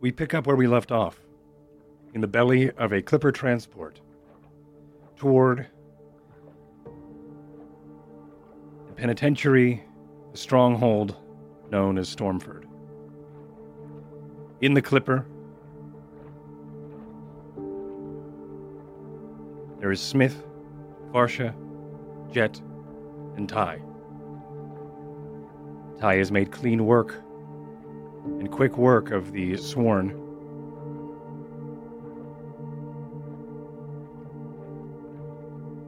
we pick up where we left off in the belly of a clipper transport toward the penitentiary, the stronghold known as Stormford. In the clipper, there is Smith, Varsha, Jet, and Ty. Ty has made clean work and quick work of the sworn.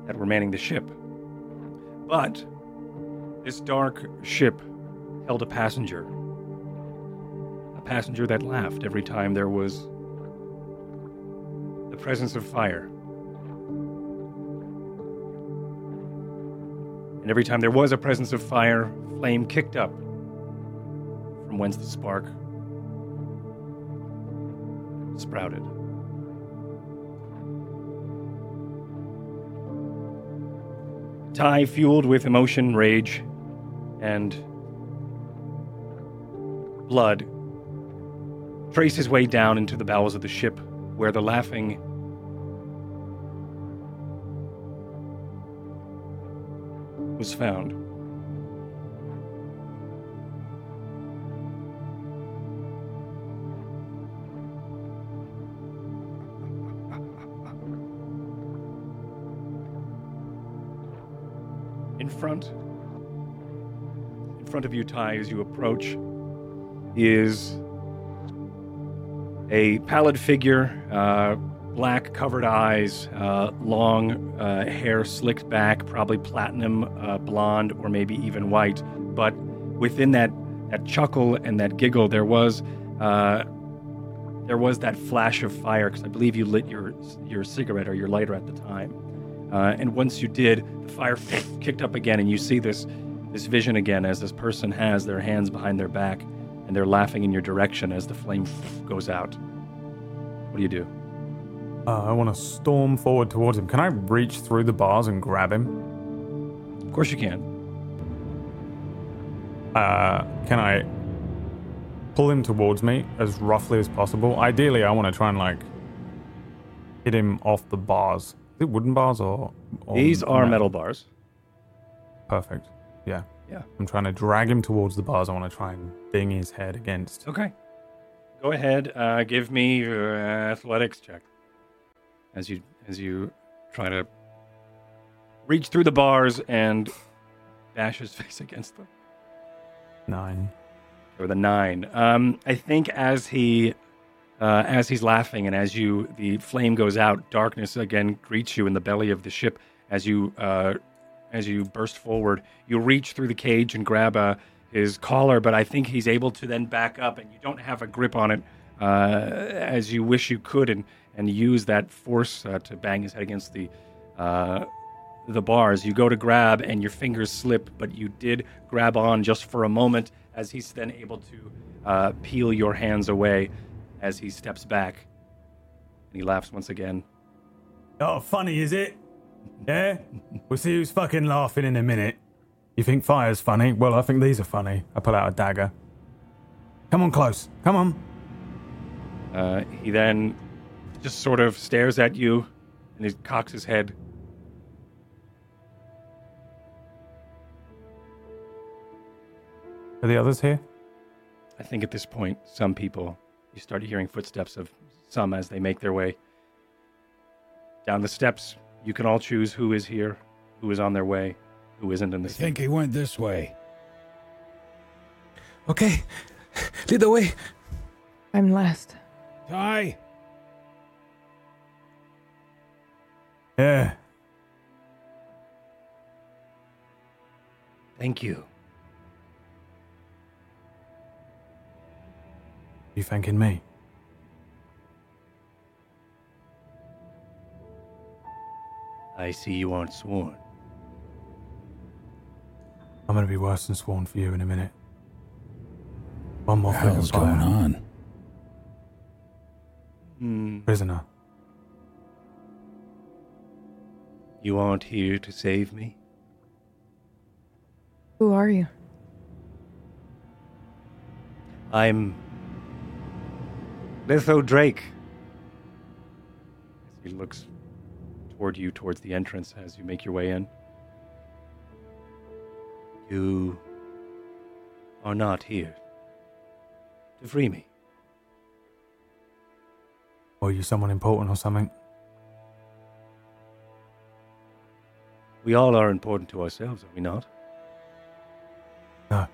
That were manning the ship. But this dark ship held a passenger. A passenger that laughed every time there was the presence of fire. And every time there was a presence of fire, flame kicked up from whence the spark sprouted. Ty, fueled with emotion, rage, and blood, traced his way down into the bowels of the ship where the laughing was found. Front, in front of you, Ty, as you approach, is a pallid figure, uh, black covered eyes, uh, long uh, hair slicked back, probably platinum uh, blonde or maybe even white. But within that, that chuckle and that giggle, there was uh, there was that flash of fire because I believe you lit your your cigarette or your lighter at the time. Uh, and once you did, the fire kicked up again, and you see this this vision again as this person has their hands behind their back and they're laughing in your direction as the flame goes out. What do you do? Uh, I want to storm forward towards him. Can I reach through the bars and grab him? Of course you can. Uh, can I pull him towards me as roughly as possible? Ideally, I want to try and like hit him off the bars. It wooden bars or? or These are metal bars. Perfect. Yeah. Yeah. I'm trying to drag him towards the bars. I want to try and ding his head against. Okay. Go ahead. Uh, give me your athletics check as you as you try to reach through the bars and bash his face against them. Nine. or the nine. Um, I think as he uh, as he's laughing and as you the flame goes out, darkness again greets you in the belly of the ship as you uh, as you burst forward. You reach through the cage and grab uh, his collar, but I think he's able to then back up, and you don't have a grip on it uh, as you wish you could, and and use that force uh, to bang his head against the. Uh, the bars. You go to grab and your fingers slip, but you did grab on just for a moment as he's then able to uh, peel your hands away as he steps back. And he laughs once again. Oh, funny, is it? Yeah? we'll see who's fucking laughing in a minute. You think fire's funny? Well, I think these are funny. I pull out a dagger. Come on, close. Come on. Uh, he then just sort of stares at you and he cocks his head. Are the others here? I think at this point, some people, you start hearing footsteps of some as they make their way down the steps. You can all choose who is here, who is on their way, who isn't in the I think he went this way. Okay, lead the way. I'm last. Ty, Yeah. Thank you. You thanking me? I see you aren't sworn. I'm gonna be worse than sworn for you in a minute. One more what the flick hell's going on? Hmm. Prisoner. You aren't here to save me? Who are you? I'm Letho Drake. He looks toward you, towards the entrance, as you make your way in. You are not here to free me. Or are you someone important or something? We all are important to ourselves, are we not? No.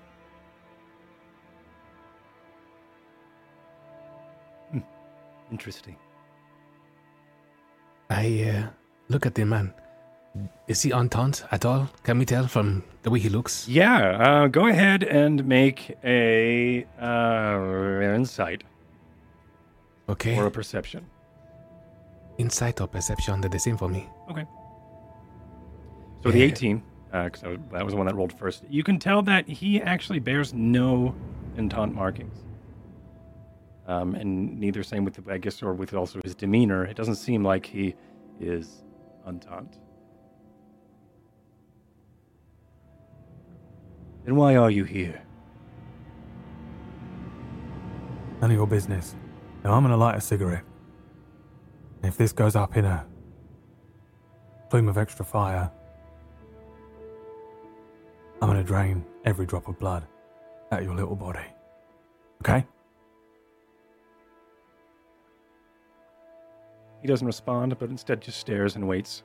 Interesting. I uh, look at the man. Is he entente at all? Can we tell from the way he looks? Yeah, uh, go ahead and make a uh, insight Okay. or a perception. Insight or perception, they're the same for me. Okay. So the 18, because that was the one that rolled first. You can tell that he actually bears no entente markings. Um, and neither same with, the, I guess, or with also his demeanor. It doesn't seem like he is entente. Then why are you here? None of your business. Now I'm gonna light a cigarette. And if this goes up in a plume of extra fire, I'm gonna drain every drop of blood out of your little body. Okay? He doesn't respond, but instead just stares and waits.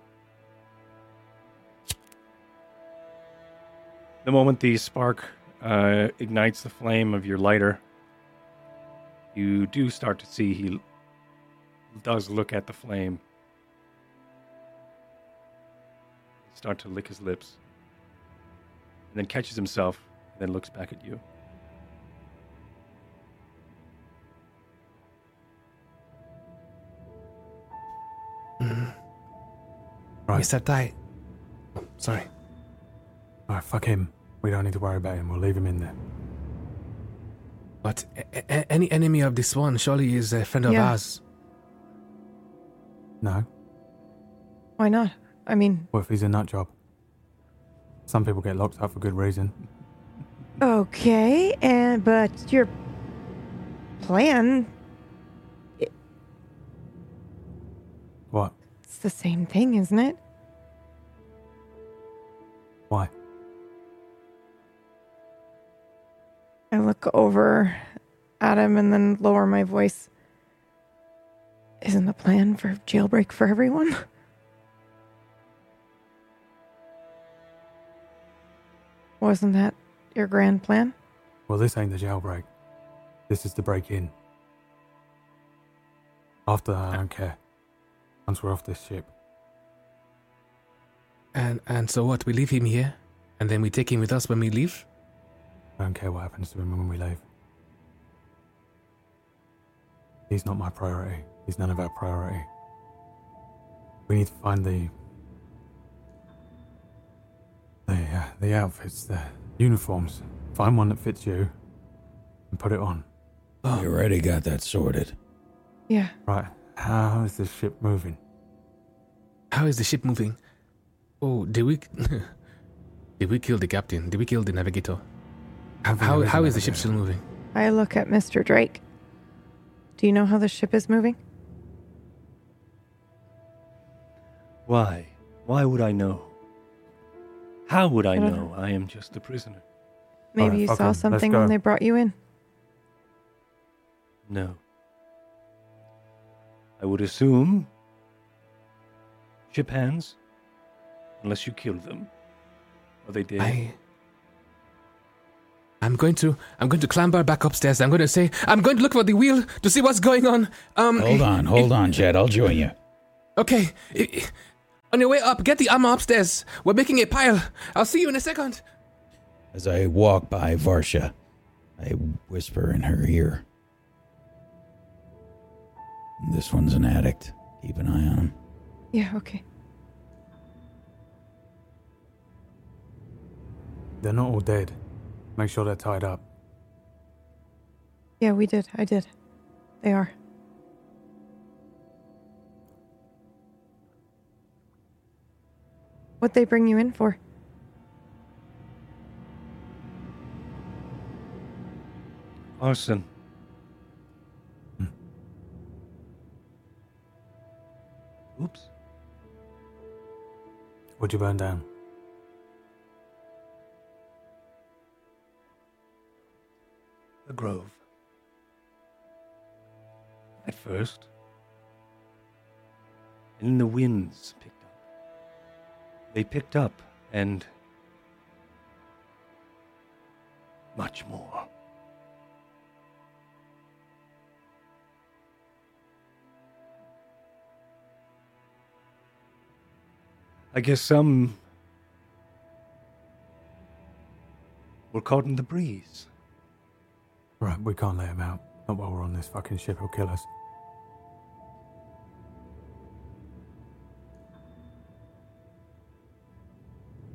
The moment the spark uh, ignites the flame of your lighter, you do start to see he does look at the flame. Start to lick his lips, and then catches himself, and then looks back at you. Right. Mr. Ty. Oh, sorry. Alright, fuck him. We don't need to worry about him. We'll leave him in there. But a- a- any enemy of this one surely is a friend of Yeah. ours. No? Why not? I mean, What if he's a nut job? Some people get locked up for good reason. okay, and but your plan What? it's the same thing, isn't it? Why? I look over at him and then lower my voice. Isn't the plan for jailbreak for everyone? Wasn't that your grand plan? Well, this ain't the jailbreak. This is the break in. After that, I don't care. Once we're off this ship. And and so what? We leave him here, and then we take him with us when we leave. I don't care what happens to him when we leave. He's not my priority. He's none of our priority. We need to find the the uh, the outfits, the uniforms. Find one that fits you, and put it on. You already got that sorted. Yeah. Right. How is this ship moving? How is the ship moving? Oh, did we? did we kill the captain? Did we kill the navigator? Have we How how is the ship still moving? I look at Mr. Drake. Do you know how the ship is moving? Why? Why would I know? How would I I don't know? I am just a prisoner. Maybe Alright, you fuck saw 'em. Something when they brought you in. No. I would assume ship hands, unless you kill them. Or they did. I. I'm going to I'm going to clamber back upstairs. I'm going to say I'm going to look for the wheel to see what's going on. Um, Hold on, hold on, Jet. I'll join you. Okay, I- I- on your way up, get the armor upstairs. We're making a pile. I'll see you in a second. As I walk by Varsha, I whisper in her ear. This one's an addict. Keep an eye on him. Yeah, okay. They're not all dead. Make sure they're tied up. Yeah, we did. I did. They are. What they bring you in for? Arson. Hmm. Oops. What'd you burn down? The grove. At first. And the winds picked up. They picked up and. much more. I guess some were caught in the breeze. Right, we can't let him out. Not while we're on this fucking ship, he'll kill us.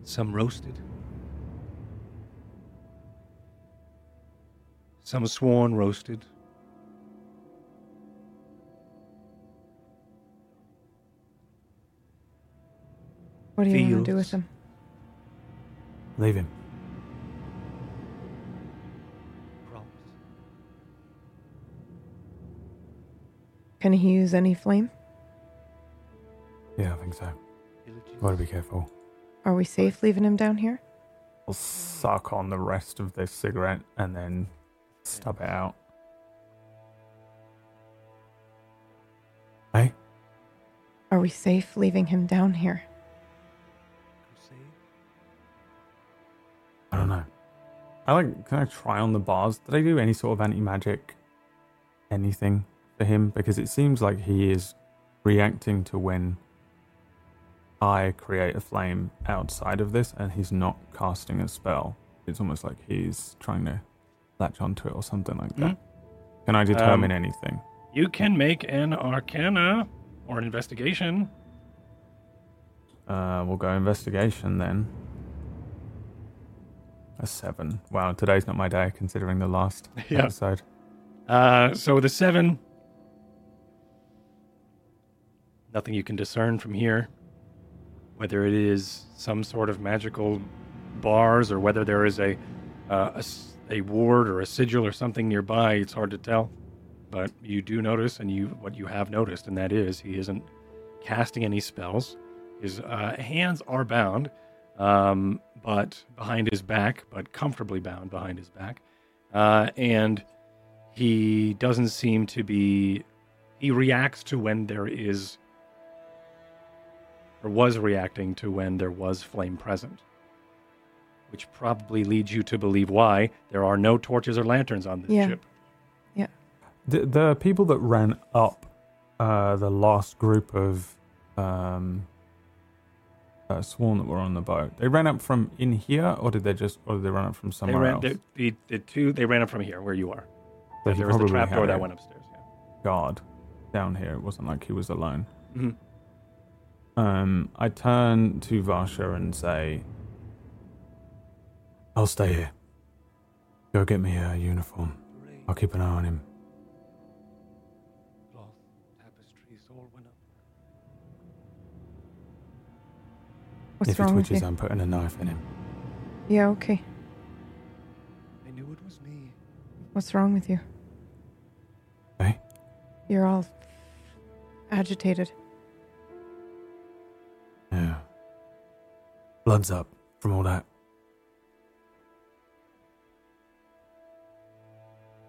Some roasted. Some sworn roasted. What do you want to do with him? Leave him. Can he use any flame? Yeah, I think so. Gotta be careful. Are we safe leaving him down here? I'll suck on the rest of this cigarette and then stub it out. Hey? Are we safe leaving him down here? I don't know. I like. Can I try on the bars? Did I do any sort of anti magic, anything for him? Because it seems like he is reacting to when I create a flame outside of this, and he's not casting a spell. It's almost like he's trying to latch onto it or something like that. Can I determine Um, anything? You can make an arcana or an investigation. Uh, we'll go investigation then. A seven. Wow, today's not my day considering the last Yeah. episode. Uh, so the seven. Nothing you can discern from here. Whether it is some sort of magical bars or whether there is a, uh, a a ward or a sigil or something nearby, it's hard to tell. But you do notice, and you what you have noticed, and that is he isn't casting any spells. His uh, hands are bound, um, but behind his back, but comfortably bound behind his back, uh, and he doesn't seem to be. He reacts to when there is, or was reacting to when there was flame present, which probably leads you to believe why there are no torches or lanterns on this Yeah. ship. Yeah. The, the people that ran up uh, the last group of um, uh, sworn that were on the boat, they ran up from in here, or did they just, or did they run up from They somewhere ran else? the, the, the two. They ran up from here, where you are. So there was the trap door that went upstairs. Yeah. Guard down here. It wasn't like he was alone. Mhm. Um, I turn to Varsha and say, "I'll stay here. Go get me a uniform. I'll keep an eye on him." Cloth, tapestries, all went up. What's if he wrong with twitches, you? I'm putting a knife in him. Yeah, okay. I knew it was me. What's wrong with you? Hey, You're all agitated. Yeah. Blood's up from all that.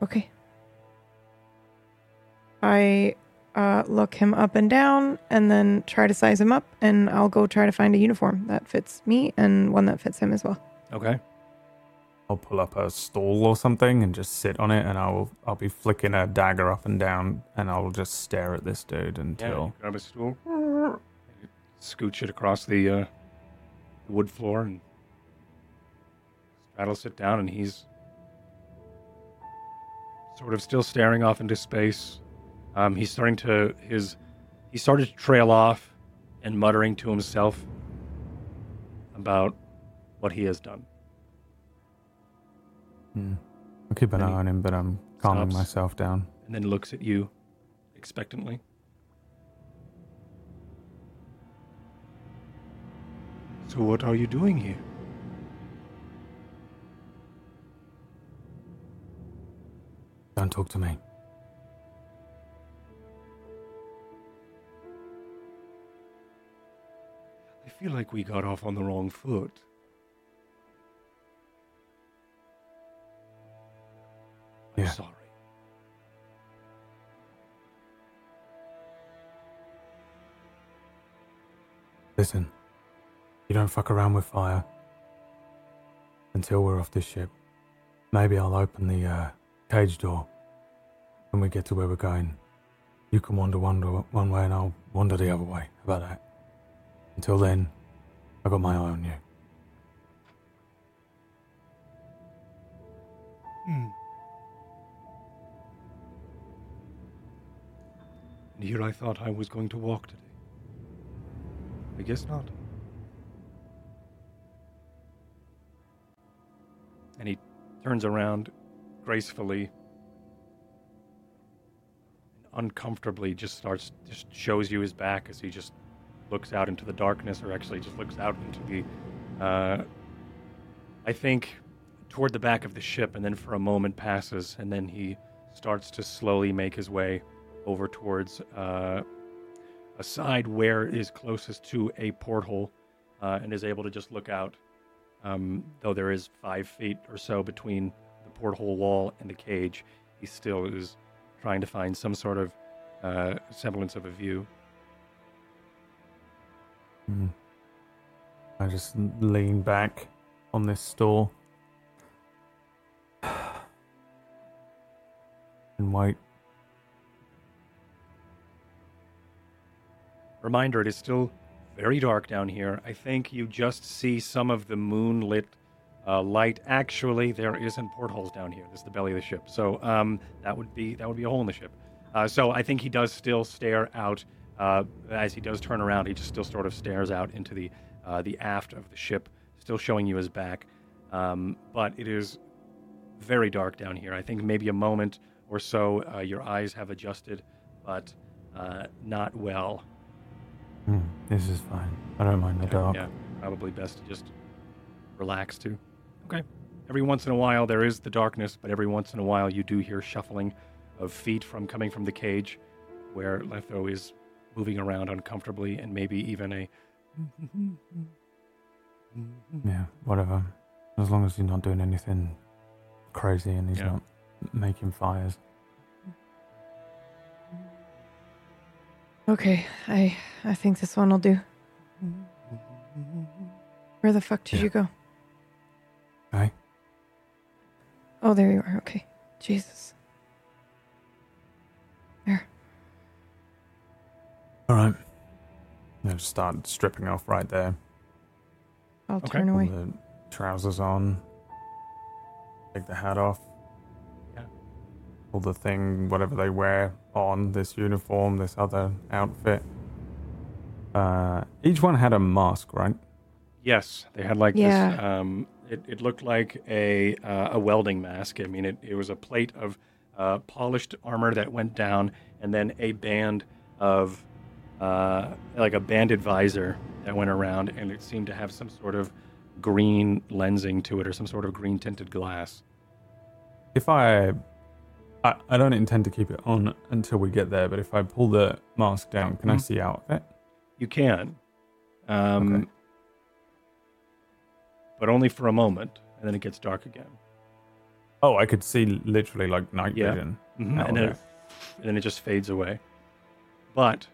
Okay. I uh, look him up and down and then try to size him up, and I'll go try to find a uniform that fits me and one that fits him as well. Okay. I'll pull up a stool or something and just sit on it, and I'll I'll be flicking a dagger up and down, and I'll just stare at this dude until you grab a stool. Scooch it across the, uh, the wood floor, and Straddle sit down, and he's sort of still staring off into space. Um, he's starting to his he started to trail off and muttering to himself about what he has done. Hmm. I'll keep an Then eye on him, but I'm calming stops. myself down. and then looks at you expectantly. So, what are you doing here? Don't talk to me. I feel like we got off on the wrong foot. I'm Yeah. sorry. Listen, you don't fuck around with fire until we're off this ship. Maybe I'll open the uh, cage door when we get to where we're going. You can wander, wander one way and I'll wander the other way. How about that? Until then, I've got my eye on you. Hmm. Here I thought I was going to walk today. I guess not. And he turns around gracefully and uncomfortably just starts just shows you his back as he just looks out into the darkness or actually just looks out into the uh, I think toward the back of the ship and then for a moment passes and then he starts to slowly make his way over towards uh, a side where is closest to a porthole uh, and is able to just look out um, though there is five feet or so between the porthole wall and the cage he still is trying to find some sort of uh, semblance of a view Hmm. I just lean back on this stool and wait. Reminder, it is still very dark down here. I think you just see some of the moonlit uh, light. Actually, there isn't portholes down here. This is the belly of the ship. So um, that would be that would be a hole in the ship. Uh, so I think he does still stare out uh, as he does turn around. He just still sort of stares out into the uh, the aft of the ship, still showing you his back. Um, but it is very dark down here. I think maybe a moment or so uh, your eyes have adjusted, but uh, not well. Hmm, this is fine. I don't mind the Yeah, dark. Yeah, probably best to just relax too. Okay. Every once in a while there is the darkness, but every once in a while you do hear shuffling of feet from coming from the cage, where Letho is moving around uncomfortably, and maybe even a. Yeah, whatever. As long as he's not doing anything crazy and he's Yeah. not making fires. Okay, I I think this one will do. Where the fuck did Yeah. you go? Okay. Oh, there you are. Okay. Jesus. There. All right. I just start stripping off right there. I'll Okay. turn Pull away. the trousers on. Take the hat off. Yeah. Pull the thing, whatever they wear, on this uniform, this other outfit. Uh, each one had a mask, right? Yes, they had like Yeah. this. Um, it, it looked like a uh, a welding mask. I mean, it, it was a plate of uh, polished armor that went down, and then a band of uh, like a banded visor that went around, and it seemed to have some sort of green lensing to it, or some sort of green tinted glass. If I, I, I don't intend to keep it on until we get there, but if I pull the mask down, can I Mhm. see out of it? You can, um, Okay. but only for a moment, and then it gets dark again. Oh, I could see literally like night Yeah. vision. Mhm, Oh, and, then it, and then it just fades away. But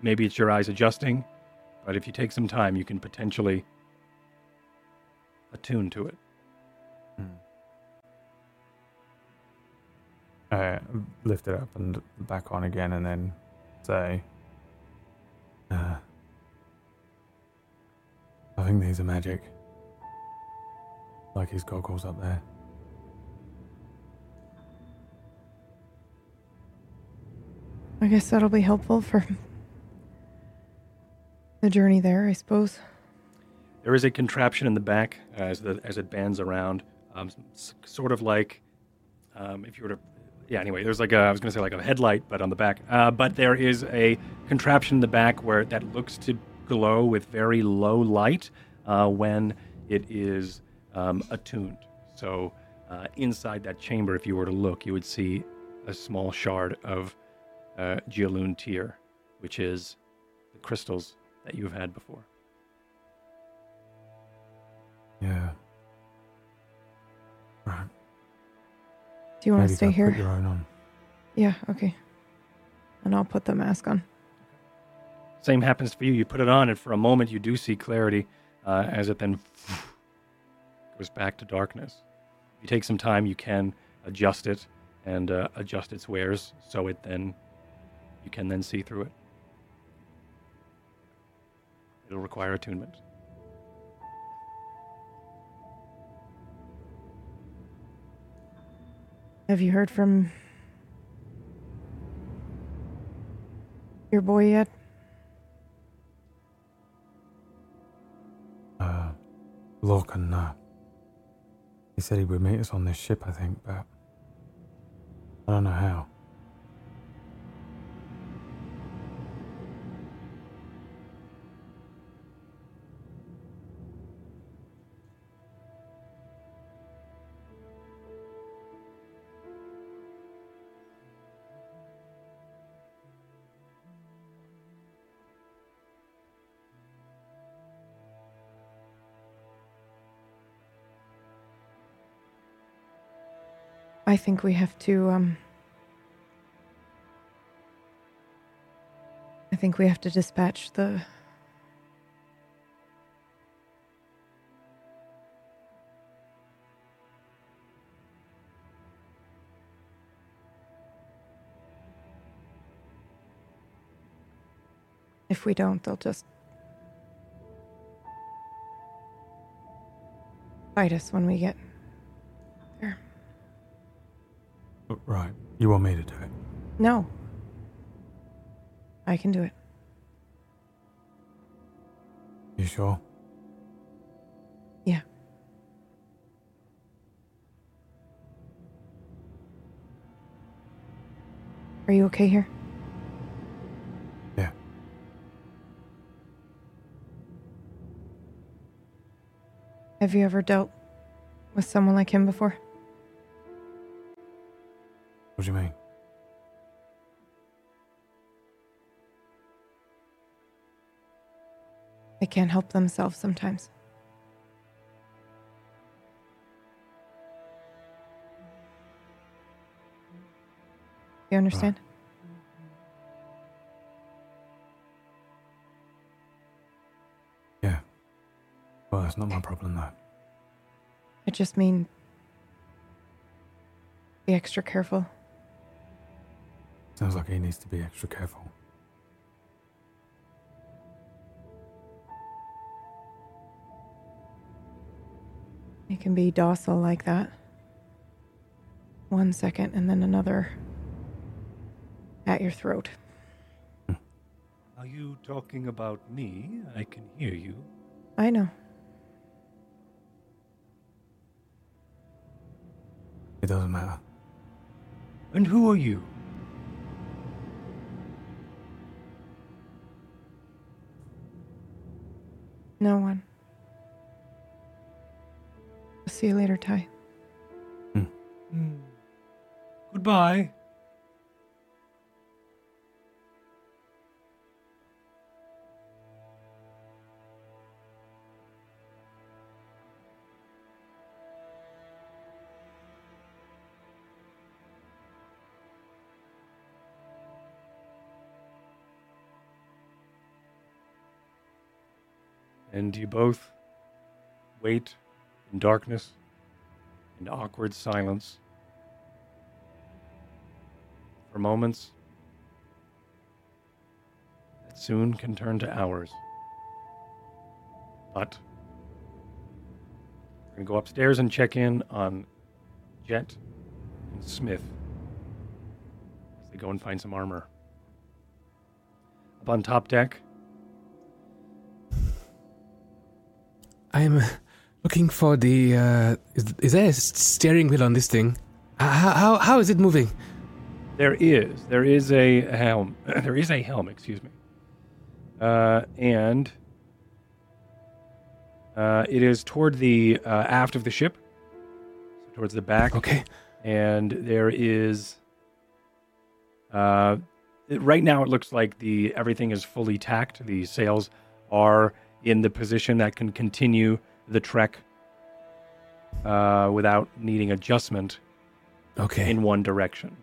maybe it's your eyes adjusting. But if you take some time, you can potentially attune to it. Uh, lift it up and back on again, and then say, uh, "I think these are magic." Like his goggles up there. I guess that'll be helpful for the journey there, I suppose. There is a contraption in the back uh, as the as it bands around, um, sort of like um, if you were to. Yeah. Anyway, there's like a I was going to say like a headlight, but on the back. Uh, but there is a contraption in the back where that looks to glow with very low light uh, when it is um, attuned. So uh, inside that chamber, if you were to look, you would see a small shard of uh, tear, which is the crystals that you've had before. Yeah. Right. Do you want Maybe to stay here? Put your own on. Yeah, okay. And I'll put the mask on. Same happens for you. You put it on, and for a moment, you do see clarity uh, as it then goes back to darkness. If you take some time, you can adjust it and uh, adjust its wares so it then you can then see through it. It'll require attunement. Have you heard from your boy yet? Uh, Lorcan, no. He said he would meet us on this ship, I think, but I don't know how. I think we have to um I think we have to dispatch the If we don't, they'll just fight us when we get Right. You want me to do it? No. I can do it. You sure? Yeah. Are you okay here? Yeah. Have you ever dealt with someone like him before? What do you mean? They can't help themselves sometimes. You understand? Yeah. Well, that's not my problem, though. I just mean be extra careful. Sounds like he needs to be extra careful. You can be docile like that. One second and then another at your throat. Hmm. Are you talking about me? I can hear you. I know. It doesn't matter. And who are you? No one. See you later, Ty. Hmm. Goodbye. And you both wait in darkness and awkward silence for moments that soon can turn to hours. But we're going to go upstairs and check in on Jet and Smith as they go and find some armor. Up on top deck, I'm uh, looking for the. Uh, is, is there a steering wheel on this thing? How, how, how is it moving? There is. There is a helm. there is a helm, excuse me. Uh, and uh, it is toward the uh, aft of the ship, so towards the back. Okay. And there is. Uh, right now, it looks like the everything is fully tacked. The sails are in the position that can continue the trek uh, without needing adjustment Okay. in one direction.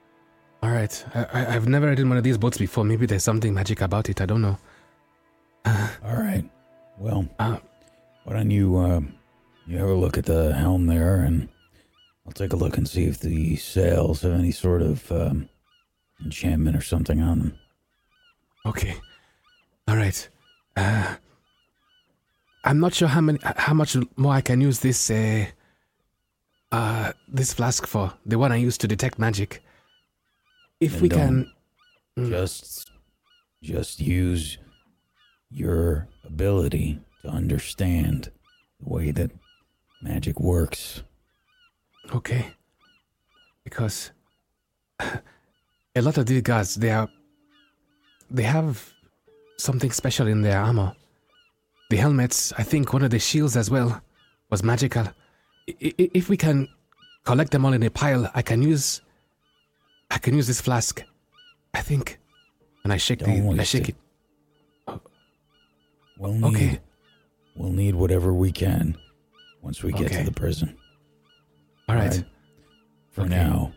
All right. I, I, I've never ridden one of these boats before. Maybe there's something magic about it. I don't know. All right. Well, Uh, why don't you uh, you have a look at the helm there, and I'll take a look and see if the sails have any sort of um, enchantment or something on them. Okay. All right. Uh, I'm not sure how many, how much more I can use this, uh, uh, this flask for. The one I use to detect magic. If Then we can, Mm. Just just use your ability to understand the way that magic works. okay. Because a lot of these guys, they are, they have something special in their armor. The helmets, I think one of the shields as well, was magical. I- i- If we can collect them all in a pile, I can use, I can use this flask. I think, and I shake Don't the, I shake it. it. We'll need Okay. we'll need whatever we can once we get Okay. to the prison. All right. Alright. For Okay. now,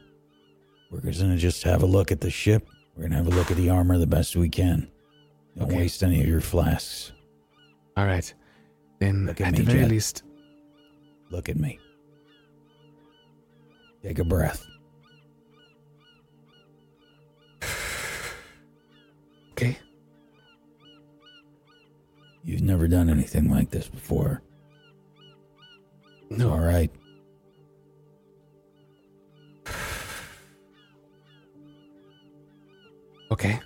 we're gonna just have a look at the ship. We're gonna have a look at the armor the best we can. Don't Okay. waste any of your flasks. All right. Then, Look at at me, the very Jet. least, Look at me. Take a breath. okay. You've never done anything like this before. No. All right. Okay.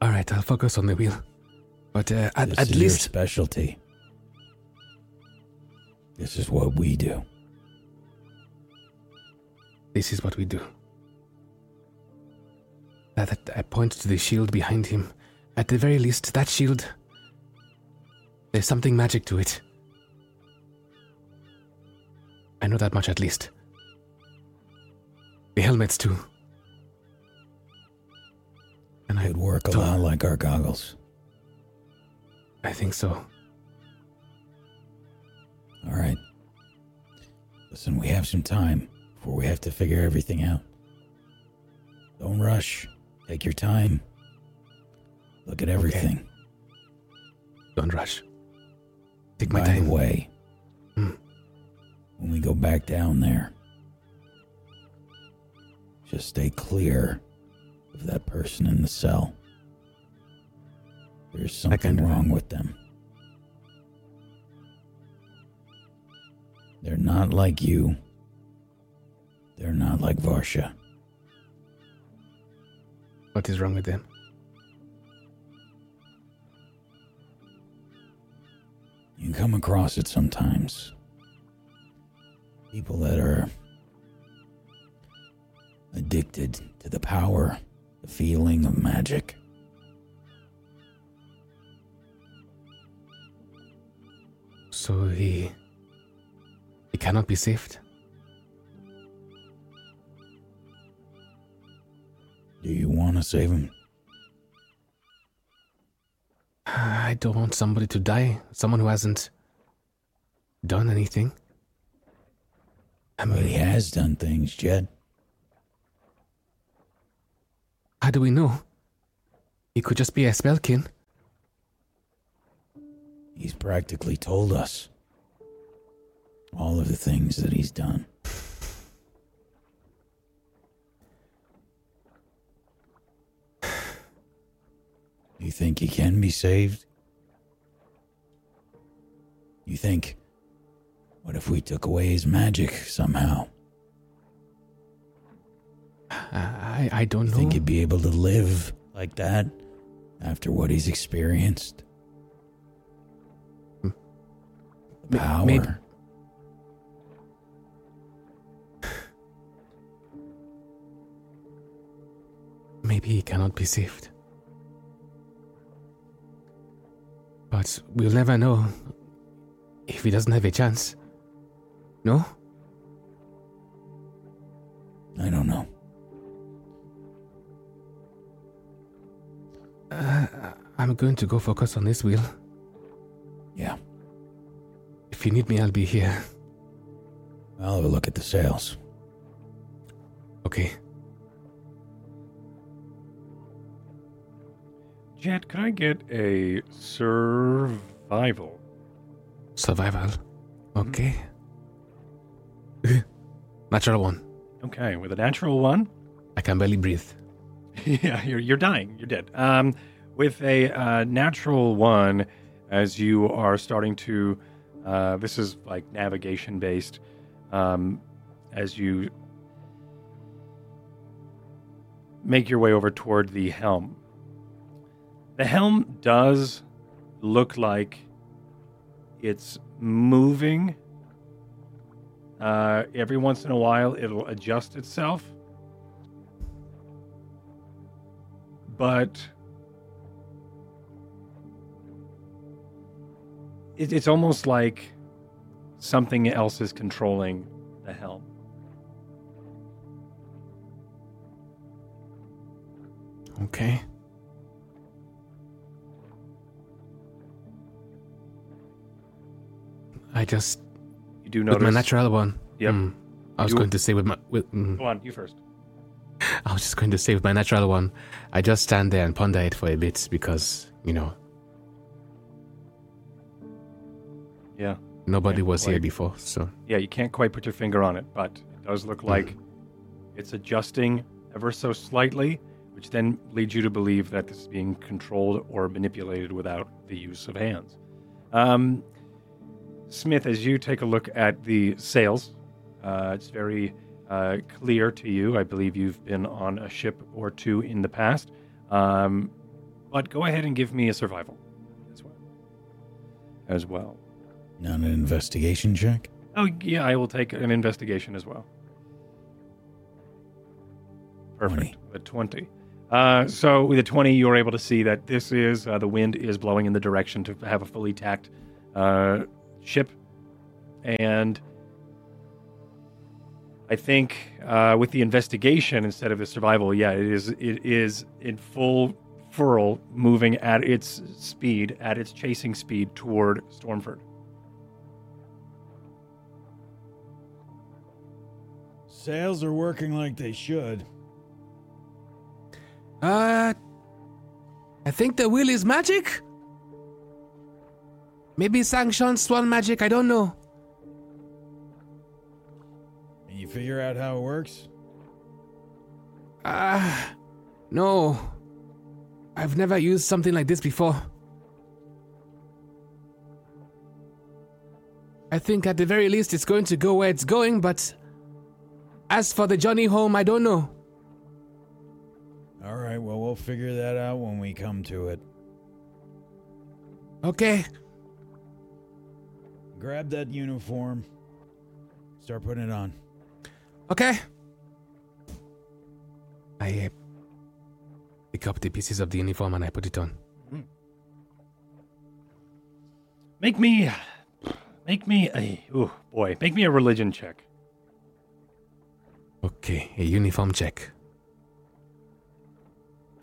All right. I'll focus on the wheel. But uh, at, This at is your least, specialty. This is what we do. this is what we do. That, I point to the shield behind him. At the very least, that shield. There's something magic to it. I know that much at least. The helmets too. And I, It'd work a lot like our goggles. I think so. All right. Listen, we have some time before we have to figure everything out. Don't rush. Take your time. Look at everything. Don't rush. Take my By time. the way, Hmm. when we go back down there, just stay clear of that person in the cell. There's something wrong with them. They're not like you. They're not like Varsha. What is wrong with them? You come across it sometimes. People that are addicted to the power, the feeling of magic. So he. He cannot be saved? Do you want to save him? I don't want somebody to die. Someone who hasn't done anything. I But he has done things, Jet. how do we know? He could just be a spellkin. He's practically told us all of the things that he's done. You think he can be saved? You think, what if we took away his magic somehow? I, I don't You know. think he'd be able to live like that after what he's experienced? Power. maybe- Maybe he cannot be saved. But we'll never know if he doesn't have a chance. No? I don't know. Uh, I'm I'm going to go focus on this wheel. Yeah. If you need me, I'll be here. I'll have a look at the sails. Okay. Jet, could I get a survival? Survival. Okay. Natural one. Okay, with a natural one. I can barely breathe. yeah, you're you're dying. You're dead. Um, with a uh, natural one, as you are starting to, uh, this is like navigation based. Um, as you make your way over toward the helm, the helm does look like it's moving. Uh, every once in a while, it'll adjust itself. But it, it's almost like something else is controlling the helm. Okay. I just You do with my natural one. Yep. Mm, I was You- going to say with my with. mm, Go on, you first. I was just going to say with my natural one. I just stand there and ponder it for a bit because you know Yeah. nobody Yeah, was here before. So Yeah, you can't quite put your finger on it, but it does look like it's adjusting ever so slightly, which then leads you to believe that this is being controlled or manipulated without the use of hands. Um, Smith, as you take a look at the sails, uh, it's very uh, clear to you. I believe you've been on a ship or two in the past. Um, but go ahead and give me a survival as well. As well. Not an investigation check? Oh, yeah, I will take an investigation as well. Perfect. 20. A 20. Uh, so with a 20, you're able to see that this is, uh, the wind is blowing in the direction to have a fully tacked uh, ship. And I think uh, with the investigation instead of the survival, yeah, it is, it is in full furl moving at its speed, at its chasing speed toward Stormford. Sails are working like they should. Uh, I think the wheel is magic. Maybe sanctioned swan magic. I don't know. Can you figure out how it works? Ah, no. I've never used something like this before. I think at the very least it's going to go where it's going, but as for the journey home, I don't know. All right, well, we'll figure that out when we come to it. Okay. Grab that uniform. Start putting it on. Okay. I uh, pick up the pieces of the uniform and I put it on. Make me, make me a, oh boy, make me a religion check. Okay, a uniform check.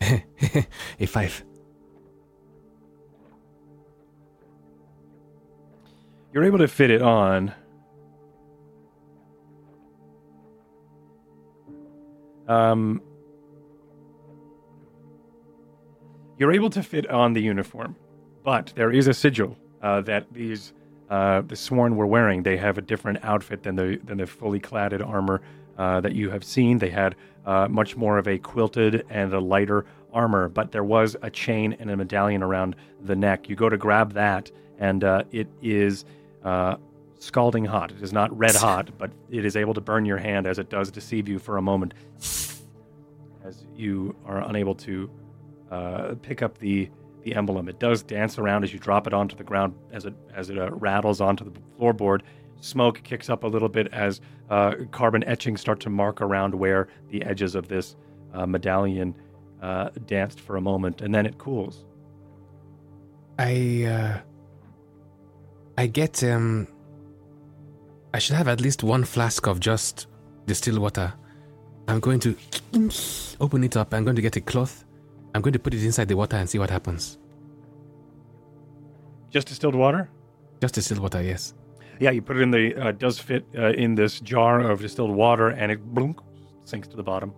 a five. You're able to fit it on. Um, you're able to fit on the uniform, but there is a sigil uh, that these uh, the sworn were wearing. They have a different outfit than the than the fully cladded armor uh, that you have seen. They had uh, much more of a quilted and a lighter armor, but there was a chain and a medallion around the neck. You go to grab that, and uh, it is uh, scalding hot. It is not red hot, but it is able to burn your hand as it does deceive you for a moment, as you are unable to uh, pick up the the emblem. It does dance around as you drop it onto the ground as it as it uh, rattles onto the floorboard. Smoke kicks up a little bit as uh, carbon etchings start to mark around where the edges of this uh, medallion uh, danced for a moment, and then it cools. I uh I get um I should have at least one flask of just distilled water. I'm going to open it up. I'm going to get a cloth. I'm going to put it inside the water and see what happens. Just distilled water? Just distilled water, yes. Yeah, you put it in the. Uh, does fit uh, in this jar of distilled water, and it blunk, sinks to the bottom.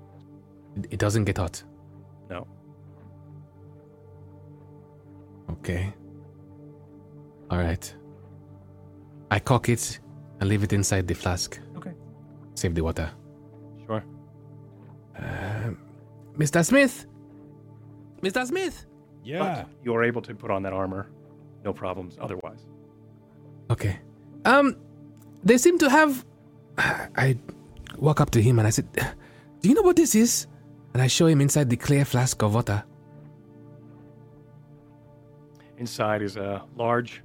It, it doesn't get hot. No. Okay. All right. I cock it and leave it inside the flask. Okay. Save the water. Sure. Um, Mr. Smith. Mr. Smith. Yeah. But you are able to put on that armor. No problems otherwise. Okay. Um, they seem to have. I walk up to him and I said, "Do you know what this is?" And I show him inside the clear flask of water. Inside is a large,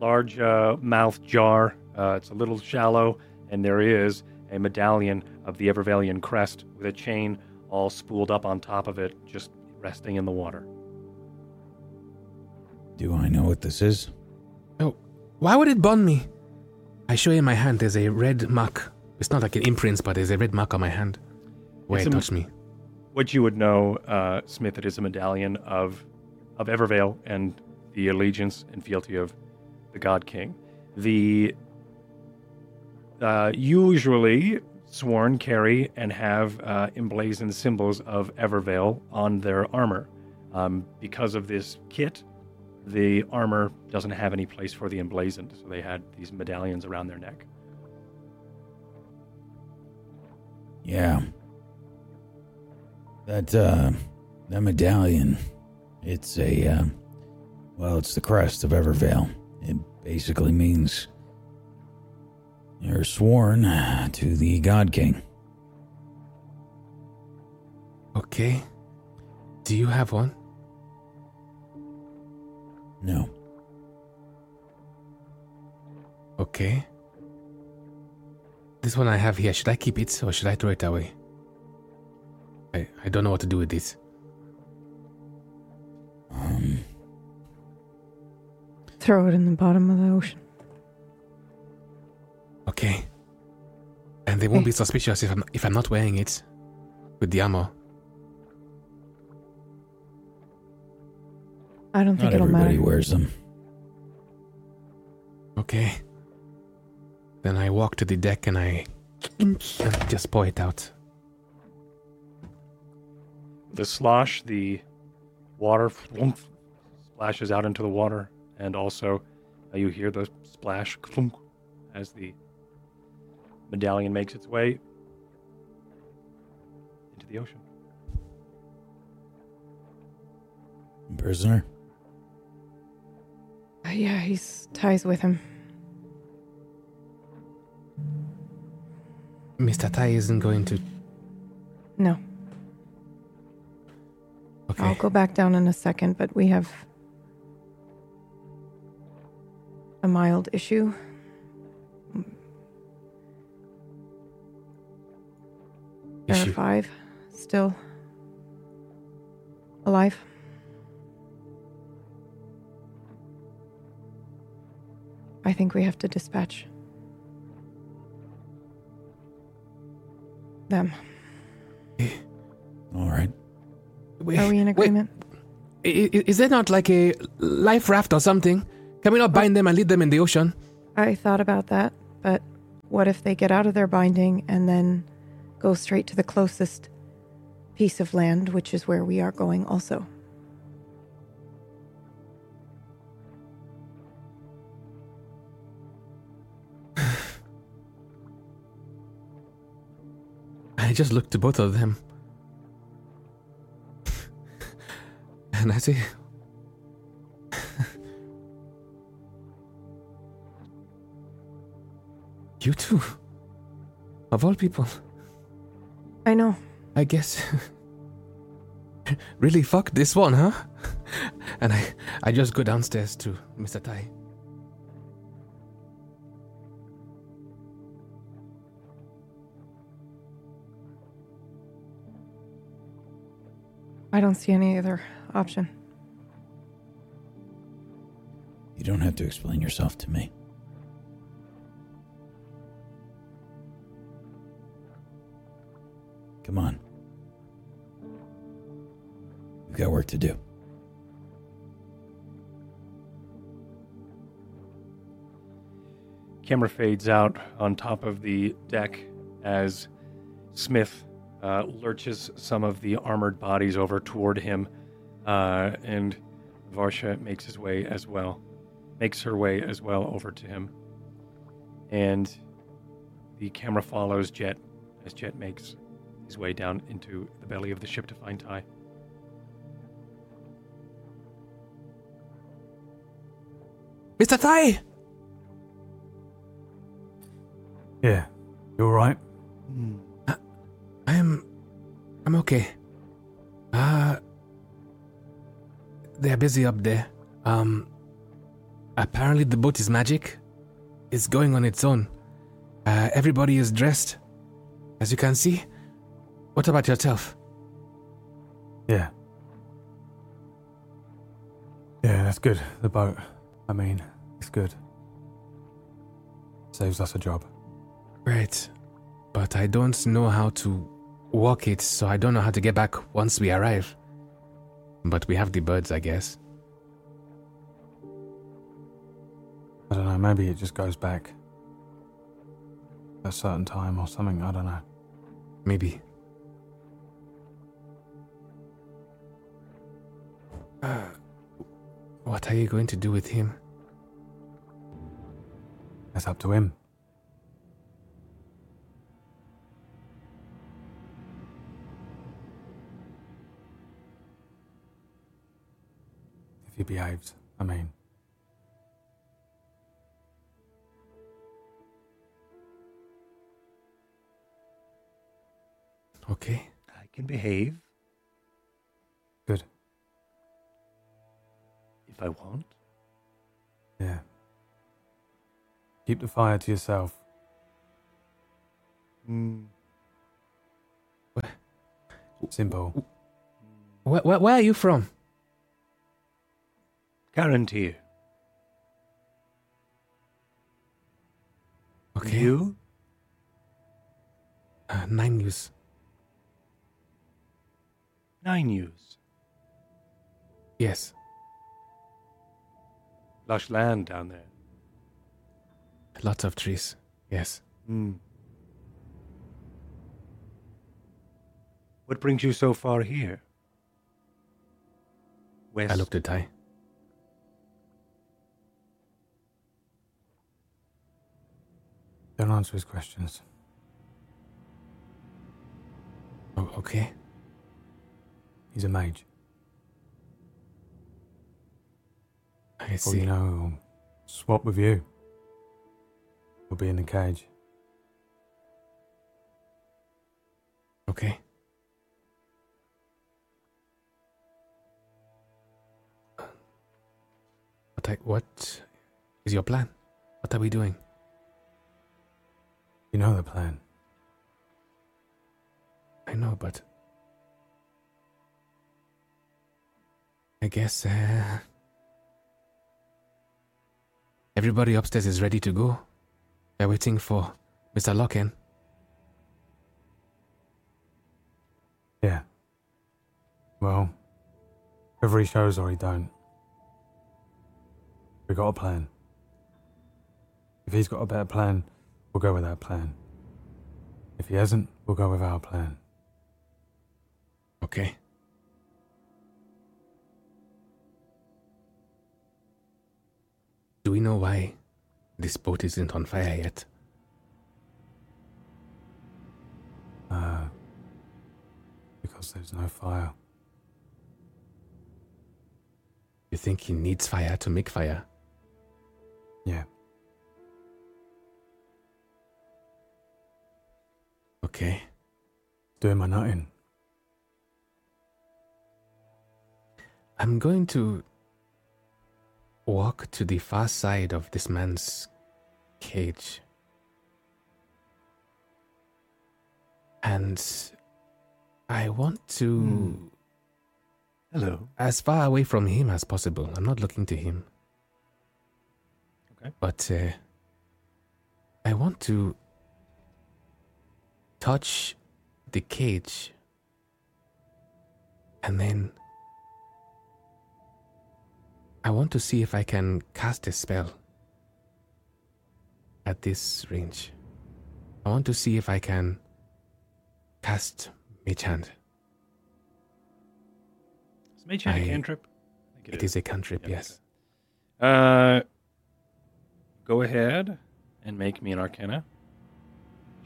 large uh, mouth jar. Uh, it's a little shallow, and there is a medallion of the Evervalian crest with a chain all spooled up on top of it, just resting in the water. Do I know what this is? Oh, why would it bond me? I show you my hand. There's a red mark. It's not like an imprint, but there's a red mark on my hand where It's it touched me. What you would know, uh, Smith, it is a medallion of of Evervale and the allegiance and fealty of the God King. The uh, usually sworn carry and have uh, emblazoned symbols of Evervale on their armor. Um, because of this kit, the armor doesn't have any place for the emblazoned, so they had these medallions around their neck. Yeah. That uh that medallion, it's a uh, well, it's the crest of Evervale. It basically means you're sworn to the God King. Okay. Do you have one? No. Okay. This one I have here, should I keep it or should I throw it away? I, I don't know what to do with this. Um Throw it in the bottom of the ocean. Okay. And they won't be suspicious if I'm if I'm not wearing it with the armor. I don't think not it'll everybody matter. wears them. Okay. Then I walk to the deck and I and just pour it out. the slosh, the water flunk, splashes out into the water, and also uh, you hear the splash clunk, as the medallion makes its way into the ocean. Prisoner? Yeah, he's ties with him. Mr. Ty isn't going to No, Okay. I'll go back down in a second, but we have a mild issue. There are five still alive. I think we have to dispatch them. All right. Wait, Are we in agreement? is there not like a life raft or something? Can we not bind them and lead them in the ocean? I thought about that, but what if they get out of their binding and then go straight to the closest piece of land, which is where we are going also? I just looked to both of them. and I say, You too. Of all people, I know. I guess. really fuck this one, huh? and I, I just go downstairs to Mr. Ty. I don't see any other option. You don't have to explain yourself to me. Come on. We've got work to do. camera fades out on top of the deck as Smith uh, lurches some of the armored bodies over toward him, uh, and Varsha makes his way as well, makes her way as well over to him, and the camera follows Jet as Jet makes his way down into the belly of the ship to find Ty. Mr. Ty! Yeah. You alright? I'm. I'm okay. Uh. They're busy up there. Um. Apparently, the boat is magic. It's going on its own. Uh, everybody is dressed, as you can see. What about yourself? Yeah. Yeah, that's good. The boat. I mean, it's good. Saves us a job. Right. But I don't know how to walk it, so I don't know how to get back once we arrive. But we have the birds, I guess. I don't know, maybe it just goes back. At a certain time or something, I don't know. Maybe. Uh, what are you going to do with him? It's up to him. If he behaves, I mean. Okay. I can behave Good. if I want. Yeah. Keep the fire to yourself. Mm. Simple. Where, where, where are you from? Guarantee. Okay. You? Uh, nine news. Nine news. Yes. Lush land down there. Lots of trees. Yes. Hmm. What brings you so far here? West. I looked at Ty. Don't answer his questions. Oh, okay. He's a mage. I Or see. you know, he'll swap with you. We'll be in the cage. Okay. What, what is your plan? What are we doing? You know the plan. I know, but I guess uh, everybody upstairs is ready to go. They're waiting for Mr. Locken. Yeah. Well, whether he shows or he don't, we got a plan. If he's got a better plan, we'll go with that plan. If he hasn't, we'll go with our plan. Okay. Do we know why this boat isn't on fire yet? Uh, because there's no fire. You think he needs fire to make fire? Yeah. Okay. Doing my nutting. I'm going to walk to the far side of this man's cage. And I want to Hello. as far away from him as possible. I'm not looking to him. Okay. But uh, I want to touch the cage and then I want to see if I can cast a spell. at this range. I want to see if I can cast Mage Hand. Is Mage Hand a I- cantrip? I think It is a cantrip, Yeah, yes. Uh, go ahead and make me an Arcana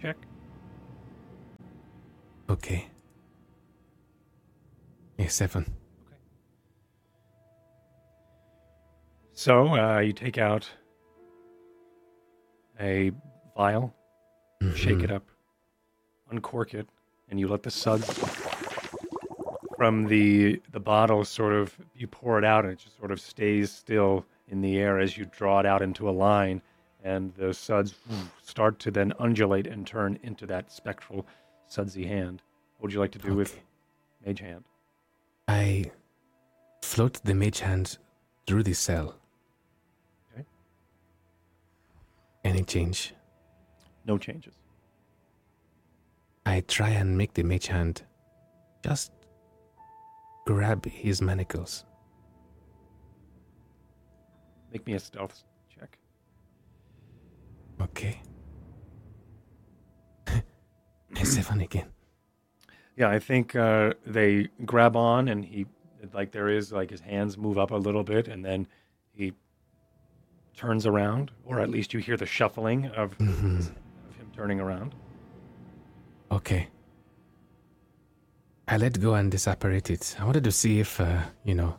check. Okay. A seven. Okay. So uh, you take out a vial, shake it up, uncork it, and you let the suds from the the bottle sort of you pour it out, and it just sort of stays still in the air as you draw it out into a line, and the suds start to then undulate and turn into that spectral sudsy hand. What would you like to do with Okay. Mage Hand? I float the mage hand through the cell. Okay. Any change? No changes. I try and make the mage hand just grab his manacles. Make me a stealth check. Okay. Seven again. Yeah, I think uh, they grab on, and he like there is like his hands move up a little bit, and then he turns around, or at least you hear the shuffling of, Mhm. of him turning around. Okay. I let go and disapparate it. I wanted to see if, uh, you know,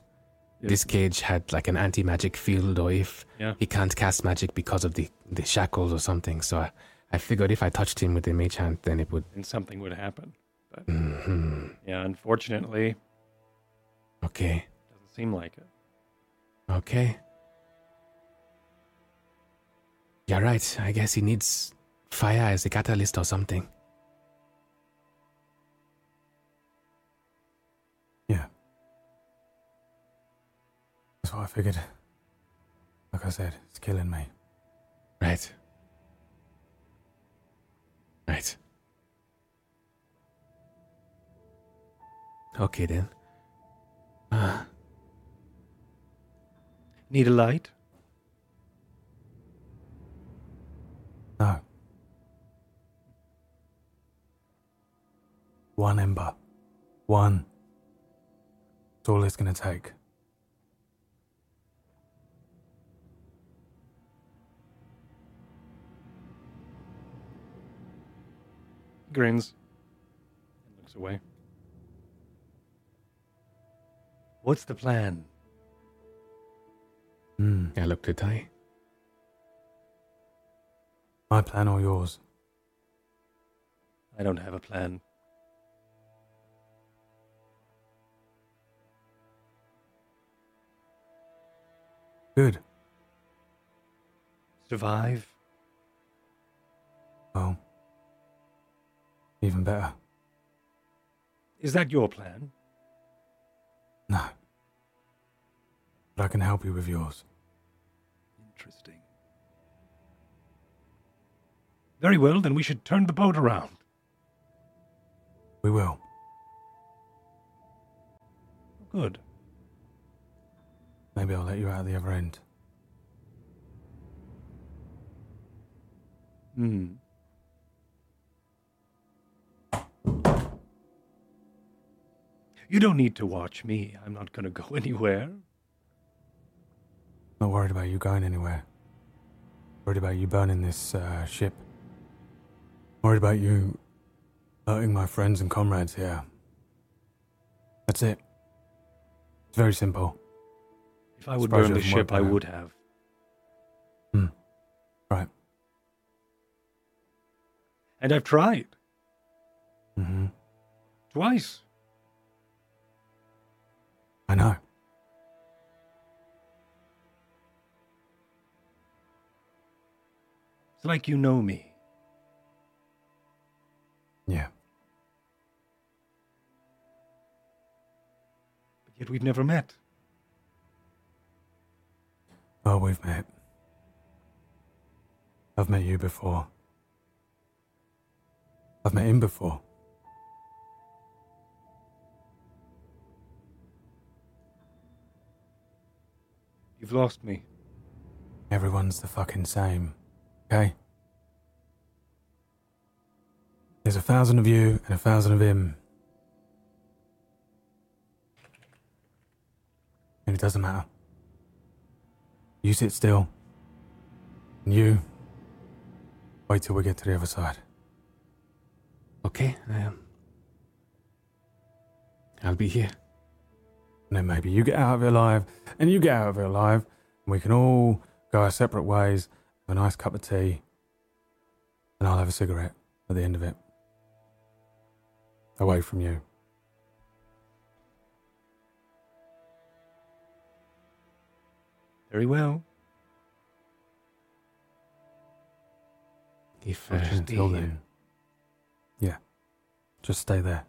Yeah. this cage had like an anti magic field or if Yeah. he can't cast magic because of the, the shackles or something. So I, I figured if I touched him with the mage hand, then it would. And something would happen. But Mhm. yeah, unfortunately, Okay. doesn't seem like it. Okay. You're right. I guess he needs fire as a catalyst or something. Yeah. That's what I figured. Like I said, it's killing me. Right. Right. Okay then. Ah, Need a light? No. One ember. One. That's all it's going to take. Grins and looks away. What's the plan? Hmm. I looked at I. My plan or yours? I don't have a plan. Good. Survive? Well, even better. Is that your plan? No. But I can help you with yours. Interesting. Very well, then we should turn the boat around. We will. Good. Maybe I'll let you out at the other end. Hmm. You don't need to watch me. I'm not going to go anywhere. Not worried about you going anywhere. Worried about you burning this uh, ship. Worried about you hurting my friends and comrades here. That's it. It's very simple. If I would burn the ship, I would have. Right. And I've tried Mm-hmm. twice. I know. It's like you know me. Yeah. But yet we've never met. Well, we've met. I've met you before. I've met him before. You've lost me. Everyone's the fucking same, okay? There's a thousand of you and a thousand of him. And it doesn't matter. You sit still. And you wait till we get to the other side. Okay, um, I'll be here. And then maybe you get out of it alive, and you get out of it alive, and we can all go our separate ways, have a nice cup of tea, and I'll have a cigarette at the end of it. Away from you. Very well. If uh, until then. Yeah. Just stay there.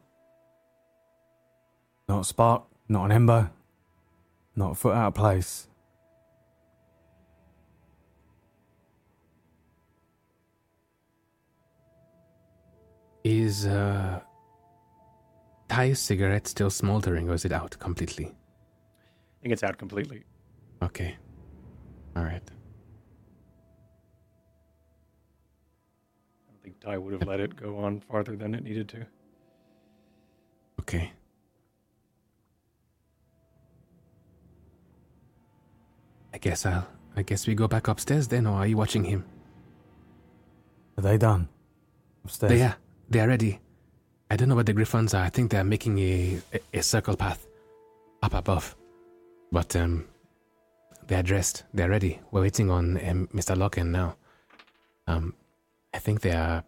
Not spark, not an ember, not a foot out of place. Is uh, Ty's cigarette still smoldering or is it out completely? I think it's out completely. Okay. All right. I don't think Ty would have let it go on farther than it needed to. Okay. I guess I'll. I guess we go back upstairs then, or are you watching him? Are they done? Upstairs? They are. They are ready. I don't know what the griffons are. I think they are making a, a, a circle path up above. But um, they are dressed. They are ready. We're waiting on um, Mr. Locken now. Um, I think they are.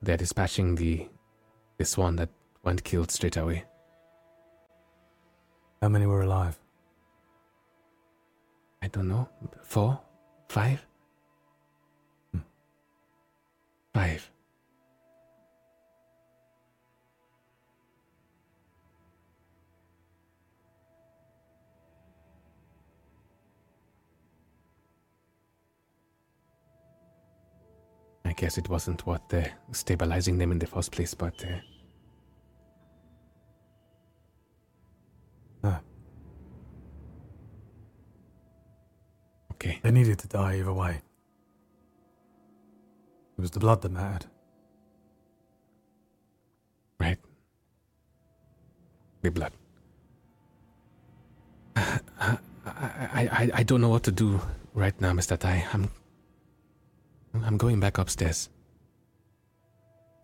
They are dispatching the this one that went killed straight away. How many were alive? I don't know. Four, five, Hmm. five. I guess it wasn't what uh, stabilizing them in the first place, but uh, okay. They needed to die either way. It was the blood that mattered. Right. The blood. I, I, I, I don't know what to do right now, Mr. Ty. I'm I'm going back upstairs.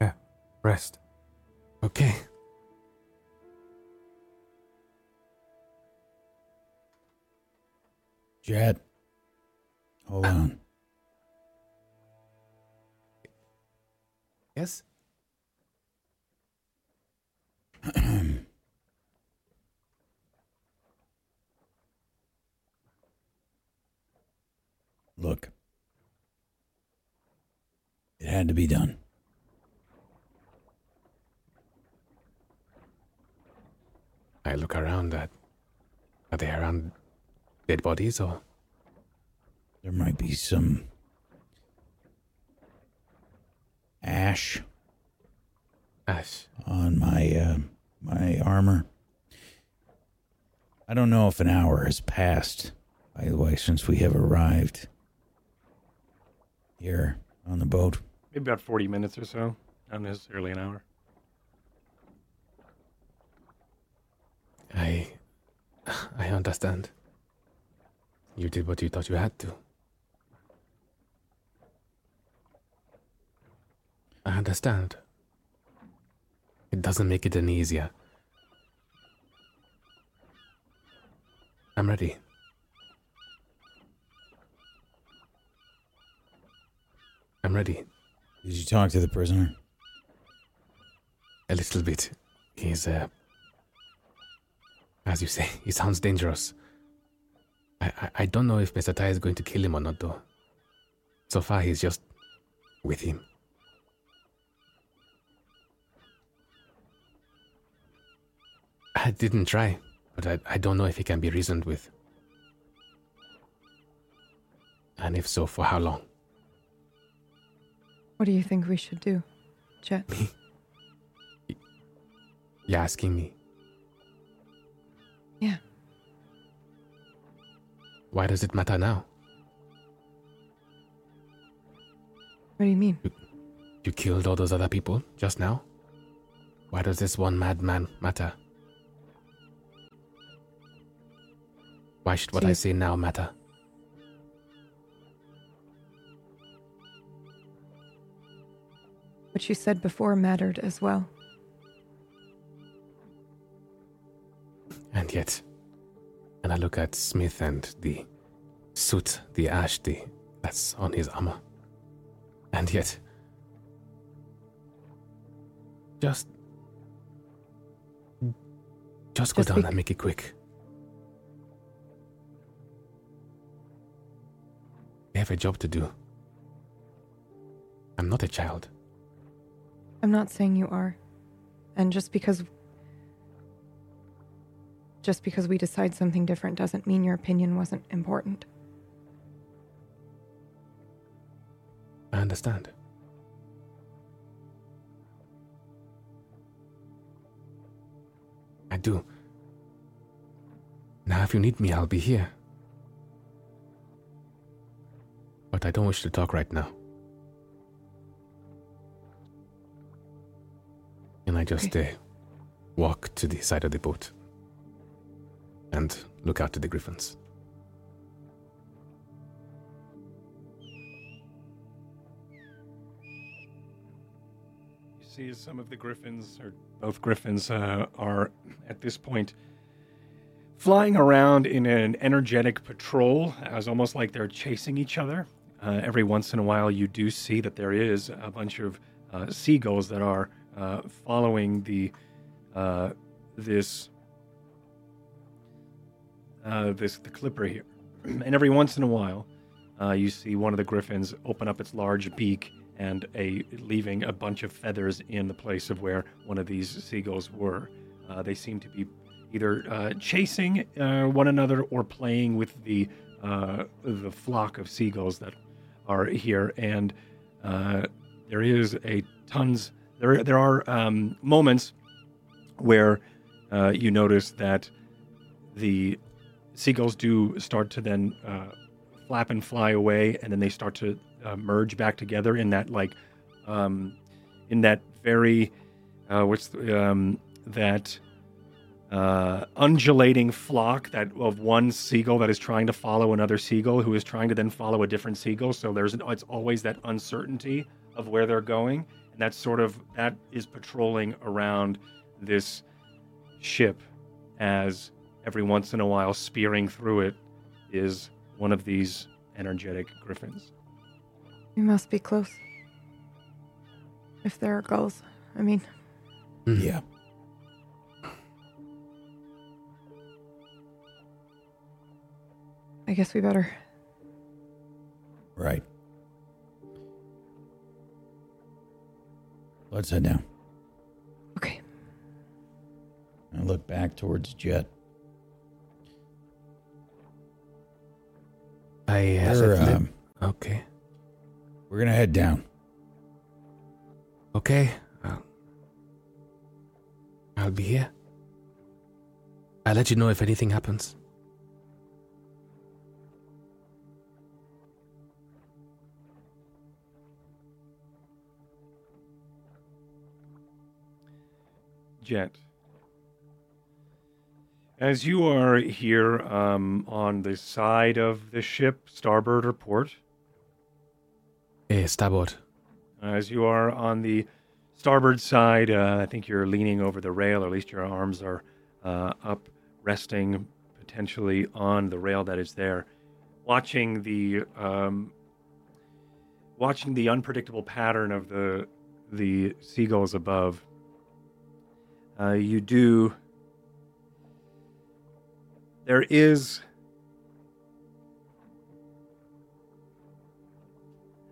Yeah, rest. Okay. Jet, hold on. Yes? Look, it had to be done. I look around at are they around dead bodies or There might be some ash ash? on my uh, my armor. I don't know if an hour has passed, by the way, since we have arrived here on the boat. Maybe about 40 minutes or so. Not necessarily an hour. I I understand. You did what you thought you had to. I understand. It doesn't make it any easier. I'm ready. I'm ready. Did you talk to the prisoner? A little bit. He's, uh. As you say, he sounds dangerous. I, I, I don't know if Mr. Ty is going to kill him or not, though. So far, he's just with him. I didn't try, but I, I don't know if he can be reasoned with. And if so, for how long? What do you think we should do, Jet? You're asking me. Yeah. Why does it matter now? What do you mean? You killed all those other people just now? Why does this one madman matter? Why should what I say now matter? What you said before mattered as well. And yet, and I look at Smith and the suit, the ash, the that's on his armor. And yet, just, just go Just down be- and make it quick. I have a job to do. I'm not a child. I'm not saying you are. And just because just because we decide something different doesn't mean your opinion wasn't important. I understand. I do. Now, if you need me, I'll be here. But I don't wish to talk right now. And I just uh, walk to the side of the boat and look out to the griffins. You see, some of the griffins, or both griffins, uh, are at this point flying around in an energetic patrol, as almost like they're chasing each other. Uh, every once in a while, you do see that there is a bunch of uh, seagulls that are uh, following the uh, this uh, this the clipper here, and every once in a while, uh, you see one of the griffins open up its large beak and a leaving a bunch of feathers in the place of where one of these seagulls were. They seem to be either chasing one another or playing with the uh, the flock of seagulls that are here. And uh, there is a tons. There there are um, moments where uh, you notice that the seagulls do start to then uh, flap and fly away, and then they start to uh, merge back together in that like um, in that very uh, what's the, um, that uh, undulating flock that of one seagull that is trying to follow another seagull who is trying to then follow a different seagull. So there's it's always that uncertainty of where they're going, and that's sort of that is patrolling around this ship as every once in a while spearing through it is one of these energetic griffins. We must be close. If there are gulls. I mean, Mhm. Yeah. I guess we better. Right. Let's head down. Okay. I look back towards Jet. I uh, We're, um, okay. we're gonna head down. Okay. I'll, I'll be here. I'll let you know if anything happens. Jet. As you are here um, on the side of the ship, starboard or port, Hey, starboard. as you are on the starboard side, uh, I think you're leaning over the rail, or at least your arms are uh, up, resting potentially on the rail that is there, watching the um, watching the unpredictable pattern of the the seagulls above. Uh, you do. There is.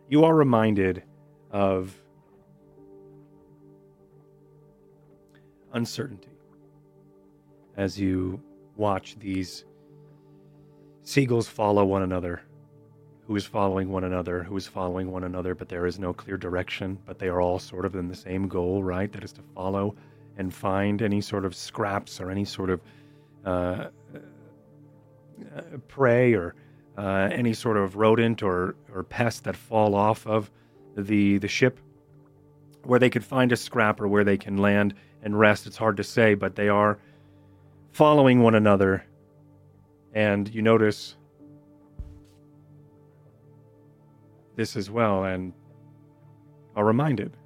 You are reminded of uncertainty as you watch these seagulls follow one another. Who is following one another? Who is following one another? But there is no clear direction. But they are all sort of in the same goal, right? That is to follow and find any sort of scraps or any sort of uh, uh, prey or uh, any sort of rodent or, or pest that fall off of the the ship. where they could find a scrap or where they can land and rest. It's hard to say, but they are following one another. And you notice this as well and are reminded.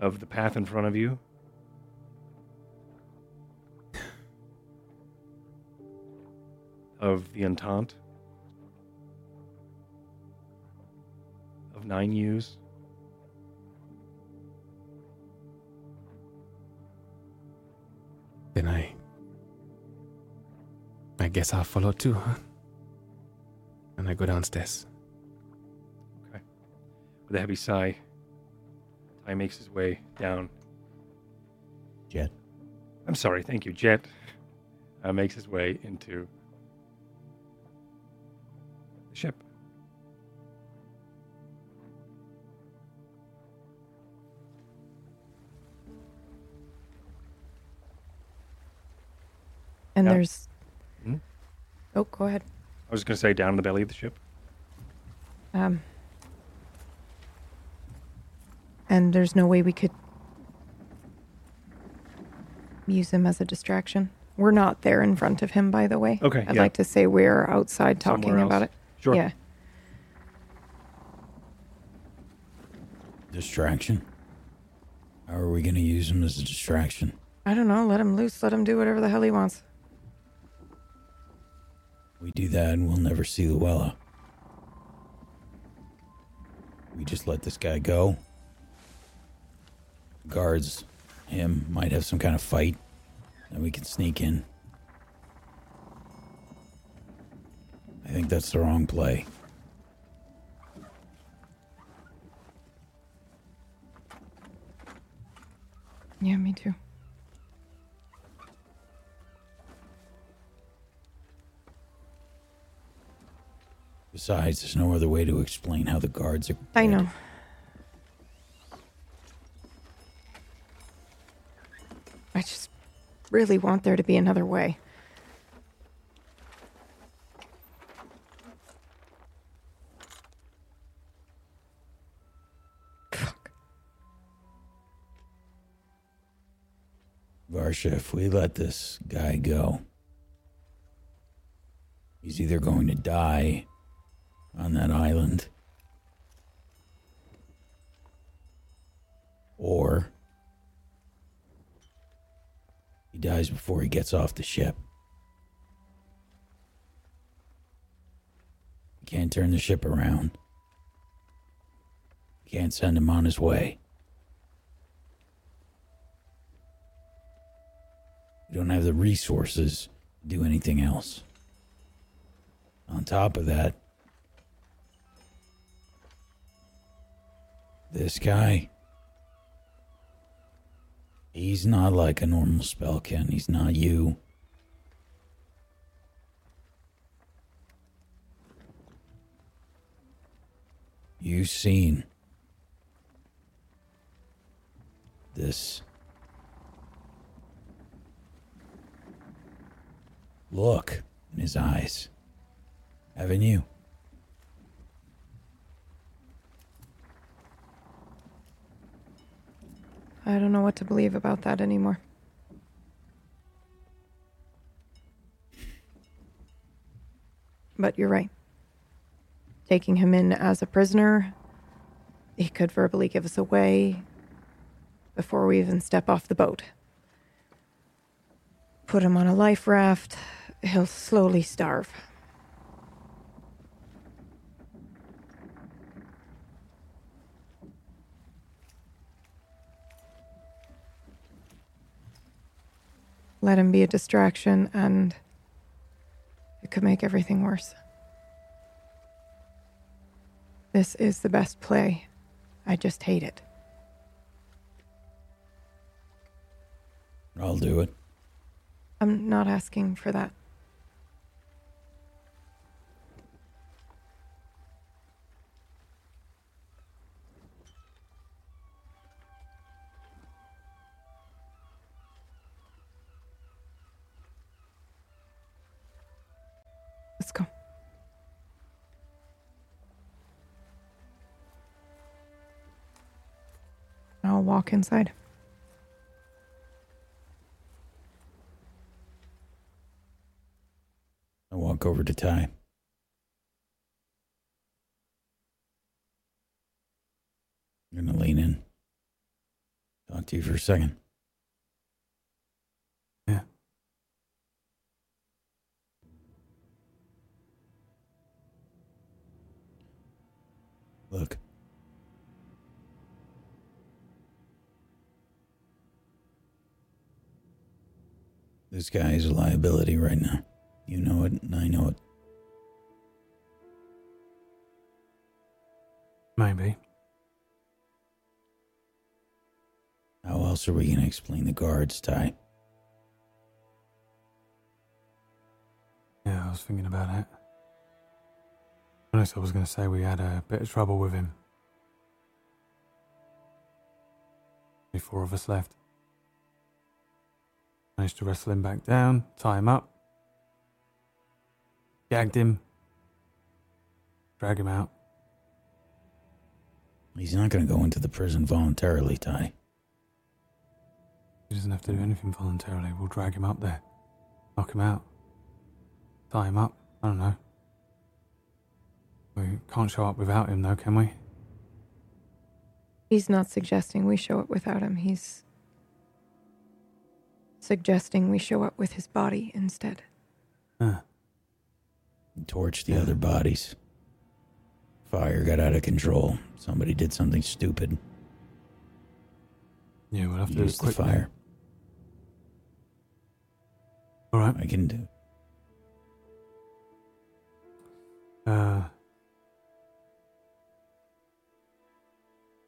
Of the path in front of you. of the Entente. Of nine U's. Then I. I guess I'll follow too, huh? And I go downstairs. With a heavy sigh, Ty makes his way down. Jet. I'm sorry, thank you. Jet uh, makes his way into the ship. And Yeah. there's. Mhm. Oh, go ahead. I was going to say down in the belly of the ship. Um, and there's no way we could use him as a distraction. We're not there in front of him, by the way. Okay, I'd yeah. like to say we're outside talking Somewhere about else. it. Sure. Yeah. Distraction. How are we going to use him as a distraction? I don't know. Let him loose. Let him do whatever the hell he wants. We do that and we'll never see Luella. We just let this guy go. Guards, him, might have some kind of fight. And we can sneak in. I think that's the wrong play. Yeah, me too. Besides, there's no other way to explain how the guards are. I know. I just really want there to be another way. Fuck. Varsha, if we let this guy go, he's either going to die on that island or he dies before he gets off the ship. You can't turn the ship around. Can't send him on his way. We don't have the resources to do anything else. On top of that, this guy, he's not like a normal spellkin. He's not you. You've seen this look in his eyes. Haven't you? I don't know what to believe about that anymore. But you're right. Taking him in as a prisoner, he could verbally give us away before we even step off the boat. Put him on a life raft, he'll slowly starve. Let him be a distraction, and it could make everything worse. This is the best play. I just hate it. I'll do it. I'm not asking for that. Let's go. I'll walk inside. I walk over to Ty. I'm going to lean in. Talk to you for a second. This guy is a liability right now. You know it, and I know it. Maybe. How else are we going to explain the guards, Ty? Yeah, I was thinking about it. Honest, I was going to say we had a bit of trouble with him. Only four of us left. Managed to wrestle him back down, tie him up, gagged him, drag him out. He's not going to go into the prison voluntarily, Ty. He doesn't have to do anything voluntarily. We'll drag him up there, knock him out, tie him up. I don't know. We can't show up without him, though, can we? He's not suggesting we show up without him. He's suggesting we show up with his body instead. Huh. Torch the other bodies. Fire got out of control. Somebody did something stupid. Yeah, we'll have to do Use it the fire. All right. I can do. Uh,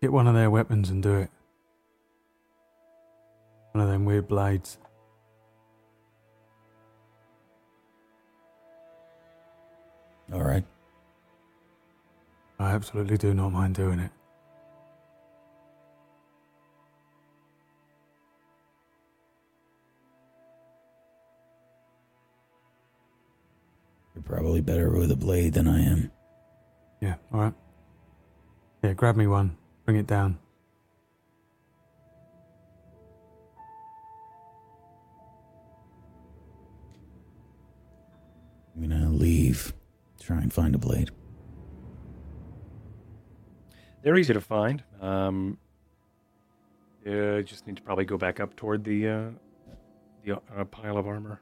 get one of their weapons and do it. One of them weird blades. All right. I absolutely do not mind doing it. You're probably better with a blade than I am. Yeah, all right. Yeah, grab me one. Bring it down. I'm gonna leave. Try and find a blade. They're easy to find. Um, you just need to probably go back up toward the uh, the uh, pile of armor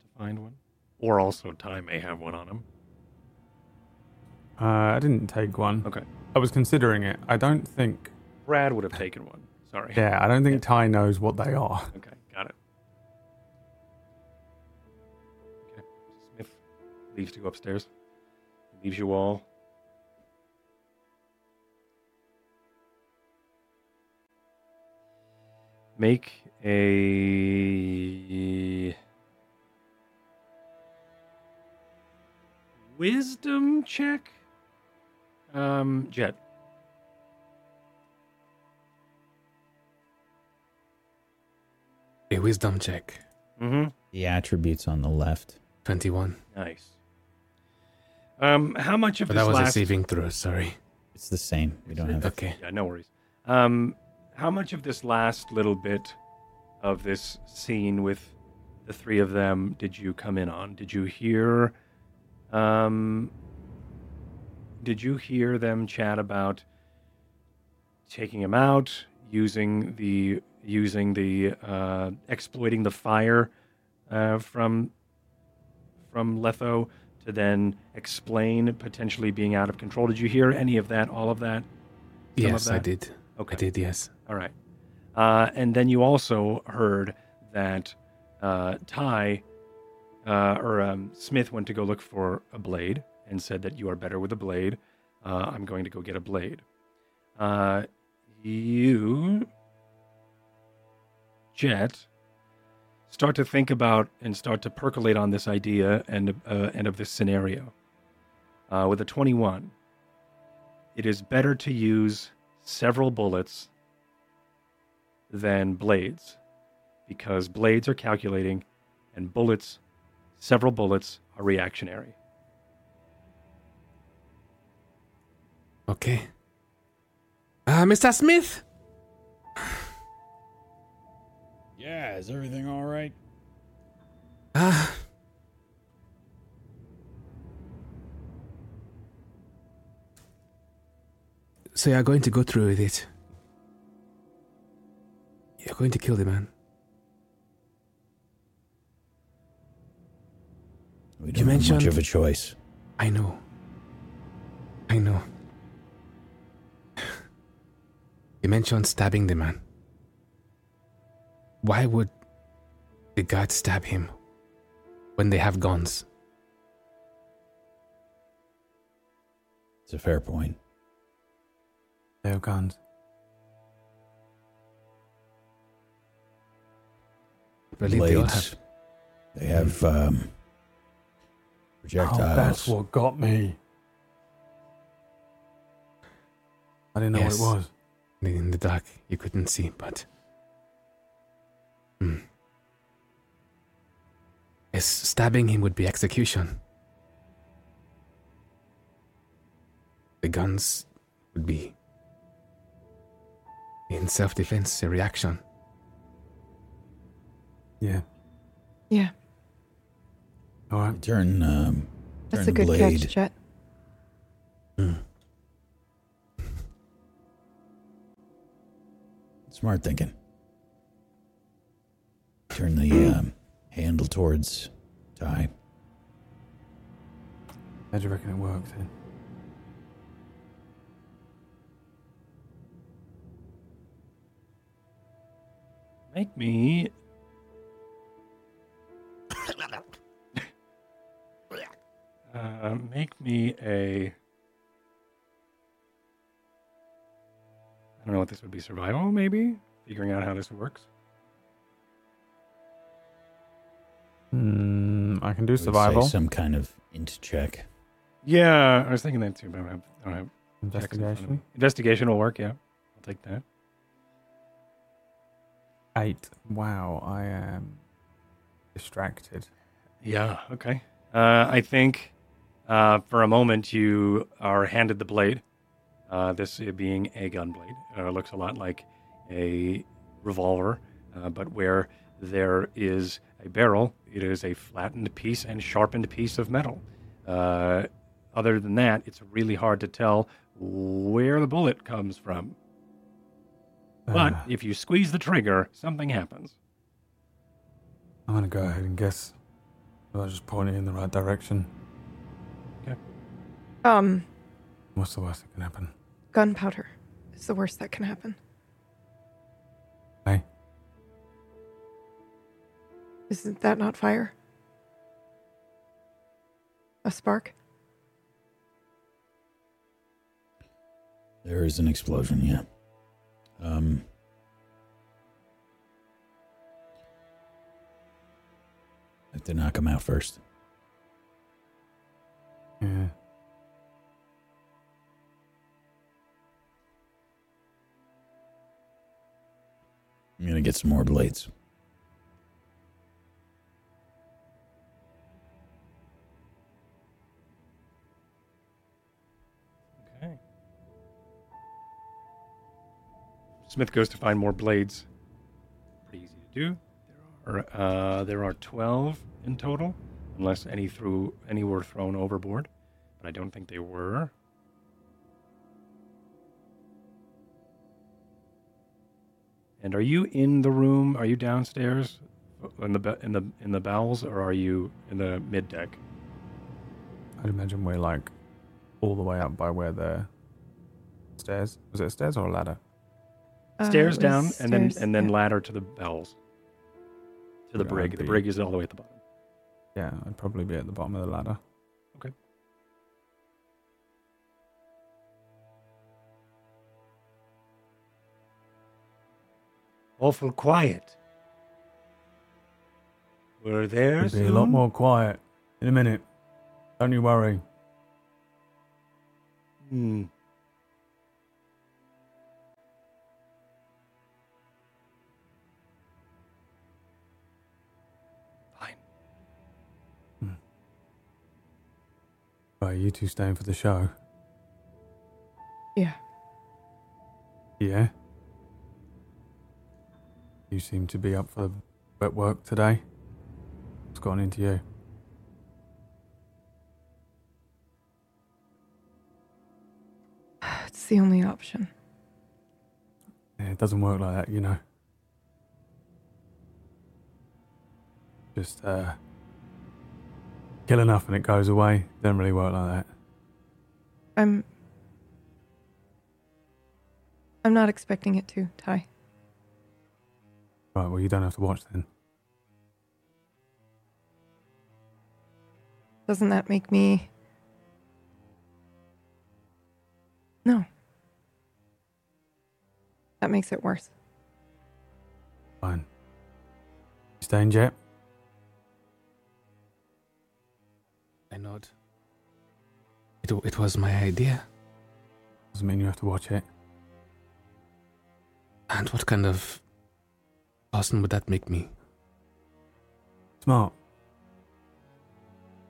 to find one, or also Ty may have one on him. Uh, I didn't take one. Okay, I was considering it. I don't think. Brad would have taken one. Sorry. Yeah, I don't think Ty knows what they are. Okay, got it. Okay, Smith leaves to go upstairs. Leaves you all. Make a wisdom check. Um, Jet. A wisdom check. Mm-hmm. The attributes on the left. 21. Nice. Um, how much of But this that was a last? saving throw, sorry. It's the same. We don't have. Okay. Yeah, no worries. Um, how much of this last little bit of this scene with the three of them did you come in on? Did you hear? Um, did you hear them chat about taking him out, using the using the uh, exploiting the fire uh, from from Letho to then explain potentially being out of control? Did you hear any of that? All of that? Some of yes, I did. Okay. I did, yes. All right. Uh, and then you also heard that uh, Ty uh, or um, Smith went to go look for a blade and said that you are better with a blade. Uh, I'm going to go get a blade. Uh, you, Jet, start to think about and start to percolate on this idea and uh, and of this scenario. Uh, with a 21, it is better to use several bullets than blades because blades are calculating and bullets, several bullets, are reactionary. Okay. Uh, Mr. Smith, Yeah, is everything all right? Ah. So you're going to go through with it. You're going to kill the man. We don't have much of a choice. I know. I know. You mentioned stabbing the man. Why would the guards stab him when they have guns? It's a fair point. They have guns. I believe they Blades. have. They have um, Oh, that's what got me. I didn't know Yes. what it was. In the dark, you couldn't see, but. Hmm. Yes, stabbing him would be execution. The guns would be in self defense, a reaction. Yeah. Yeah, All right. Turn, um, that's turn a good blade. catch, Jet. Smart thinking. Turn the um, handle towards Ty. How do you reckon it works then? Make me. uh, make me a. I don't know what this would be. Survival, maybe? Figuring out how this works. Hmm, I can do I would say survival. Some kind of int check. Yeah, I was thinking that too, but I don't have, I don't have checks in front of me. Investigation. Investigation will work, yeah. I'll take that. Eight. Wow, I am distracted. Yeah, okay. Uh, I think uh, for a moment you are handed the blade. Uh, this uh, being a gun blade. Uh, looks a lot like a revolver, uh, but where there is a barrel, it is a flattened piece and sharpened piece of metal. Uh, other than that, it's really hard to tell where the bullet comes from. But Uh, if you squeeze the trigger, something happens. I'm gonna go ahead and guess. I'll just point it in the right direction. Okay. Um, What's the worst that can happen? gunpowder is the worst that can happen. Isn't that not fire? A spark? There is an explosion, yeah. Um, I have to knock him out first. yeah. I'm gonna get some more blades. Smith goes to find more blades. Pretty easy to do. There are uh, there are twelve in total, unless any threw any were thrown overboard, but I don't think they were. And are you in the room? Are you downstairs in the be- in the in the bowels, or are you in the mid deck? I'd imagine we're like all the way up by where the stairs. Was it stairs or a ladder? Uh, stairs it down, was and then stairs, and then yeah. ladder to the bells. To the Yeah, brig. I'd The be- brig is all the way at the bottom. Yeah, I'd probably be at the bottom of the ladder. Okay. Awful quiet. We're there. It'd be a lot soon? more quiet in a minute. Don't you worry. Hmm. Right, you two staying for the show? Yeah. Yeah. You seem to be up for the wet work today. What's gone into you? It's the only option. Yeah, it doesn't work like that, you know. Just uh, kill enough and it goes away. Doesn't really work like that. I'm. I'm not expecting it to, Ty. Right, well, you don't have to watch then. Doesn't that make me. No. That makes it worse. Fine. You staying, Jet? Nod. It, it was my idea. Doesn't mean you have to watch it. And what kind of person would that make me? Smart.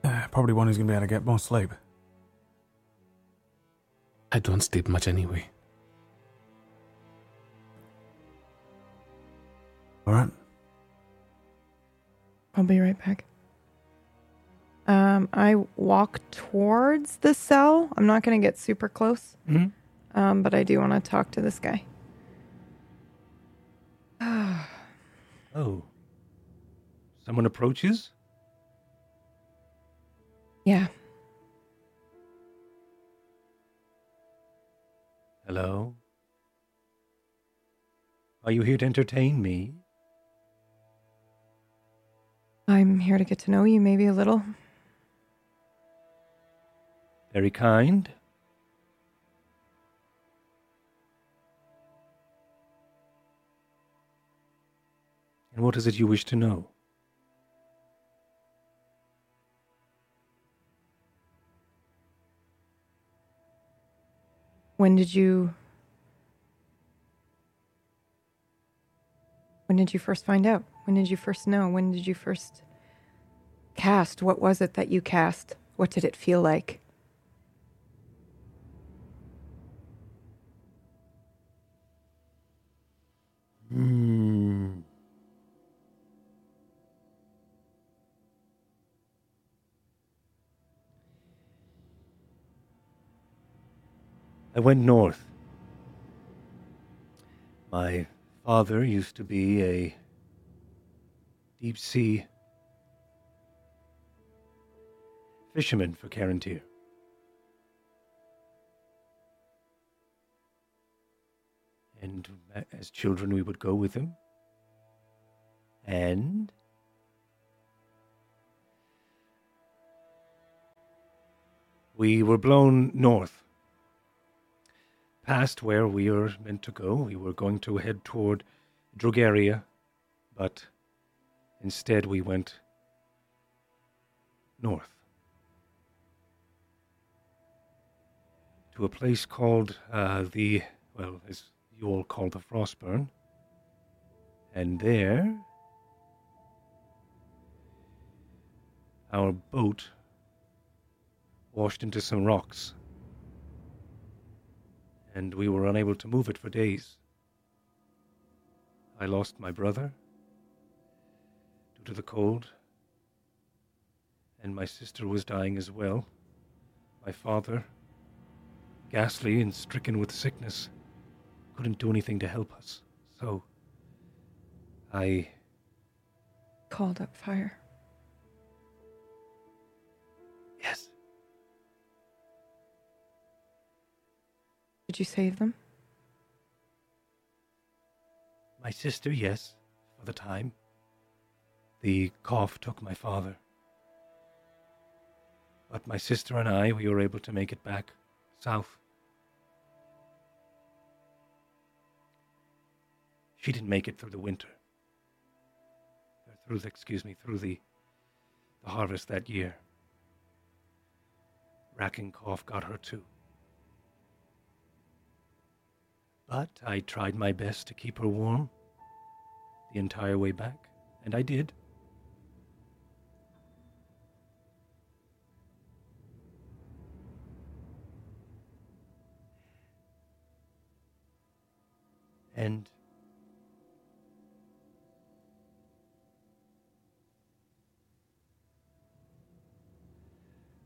Uh, probably one who's going to be able to get more sleep. I don't sleep much anyway. All right. I'll be right back. Um, I walk towards the cell. I'm not going to get super close, Mhm. um, but I do want to talk to this guy. Oh. Someone approaches? Yeah, Hello? Are you here to entertain me? I'm here to get to know you, maybe a little. Very kind. And what is it you wish to know? When did you. When did you first find out? When did you first know? When did you first cast? What was it that you cast? What did it feel like? Hmm. I went north. My father used to be a deep sea fisherman for Carantir. And as children, we would go with him. And we were blown north, past where we were meant to go. We were going to head toward Drogaria, but instead we went north to a place called uh, the, well, as you all call the Frostburn. And there, our boat washed into some rocks. And we were unable to move it for days. I lost my brother due to the cold, and my sister was dying as well. My father, ghastly and stricken with sickness, couldn't do anything to help us. So I Called up fire. yes, Did you save them? my sister, yes, for the time. The cough took my father. But my sister and I, we were able to make it back south. She didn't make it through the winter. Through the, excuse me, through the, the harvest that year. Racking cough got her too. But I tried my best to keep her warm the entire way back, and I did. And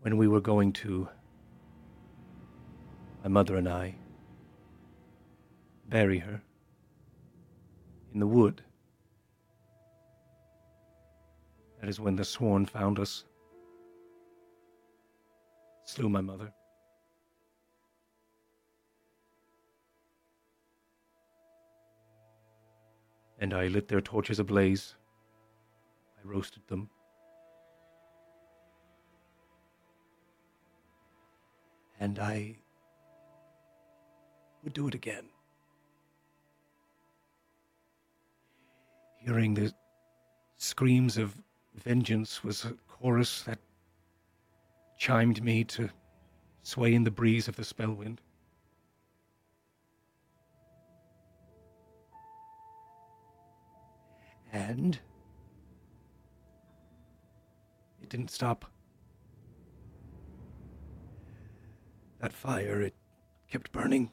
when we were going to, my mother and I, bury her in the wood. That is when the sworn found us, slew my mother. And I lit their torches ablaze. I roasted them. And I would do it again. Hearing the screams of vengeance was a chorus that chimed me to sway in the breeze of the spellwind. And it didn't stop. That fire, it kept burning.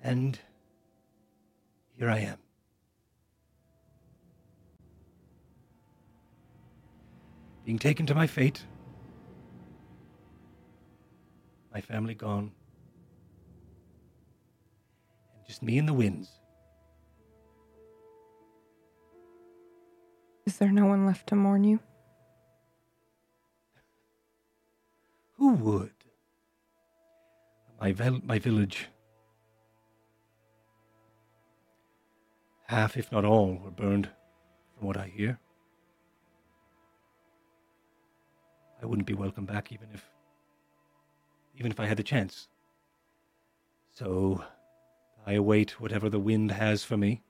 And here I am. Being taken to my fate. My family gone. And just me and the winds. Is there no one left to mourn you? Would? My, vel- my village. Half, if not all, were burned, from what I hear. I wouldn't be welcome back even if even if I had the chance. So I await whatever the wind has for me.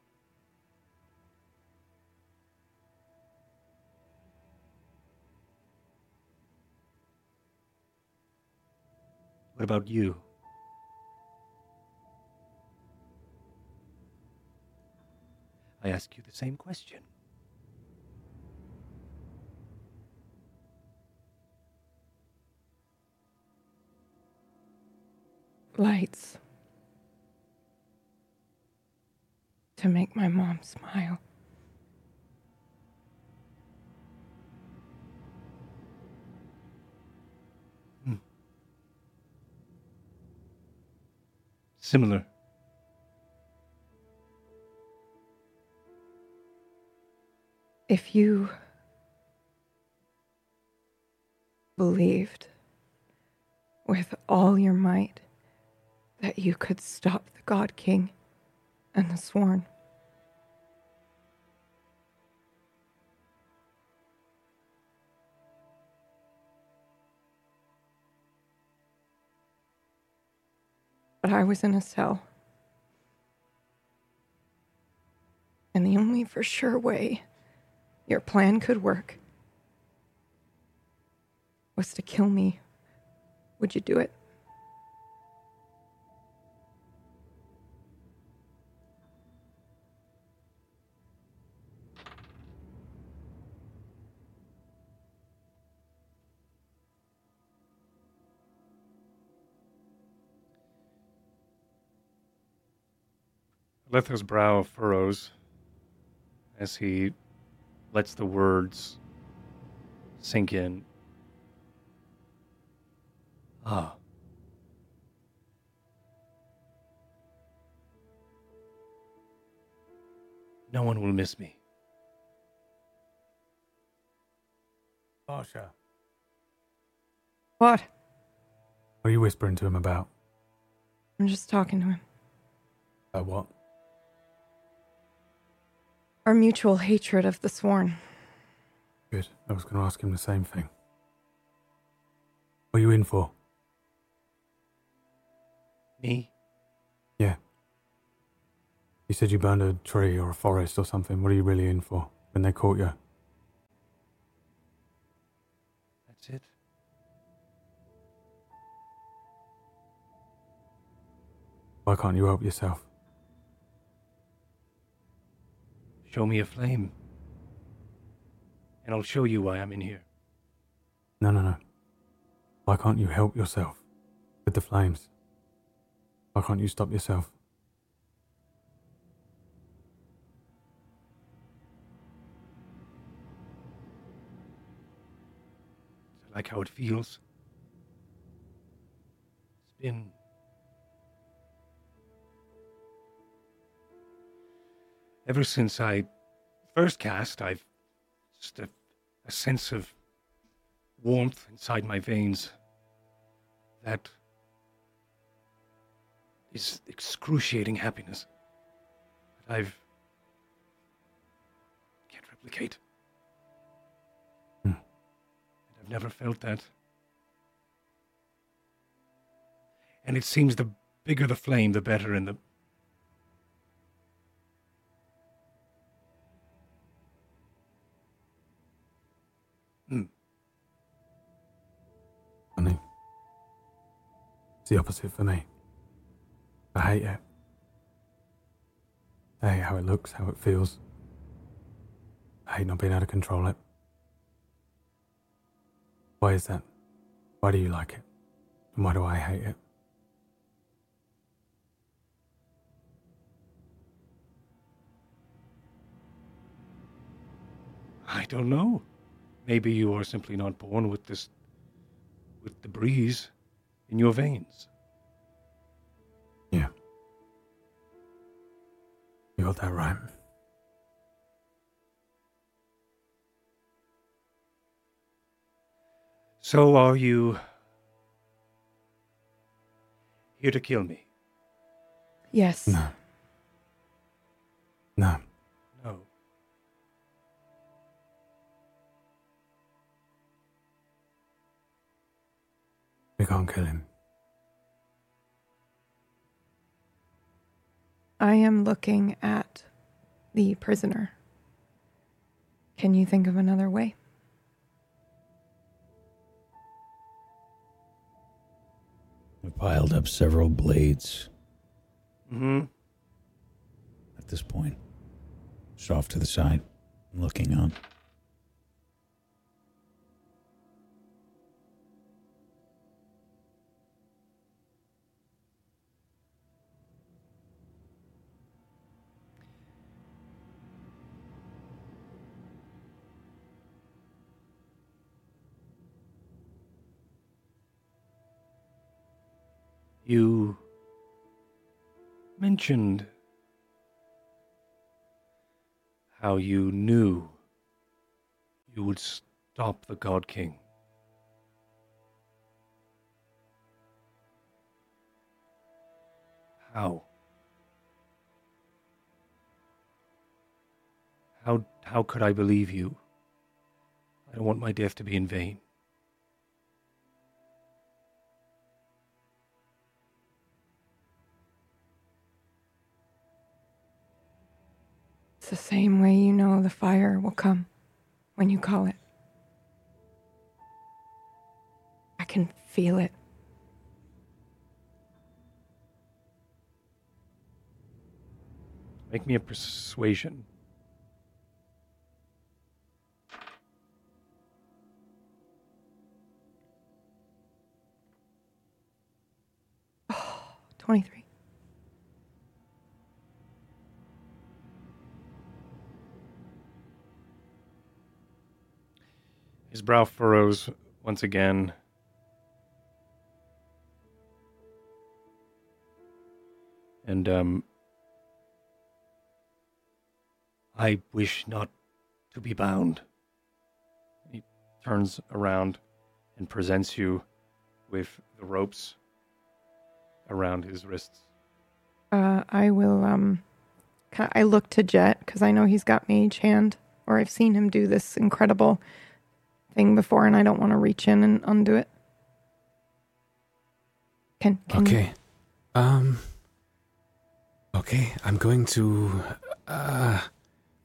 What about you? I ask you the same question. Lights. To make my mom smile. Similar. If you believed with all your might that you could stop the God King and the Sworn, but I was in a cell. And the only for sure way your plan could work was to kill me. Would you do it? Letho's brow furrows as he lets the words sink in. Ah. No one will miss me. Barsha, What? what are you whispering to him about? I'm just talking to him. About what? Our mutual hatred of the Sworn. Good. I was going to ask him the same thing. What are you in for? Me? Yeah. You said you burned a tree or a forest or something. What are you really in for when they caught you? That's it. Why can't you help yourself? Show me a flame. And I'll show you why I'm in here. No, no, no. Why can't you help yourself with the flames? Why can't you stop yourself? like how it feels. It's been. Ever since I first cast, I've just a, a sense of warmth inside my veins that is excruciating happiness that I've can't replicate. Hmm. And I've never felt that. And it seems the bigger the flame, the better, and the the opposite for me. I hate it. I hate how it looks, how it feels. I hate not being able to control it. Why is that? Why do you like it? And why do I hate it? I don't know. Maybe you are simply not born with this, with the breeze in your veins. Yeah. You got that right. So are you here to kill me? Yes. No. No. No. We can't kill him. I am looking at the prisoner. Can you think of another way? We piled up several blades Mm-hmm. at this point. Just off to the side, looking on. You mentioned how you knew you would stop the God King. How? How how could I believe you? I don't want my death to be in vain. The same way you know the fire will come when you call it. I can feel it. Make me a persuasion. Twenty-three. His brow furrows once again. And, um, I wish not to be bound. He turns around and presents you with the ropes around his wrists. Uh, I will. Um, I look to Jet because I know he's got mage hand, or I've seen him do this incredible thing before, and I don't want to reach in and undo it. Can, can you- Okay. Um. Okay, I'm going to. Uh,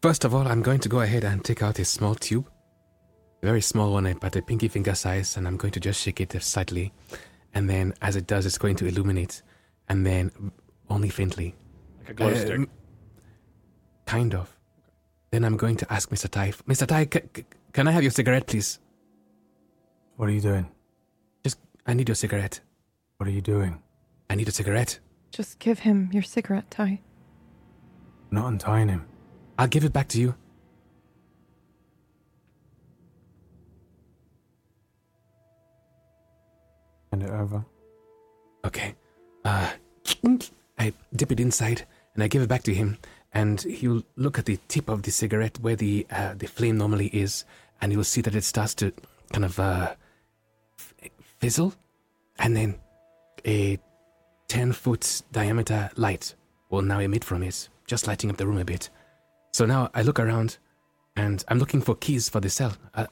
first of all, I'm going to go ahead and take out a small tube, very small one, about a pinky finger size, and I'm going to just shake it slightly, and then as it does, it's going to illuminate, and then only faintly. Like a glow stick. Um, Kind of. Then I'm going to ask Mr. Ty. Mr. Ty, c- c- can I have your cigarette, please? What are you doing? Just, I need your cigarette. What are you doing? I need a cigarette. just give him your cigarette, Ty? I'm not untying him. I'll give it back to you. Hand it over. Okay. Uh, I dip it inside and I give it back to him, and he'll look at the tip of the cigarette where the uh, the flame normally is, and you'll see that it starts to kind of uh, f- fizzle, and then a ten foot diameter light will now emit from it, just lighting up the room a bit. So now I look around, and I'm looking for keys for the cell. I,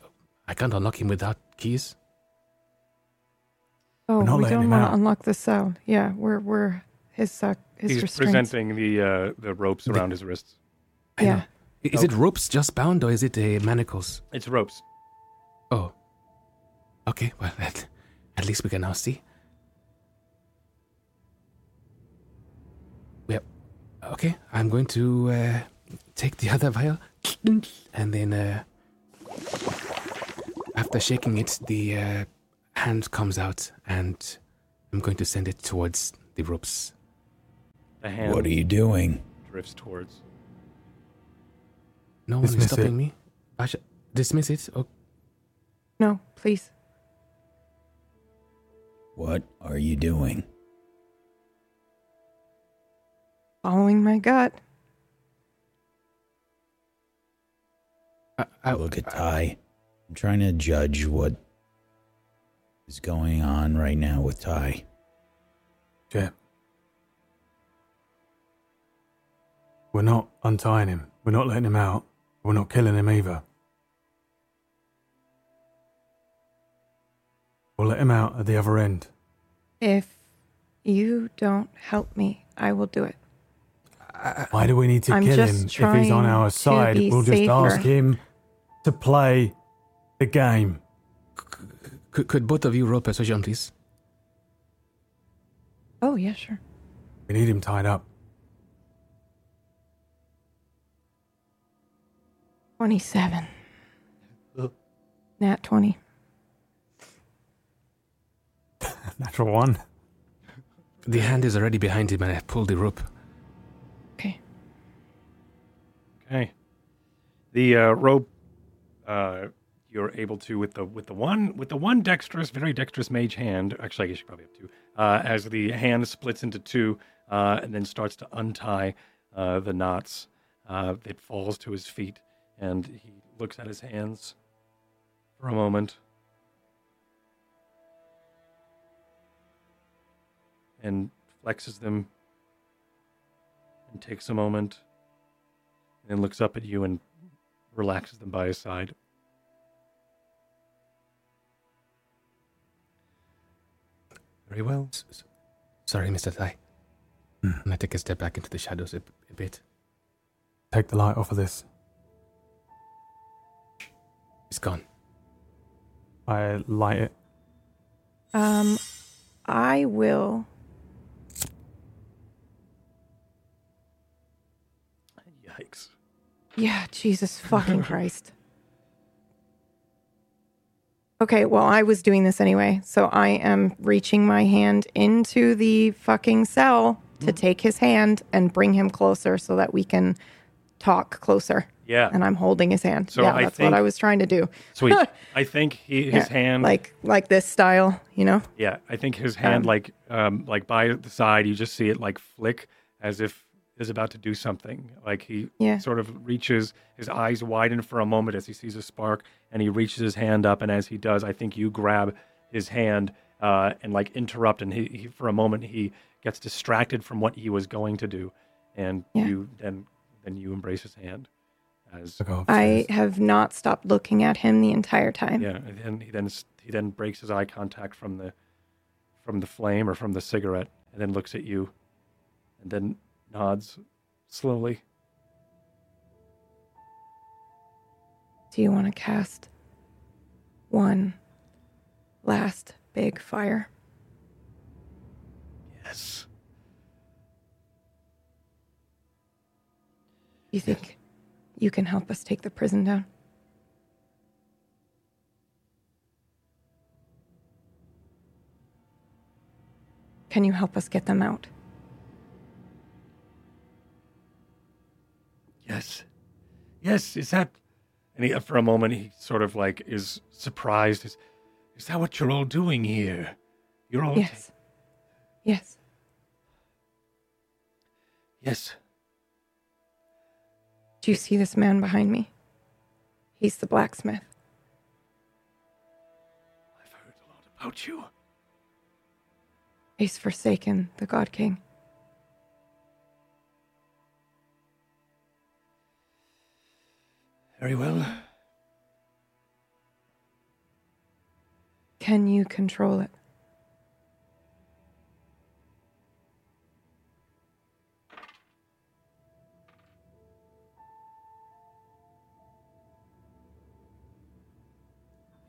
I can't unlock him without keys. Oh, we don't want to unlock the cell. Yeah, we're we're his uh, his He's restraints. presenting the uh, the ropes around his wrists. I know. Yeah. Is it ropes just bound, or is it uh, manacles? It's ropes. Oh. Okay, well, at, at least we can now see. Yep. Okay, I'm going to uh, take the other vial and then uh, after shaking it, the uh, hand comes out and I'm going to send it towards the ropes. The hand What are you doing? drifts towards. No one is Dismiss it. stopping me. I should dismiss it. Oh, No, please. What are you doing? Following my gut. I, I, Look at Ty. I'm trying to judge what is going on right now with Ty. Jet. We're not untying him. We're not letting him out. We're not killing him either. We'll let him out at the other end. If you don't help me, I will do it. Why do we need to I'm kill him if he's on our side? We'll just ask him to play the game. could, could both of you roll persuasion, please? Oh yeah, sure. We need him tied up. Twenty-seven. Nat twenty. Natural one. The hand is already behind him and I pull the rope. Okay. Okay. The uh, rope uh, you're able to with the with the one with the one dexterous, very dexterous mage hand. Actually, I guess you probably have two. Uh, as the hand splits into two uh, and then starts to untie uh, the knots, uh, it falls to his feet, and he looks at his hands for a moment. And flexes them and takes a moment and then looks up at you and relaxes them by his side. Very well. S- s- Sorry, Mr. Ty. And I take a step back into the shadows a, a bit. Take the light off of this. It's gone. I light it. Um, I will. Yikes. Yeah, Jesus fucking Christ. Okay, well, I was doing this anyway. So I am reaching my hand into the fucking cell to Mm-hmm. take his hand and bring him closer so that we can talk closer. Yeah. And I'm holding his hand. So yeah, I that's think- what I was trying to do. Sweet. I think he, his Yeah, hand like like this style, you know? Yeah, I think his hand, Um, like, um, like by the side, you just see it like flick as if is about to do something. Like he Yeah. sort of reaches, his eyes widen for a moment as he sees a spark, and he reaches his hand up, and as he does, I think you grab his hand uh, and like interrupt, and he, he for a moment he gets distracted from what he was going to do, and Yeah. you then then you embrace his hand as oh, I have not stopped looking at him the entire time. Yeah, and then he then he then breaks his eye contact from the from the flame or from the cigarette, and then looks at you, and then nods slowly. Do you want to cast one last big fire? Yes. You think you can help us take the prison down? Can you help us get them out? Yes. Yes. Is that? And he, for a moment, he sort of like is surprised. Is, is that what you're all doing here? You're all. Yes. Yes. Yes. Do you see this man behind me? He's the blacksmith. I've heard a lot about you. He's forsaken the God King. Very well. Can you control it?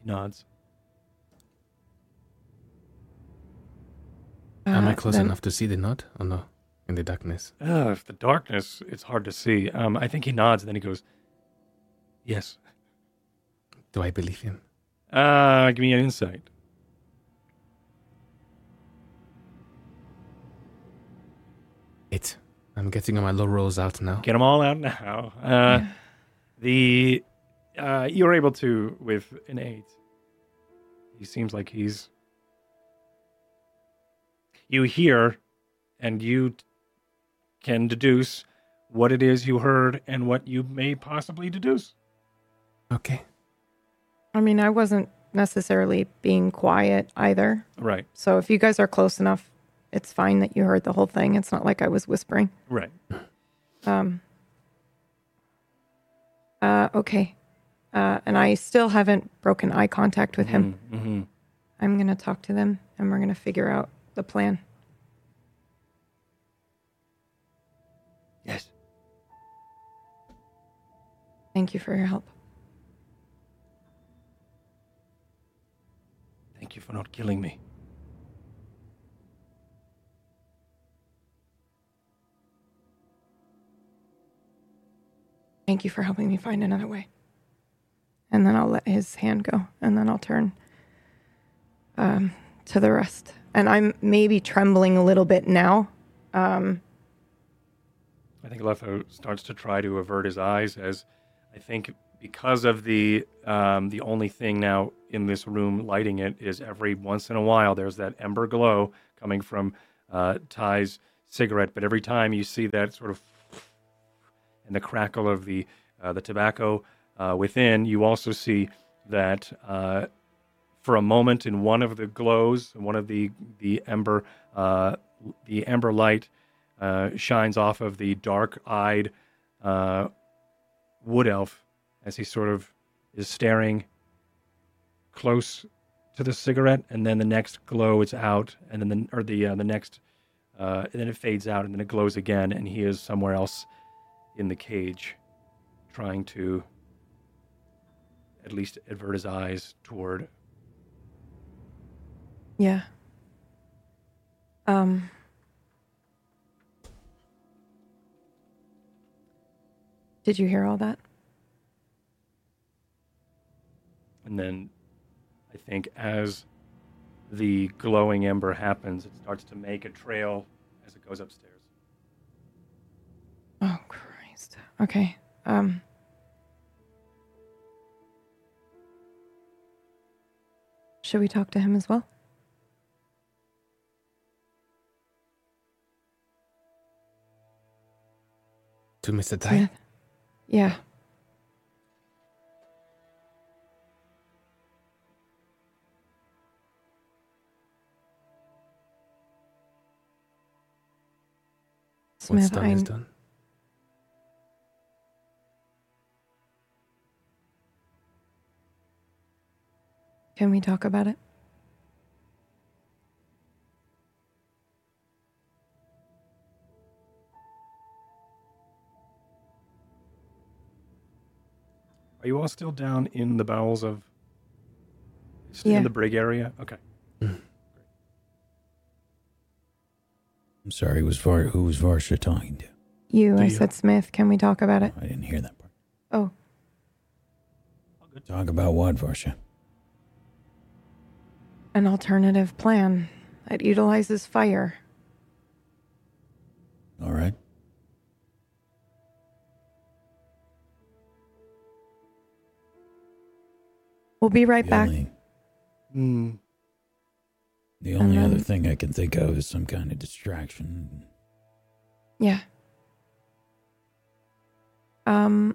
Nods. Am I Uh, close then- enough to see the nod or no? In the darkness. Uh, if the darkness, it's hard to see. Um, I think he nods, and then he goes, "Yes." Do I believe him? Uh, give me an insight. Eight. I'm getting my low rolls out now. Get them all out now. Uh, the uh, you're able to with an eight. He seems like he's. You hear, and you t- can deduce what it is you heard and what you may possibly deduce. Okay. I mean, I wasn't necessarily being quiet either. Right, So if you guys are close enough, it's fine that you heard the whole thing. It's not like I was whispering. right. Um, uh, okay. Uh, and I still haven't broken eye contact with him. hmm I'm going to talk to them and we're going to figure out the plan. Yes. Thank you for your help. Thank you for not killing me. Thank you for helping me find another way. And then I'll let his hand go and then I'll turn um, to the rest. And I'm maybe trembling a little bit now. Um, I think Letho starts to try to avert his eyes as I think because of the um, the only thing now in this room lighting it is every once in a while there's that ember glow coming from uh, Ty's cigarette, but every time you see that sort of and the crackle of the uh, the tobacco uh, within, you also see that uh, for a moment in one of the glows, one of the the ember uh, the ember light uh, shines off of the dark-eyed uh, wood elf as he sort of is staring close to the cigarette, and then the next glow is out, and then the or the uh, the next, and then it fades out, and then it glows again, and he is somewhere else in the cage, trying to at least avert his eyes toward. yeah. Um, did you hear all that? And then I think as the glowing ember happens, it starts to make a trail as it goes upstairs. Oh, Christ. Okay. Um, should we talk to him as well? To Mr. Smith? Yeah. What's done I, is done. Can we talk about it? Are you all still down in the bowels of? Still Yeah. in the brig area? Okay. Hmm. I'm sorry, was Var who was Varsha talking to? You, Do I you? said Smith. Can we talk about it? I didn't hear that part. Oh, Talk about what, Varsha? An alternative plan that utilizes fire. All right. We'll be right The back. only- Hmm. The only And other thing I can think of is some kind of distraction. Yeah. Um,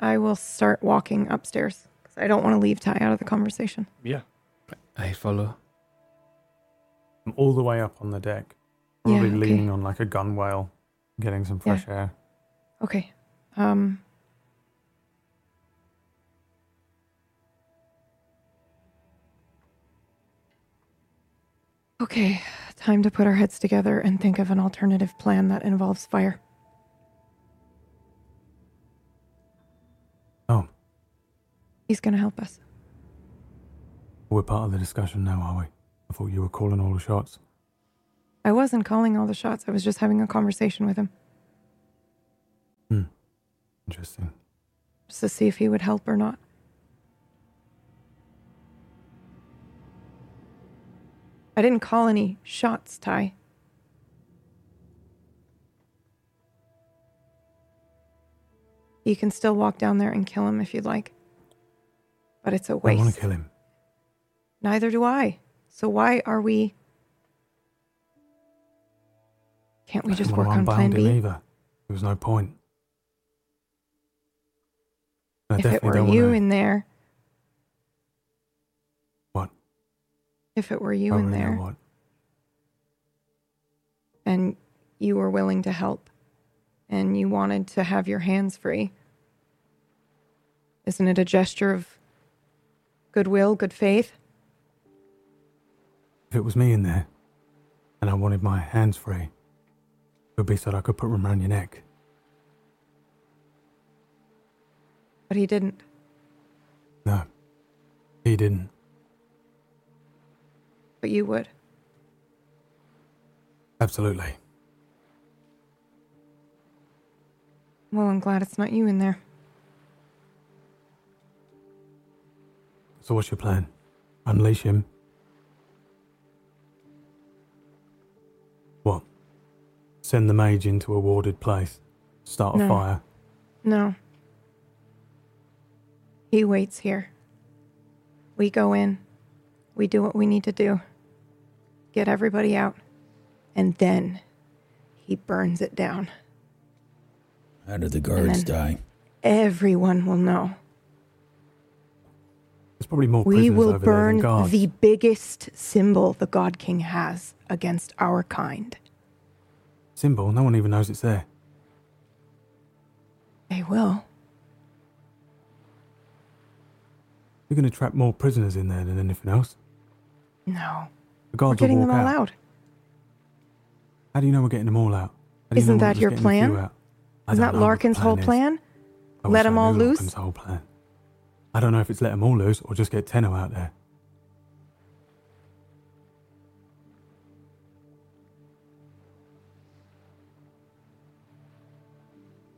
I will start walking upstairs because I don't want to leave Ty out of the conversation. Yeah. I follow. I'm all the way up on the deck, Yeah, probably okay. leaning on like a gunwale, getting some fresh air. Okay. Um. Okay, time to put our heads together and think of an alternative plan that involves fire. Oh, He's gonna help us. We're part of the discussion now, are we? I thought you were calling all the shots. I wasn't calling all the shots, I was just having a conversation with him Hmm. Interesting. just to see if he would help or not. I didn't call any shots, Ty. You can still walk down there and kill him if you'd like. But it's a waste. I want to kill him. Neither do I. So why are we. Can't we just work on plan B? either. There was no point. I If it were you wanna- in there. What? If it were you in there what. and you were willing to help and you wanted to have your hands free, isn't it a gesture of goodwill, good faith? If it was me in there, and I wanted my hands free, it would be so that I could put them around your neck. But he didn't. No, he didn't. But you would. Absolutely. Well, I'm glad it's not you in there. So what's your plan? Unleash him? Send the mage into a warded place? Start a No. fire? No. He waits here. We go in. We do what we need to do. Get everybody out. And then he burns it down. How did the guards then- die? Everyone will know. There's probably more We prisoners will over there burn than guards. the biggest symbol the God King has against our kind. Symbol, no one even knows it's there. They will. You're going to trap more prisoners in there than anything else. No. The We're guards getting will them all out. out. How do you know we're getting them all out? How do you Isn't that your getting plan? Isn't that Lorcan's whole is. plan? Let them all loose? Lorcan's whole plan. I don't know if it's let them all loose or just get Tenno out there.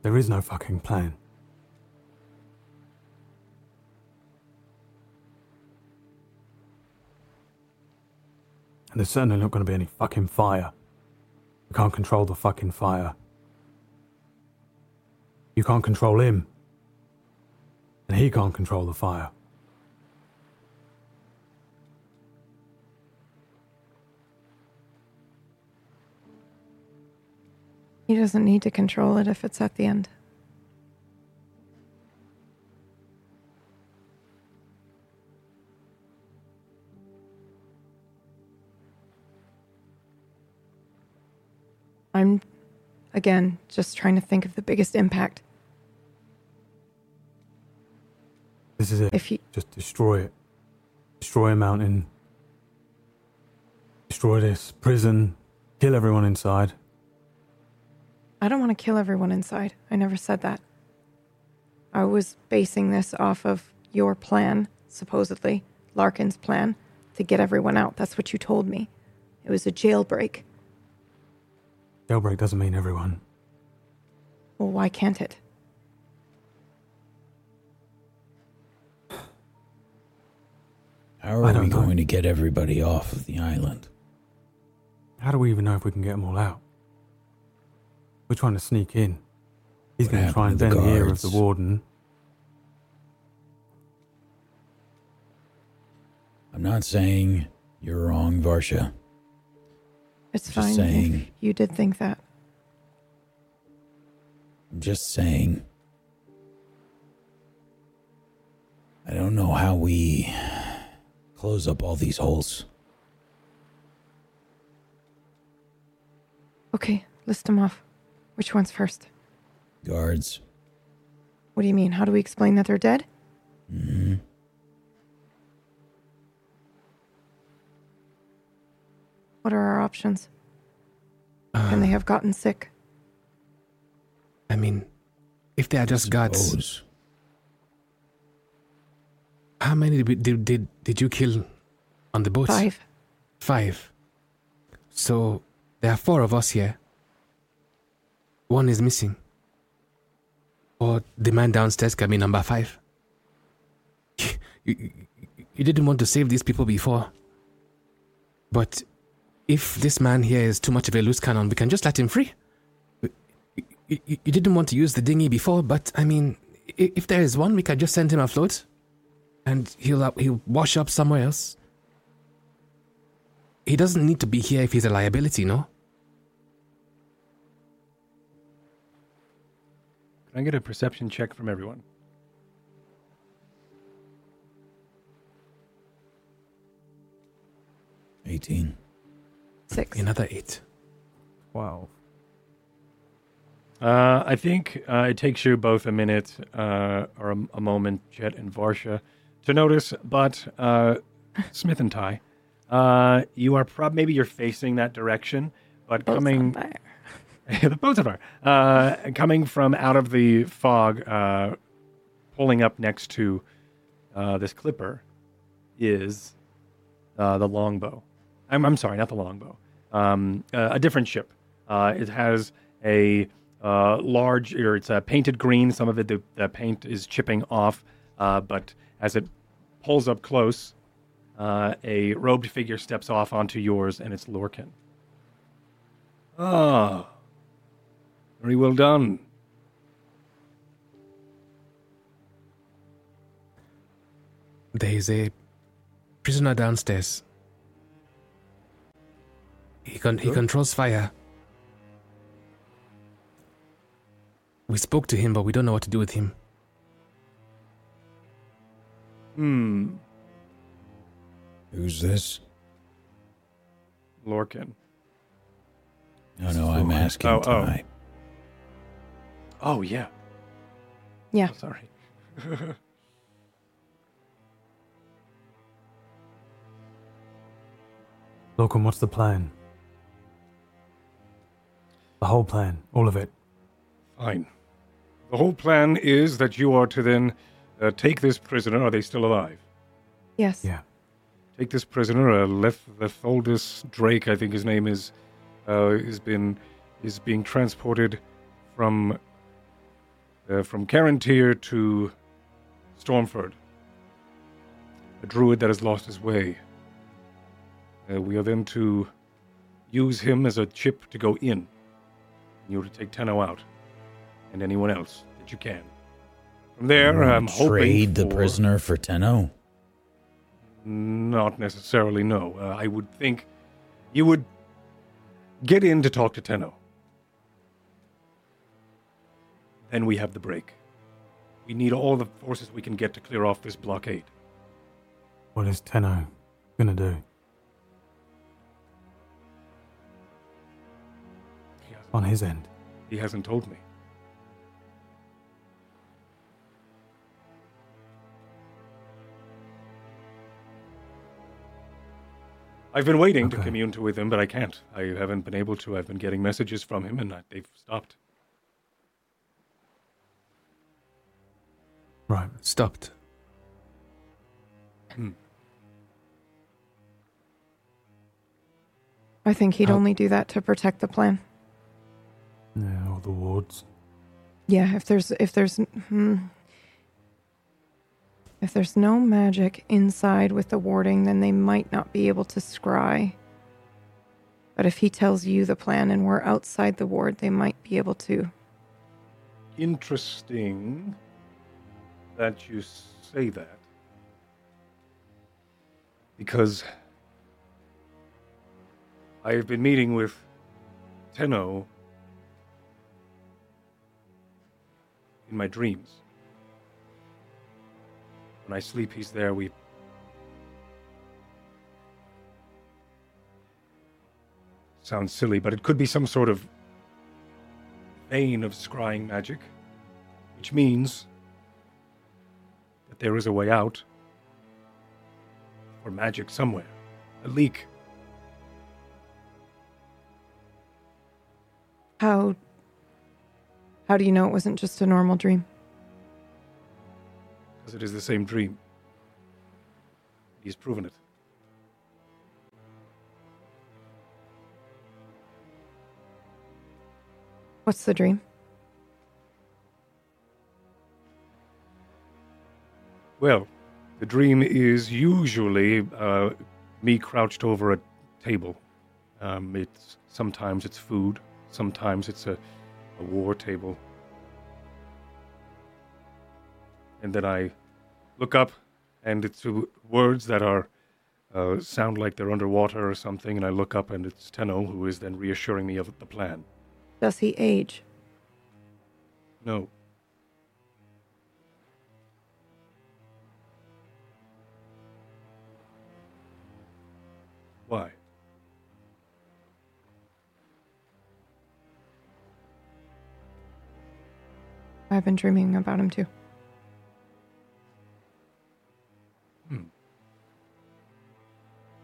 There is no fucking plan. And there's certainly not going to be any fucking fire. You can't control the fucking fire. You can't control him. And he can't control the fire. He doesn't need to control it if it's at the end. I'm, again, just trying to think of the biggest impact. This is it. If you, Just destroy it. Destroy a mountain. Destroy this prison. Kill everyone inside. I don't want to kill everyone inside. I never said that. I was basing this off of your plan, supposedly, Lorcan's plan, to get everyone out. That's what you told me. It was a jailbreak. Jailbreak doesn't mean everyone. Well, why can't it? How I are don't we know. going to get everybody off of the island? How do we even know if we can get them all out? We're trying to sneak in. He's going to try and bend the the ear of the warden. I'm not saying You're wrong, Varsha. It's Just fine. if saying. You did think that. I'm just saying. I don't know how we close up all these holes. Okay, list them off. Which one's first? Guards. What do you mean? How do we explain that they're dead? hmm What are our options? Can they have gotten sick? I mean, if they are just guards, how many did, did did did you kill on the boat? Five. Five. So there are four of us here. One is missing. Or the man downstairs can be number five. You, you, didn't want to save these people before. But if this man here is too much of a loose cannon, we can just let him free. You, you, you didn't want to use the dinghy before, but I mean, if there is one, we can just send him afloat, and he'll uh, he'll wash up somewhere else. He doesn't need to be here if he's a liability, no? I get a perception check from everyone? Eighteen. Six. Another eight. Twelve. Uh, I think uh, it takes you both a minute uh, or a, a moment, Jet and Varsha, to notice. But uh, Smith and Ty, uh, you are prob maybe you're facing that direction, but Both coming on fire. the both of are uh, coming from out of the fog, uh, pulling up next to uh, this clipper is the longbow. I'm, I'm sorry, not the longbow. Um, a different ship. It has a uh, large, or it's uh, painted green. Some of it, the, the paint is chipping off, uh, but as it pulls up close, a robed figure steps off onto yours, and it's Lorcan. Ah, very well done. There is a prisoner downstairs. He con- he controls fire. We spoke to him, but we don't know what to do with him. Hmm, Who's this? Lorcan. No, no, I'm asking Oh, oh. Ty. Oh yeah. Yeah. Oh, sorry. Lorcan, what's the plan? The whole plan, all of it. Fine. The whole plan is that you are to then uh, take this prisoner. Are they still alive? Yes. Yeah. Take this prisoner, uh, Leth Letholdus Drake, I think his name is, uh, has been is being transported from uh, from Carantir to Stormford. A druid that has lost his way. Uh, we are then to use him as a chip to go in. You are to take Tenno out, and anyone else that you can. From there, I'm hoping trade the prisoner for Tenno. Not necessarily, no. Uh, I would think you would get in to talk to Tenno. Then we have the break. We need all the forces we can get to clear off this blockade. What is Tenno gonna do? On his end. he hasn't told me. I've been waiting to Okay. commune to with him, but I can't. I haven't been able to. I've been getting messages from him, and they've stopped. Right. Stopped. I think he'd How- only do that to protect the plan. Yeah, all the wards. Yeah, if there's if there's hmm, if there's no magic inside with the warding, then they might not be able to scry. But if he tells you the plan and we're outside the ward, they might be able to. Interesting that you say that. Because I have been meeting with Tenno in my dreams. When I sleep, he's there. We sounds silly, but it could be some sort of vein of scrying magic, which means that there is a way out Or magic somewhere, a leak. How how do you know it wasn't just a normal dream? because it is the same dream. He's proven it. What's the dream? Well, the dream is usually uh, me crouched over a table. Um, it's sometimes it's food, sometimes it's a, a war table, and then I look up, and it's words that are uh, sound like they're underwater or something, and I look up, and it's Tenno who is then reassuring me of the plan. Does he age? No, I've been dreaming about him too.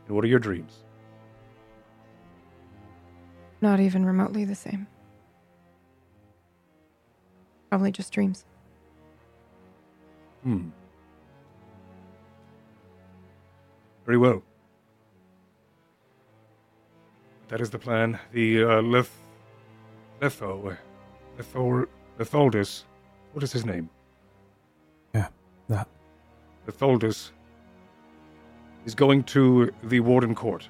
And what are your dreams? Not even remotely the same. Probably just dreams. Hmm. Very well. That is the plan. The uh, Leth, Letho, uh, Lethor, Letholdus. What is his name? Yeah, that. Letholdus is going to the Warden Court.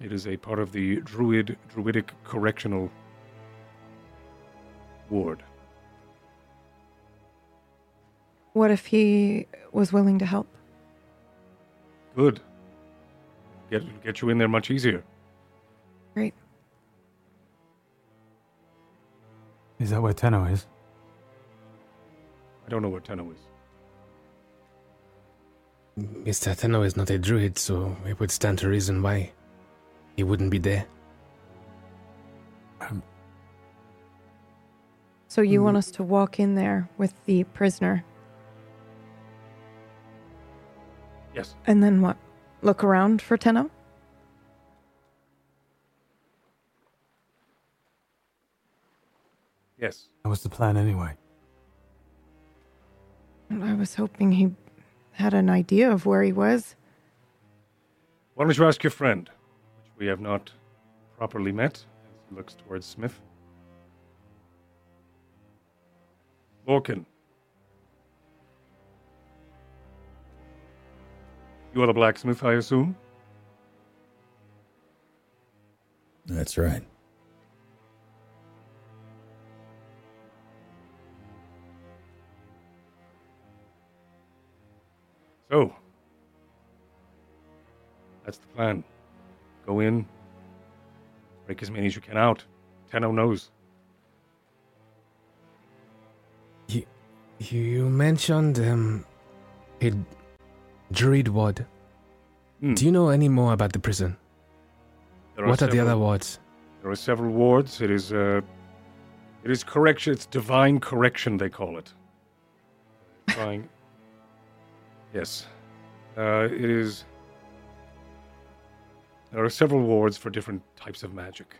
It is a part of the Druid Druidic Correctional Ward. What if he was willing to help? Good. Get get you in there much easier. Is that where Tenno is? I don't know where Tenno is. Mr. Tenno is not a druid, so it would stand to reason why he wouldn't be there. Um, So you want us to walk in there with the prisoner Yes. and then what? Look around for Tenno? Yes. that was the plan anyway. I was hoping he had an idea of where he was. Why don't you ask your friend, which we have not properly met, as he looks towards Smith. Lorcan. You are the blacksmith, I assume? That's right. So, that's the plan. Go in, break as many as you can out. Tenno knows. You, you mentioned um, a druid ward. Hmm. Do you know any more about the prison? There what are the other wards? There are several wards. It is uh, it is correction. It's divine correction. They call it. Divine. Yes, uh, it is. There are several wards for different types of magic.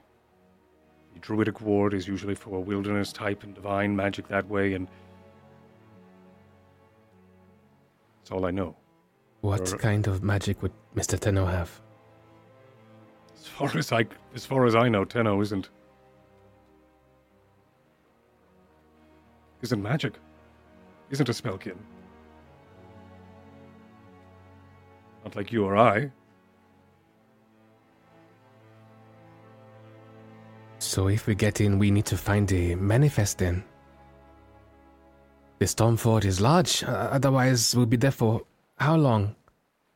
The druidic ward is usually for a wilderness type and divine magic that way, and that's all I know. What Or- kind of magic would Mr. Tenno have? As far as I, as far as I know, Tenno isn't isn't magic. Isn't a spellkin. Not like you or I. So if we get in, we need to find a manifest then. The Stormford is large, uh, otherwise we'll be there for how long?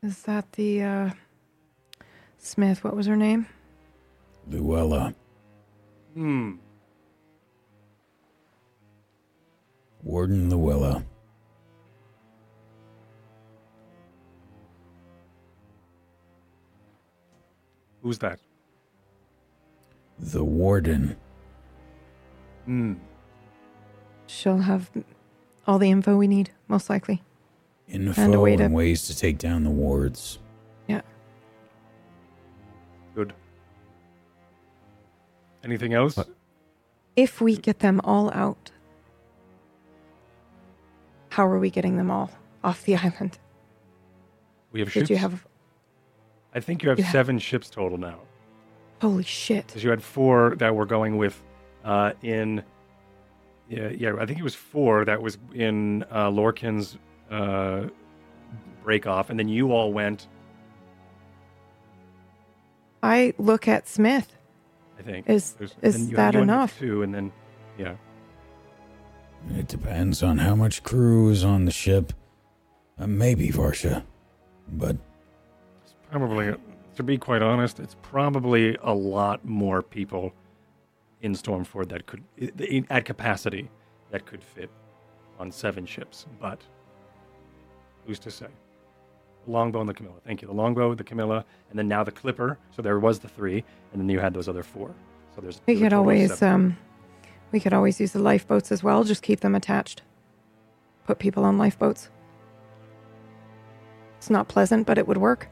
Is that the uh, Smith, what was her name? Luella. Hmm. Warden Luella. Who's that? The Warden. Hmm. She'll have all the info we need, most likely. Info And a way and to- ways to take down the wards. Yeah. Good. Anything else? What? If we get them all out, how are we getting them all off the island? We have Did ships. you have. I think you have you have- seven ships total now. Holy shit. Because you had four that were going with uh, in. Yeah, yeah, I think it was four that was in uh, Lorcan's uh, break off, and then you all went. I look at Smith. I think Is- There's- is and you- that you enough? Two, and then yeah, It depends on how much crew is on the ship. Uh, maybe Varsha. But it's probably. To be quite honest, it's probably a lot more people in Stormford that could, at capacity, that could fit on seven ships. But who's to say? The longbow and the Camilla. Thank you. The longbow, the Camilla, and then now the Clipper. So there was the three, and then you had those other four. So there's We could always um we could always use the lifeboats as well, just keep them attached. Put people on lifeboats. It's not pleasant, but it would work.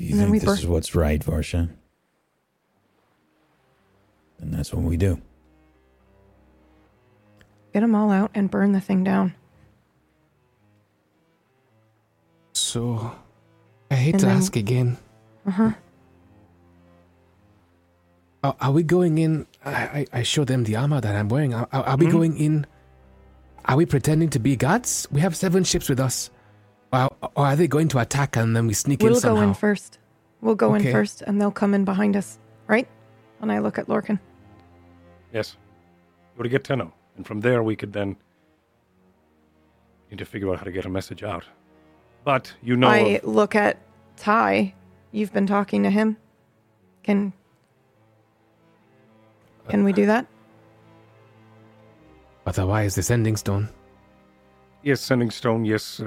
You And think this bur- is what's right, Varsha? Then that's what we do. Get them all out and burn the thing down. So, I hate And to then- ask again. Uh huh. Are, are we going in? I, I, I show them the armor that I'm wearing. Are, are, are we Mhm. going in? Are we pretending to be gods? We have seven ships with us. Or, or are they going to attack and then we sneak in somehow? We'll go in first. We'll go Okay. in first, and they'll come in behind us, right? And I look at Lorcan. Yes. Go to get Tenno. And from there, we could then need to figure out how to get a message out. But you know, I of- look at Ty. You've been talking to him. Can can we do that? Otherwise, uh, the sending stone. Yes, sending stone, yes, uh,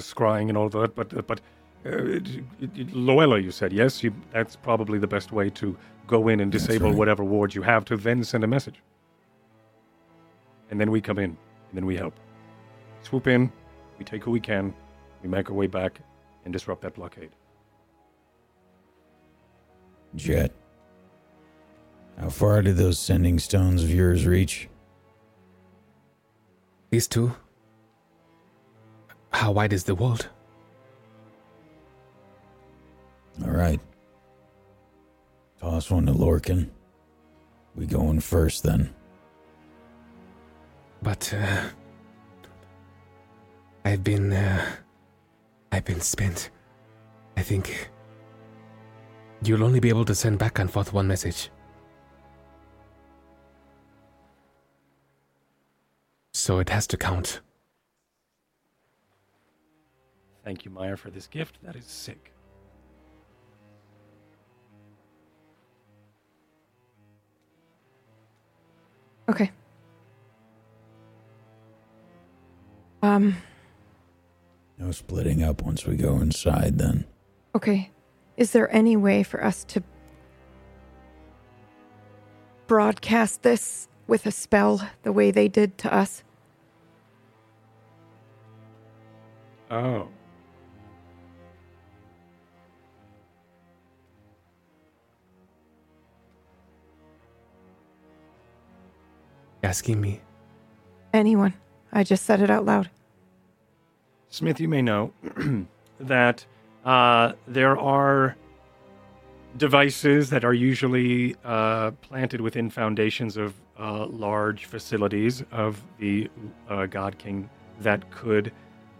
scrying and all that. But uh, but uh, it- it- Luella, you said yes. You, that's probably the best way to go in and disable right. whatever wards you have to then send a message. And then we come in, and then we help. Swoop in, we take who we can, we make our way back, and disrupt that blockade. Jet. How far did those sending stones of yours reach? These two. How wide is the world? All right. Toss one to Lorcan. We going first then. But uh, I've been uh, I've been spent. I think you'll only be able to send back and forth one message. So it has to count. Thank you, Maya, for this gift. That is sick. Okay. Um. No splitting up once we go inside then. Okay. Is there any way for us to broadcast this with a spell the way they did to us? Oh. Asking me. Anyone? I just said it out loud. Smith, you may know that uh, there are devices that are usually uh, planted within foundations of uh, large facilities of the uh, God King that could,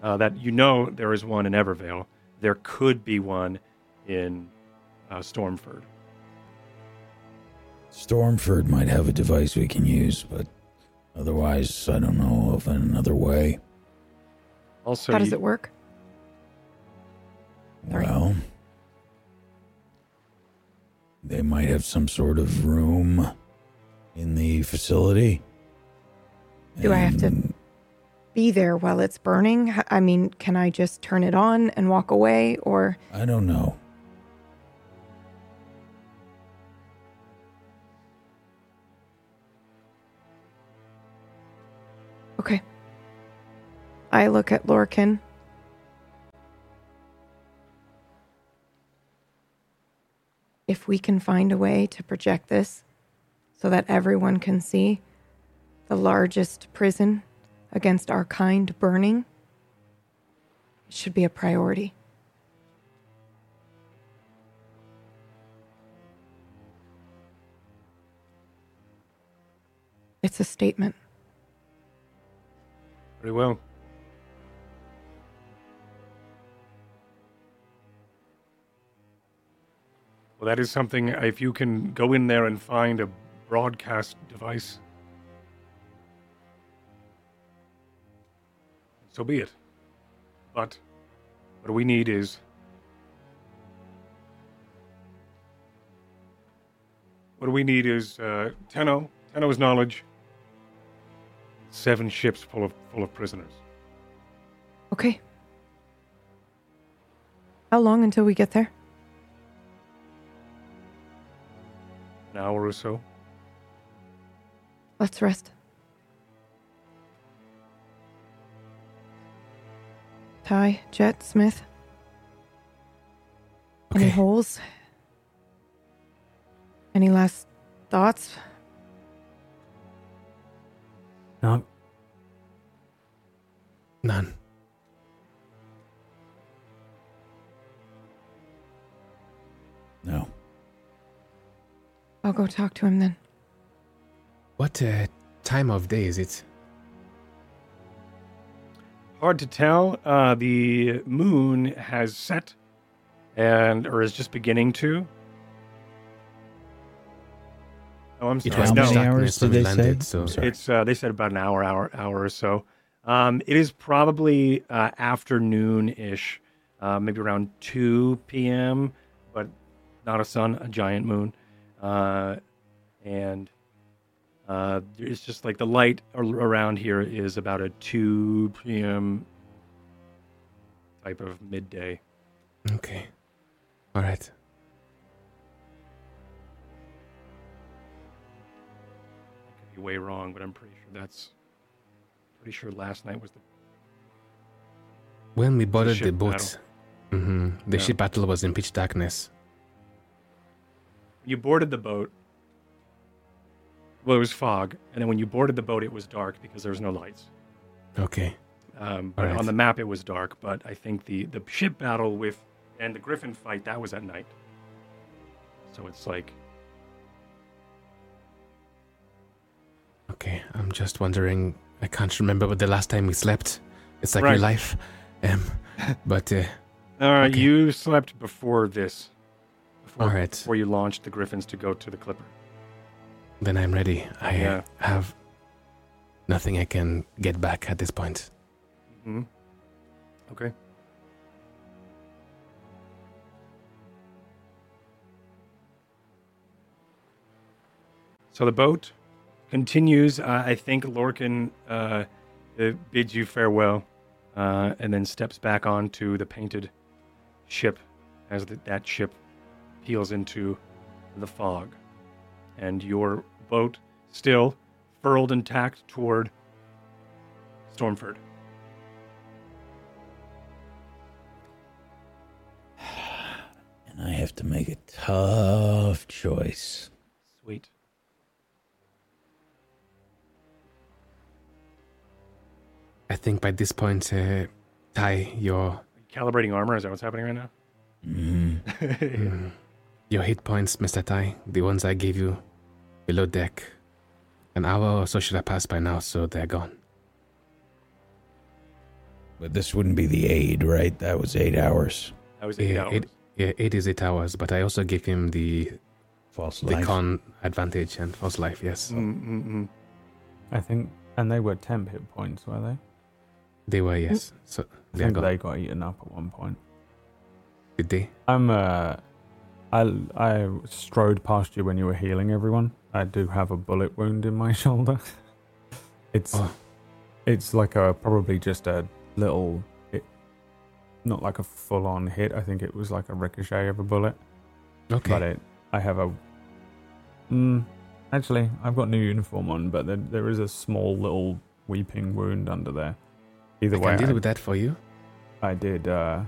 uh, that you know there is one in Evervale. There could be one in uh, Stormford. Stormford might have a device we can use, but otherwise, I don't know of another way. Also, How does you- it work? Well, they might have some sort of room in the facility. Do I have to- Be there while it's burning? I mean, can I just turn it on and walk away? Or I don't know. Okay. I look at Lorcan. If we can find a way to project this so that everyone can see the largest prison against our kind burning, it should be a priority. It's a statement. Very well. Well, that is something. If you can go in there and find a broadcast device, so be it. But what we need is what we need is uh, Tenno, Tenno's knowledge, seven ships full of full of prisoners. Okay. How long until we get there? An hour or so. Let's rest. Ty, Jet, Smith. Any holes? Any last thoughts? No, None. No. I'll go talk to him then. What uh, time of day is it? Hard to tell. Uh, the moon has set, and or is just beginning to. Oh, I'm It sorry. was How no, many hours did we they say? landed, so it's uh, they said about an hour, hour, hour or so. Um, it is probably uh, afternoon ish, uh, maybe around two p.m. But not a sun, a giant moon, uh, and uh, it's just like the light around here is about a two p.m. type of midday. Okay. All right. Be way wrong, but I'm pretty sure that's pretty sure last night was the When we boarded the ship boat, hmm the Yeah. ship battle was in pitch darkness. you boarded the boat. Well, it was fog, and then when you boarded the boat, it was dark because there was no lights. Okay. Um, but Alright. on the map, it was dark. But I think the the ship battle with and the Griffin fight that was at night. So it's like Okay. I'm just wondering. I can't remember what the last time we slept. It's like Right. real life. Um, but uh, uh, Okay. you slept before this. Before, all right. Before you launched the Griffins to go to the Clipper. Then I'm ready. I Yeah. have nothing I can get back at this point. hmm Okay. So the boat continues. Uh, I think Lorcan uh, uh, bids you farewell uh, and then steps back onto the painted ship as the, that ship peels into the fog. And your boat still furled and tacked toward Stormford. And I have to make a tough choice. I think by this point, uh, Ty, your Calibrating armor, is that what's happening right now? Mm. mm, your hit points, Mister Ty, the ones I gave you below deck, an hour or so should have passed by now, so they're gone. But this wouldn't be the aid, right? That was eight hours. That was eight Yeah, hours. it- Yeah, eight is eight hours, but I also gave him the False the life. con advantage and false life. Yes. Mm, mm, mm. I think, and they were temp hit points, were they? They were, yes. So I they think they got eaten up at one point. Did they? I'm uh, I I strode past you when you were healing everyone. I do have a bullet wound in my shoulder. it's Oh. it's like a probably just a little hit, not like a full on hit. I think it was like a ricochet of a bullet. Okay. But it, I have a. Mm, actually, I've got new uniform on, but there, there is a small little weeping wound under there. Either I way, can deal I, with that for you. I did. Uh,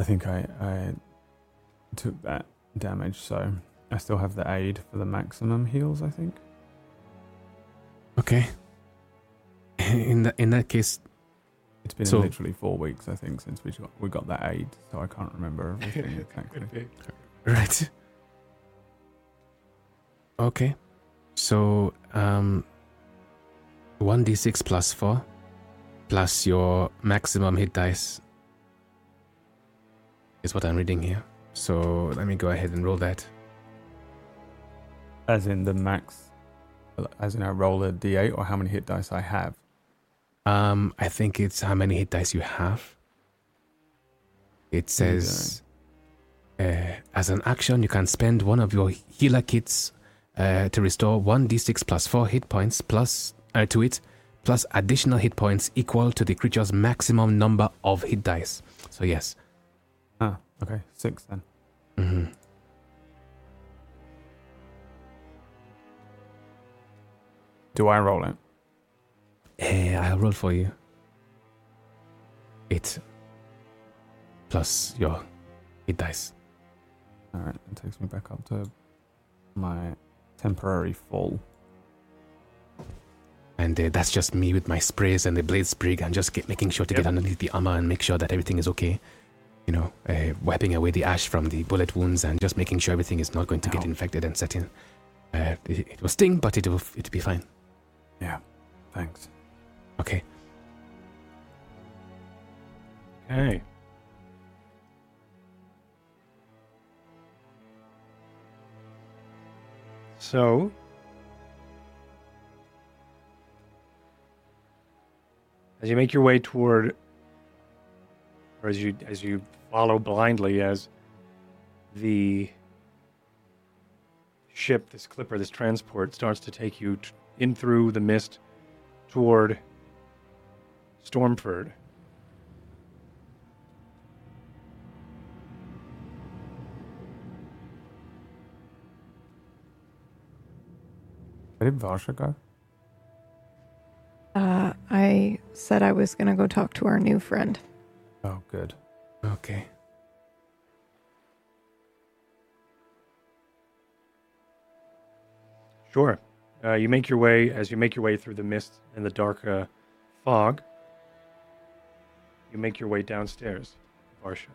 I think I I took that damage, so I still have the aid for the maximum heals. I think. Okay. In that in that case, It's been So- literally four weeks, I think, since we got we got that aid, so I can't remember everything exactly. right. Okay. So um, one d six plus four, plus your maximum hit dice. Is what I'm reading here. So let me go ahead and roll that. As in the max, as in I roll a d8, or how many hit dice I have. Um, I think it's how many hit dice you have. It says, uh, as an action, you can spend one of your healer kits uh, to restore one d6 plus four hit points plus uh, to it, plus additional hit points equal to the creature's maximum number of hit dice. So yes. Ah, okay, six then. hmm Do I roll it? Uh, I'll roll for you. Eight plus your hit dice. All right, that takes me back up to my temporary full. And uh, that's just me with my sprays and the blade sprig and just get, making sure to Yep. get underneath the armor and make sure that everything is okay. You know, uh, wiping away the ash from the bullet wounds and just making sure everything is not going to get infected and set in. Uh, it, it will sting, but it will it'll be fine. Yeah, thanks. Okay. Okay. So, as you make your way toward, or as you as you follow blindly as the ship, this clipper, this transport starts to take you t- in through the mist toward Stormford. Where did Varsha go? Uh, I said I was going to go talk to our new friend. Oh, good. Okay. Sure. Uh, you make your way as you make your way through the mist and the dark uh, fog. You make your way downstairs, Varsha.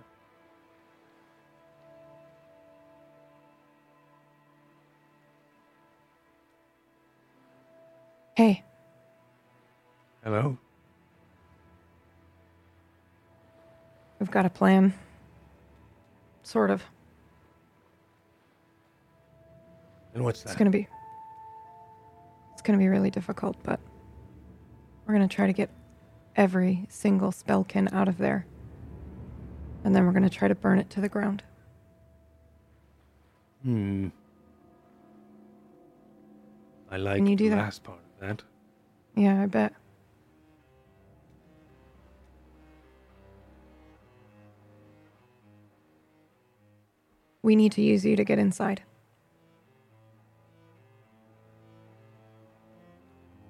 Hey, Hello. we've got a plan. Sort of. And what's that? It's going to be It's going to be really difficult, but we're going to try to get every single spellkin out of there. And then we're going to try to burn it to the ground. Hmm. I like Can you do the that? last part of that. Yeah, I bet. We need to use you to get inside.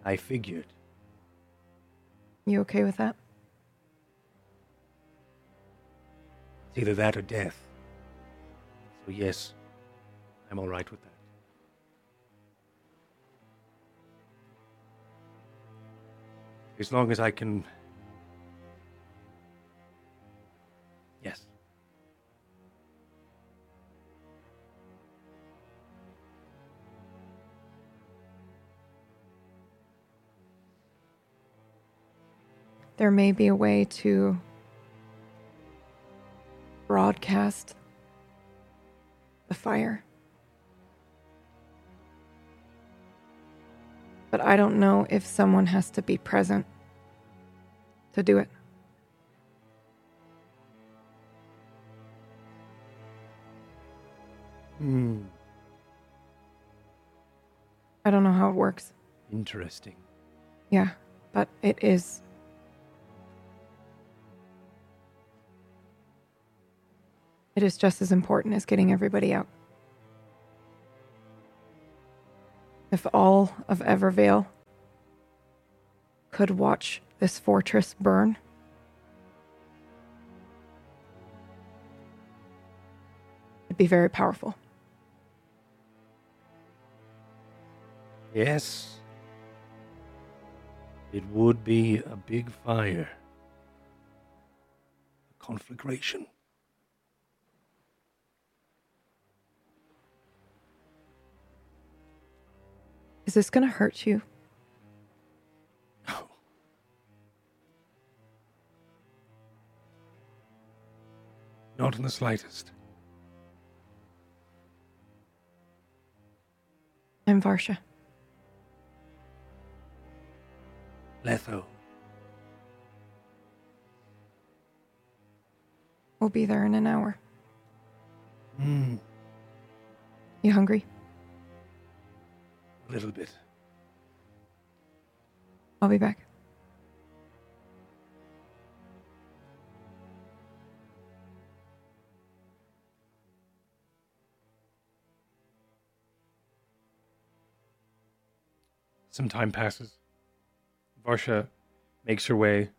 I figured. You okay with that? It's either that or death. So yes, I'm all right with that. As long as I can. There may be a way to broadcast the fire. But I don't know if someone has to be present to do it. Hmm. I don't know how it works. Interesting. Yeah, but it is. It is just as important as getting everybody out. If all of Evervale could watch this fortress burn, it'd be very powerful. Yes. It would be a big fire. A conflagration. Is this going to hurt you? No. Not in the slightest. I'm Varsha. Letho. We'll be there in an hour. Hmm. You hungry? A little bit. I'll be back. Some time passes. Varsha makes her way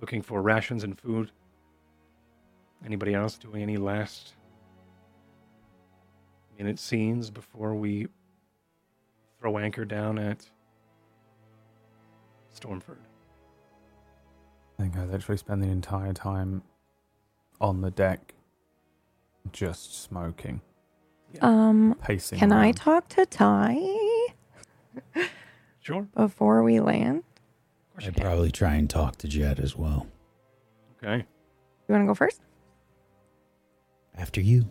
looking for rations and food. Anybody else doing any last minute scenes before we throw anchor down at Stormford? I think I literally actually spend the entire time on the deck just smoking, Um, pacing. can I talk to Ty Sure. before we land? Of course I'd probably try and talk to Jet as well. Okay. You want to go first? After you.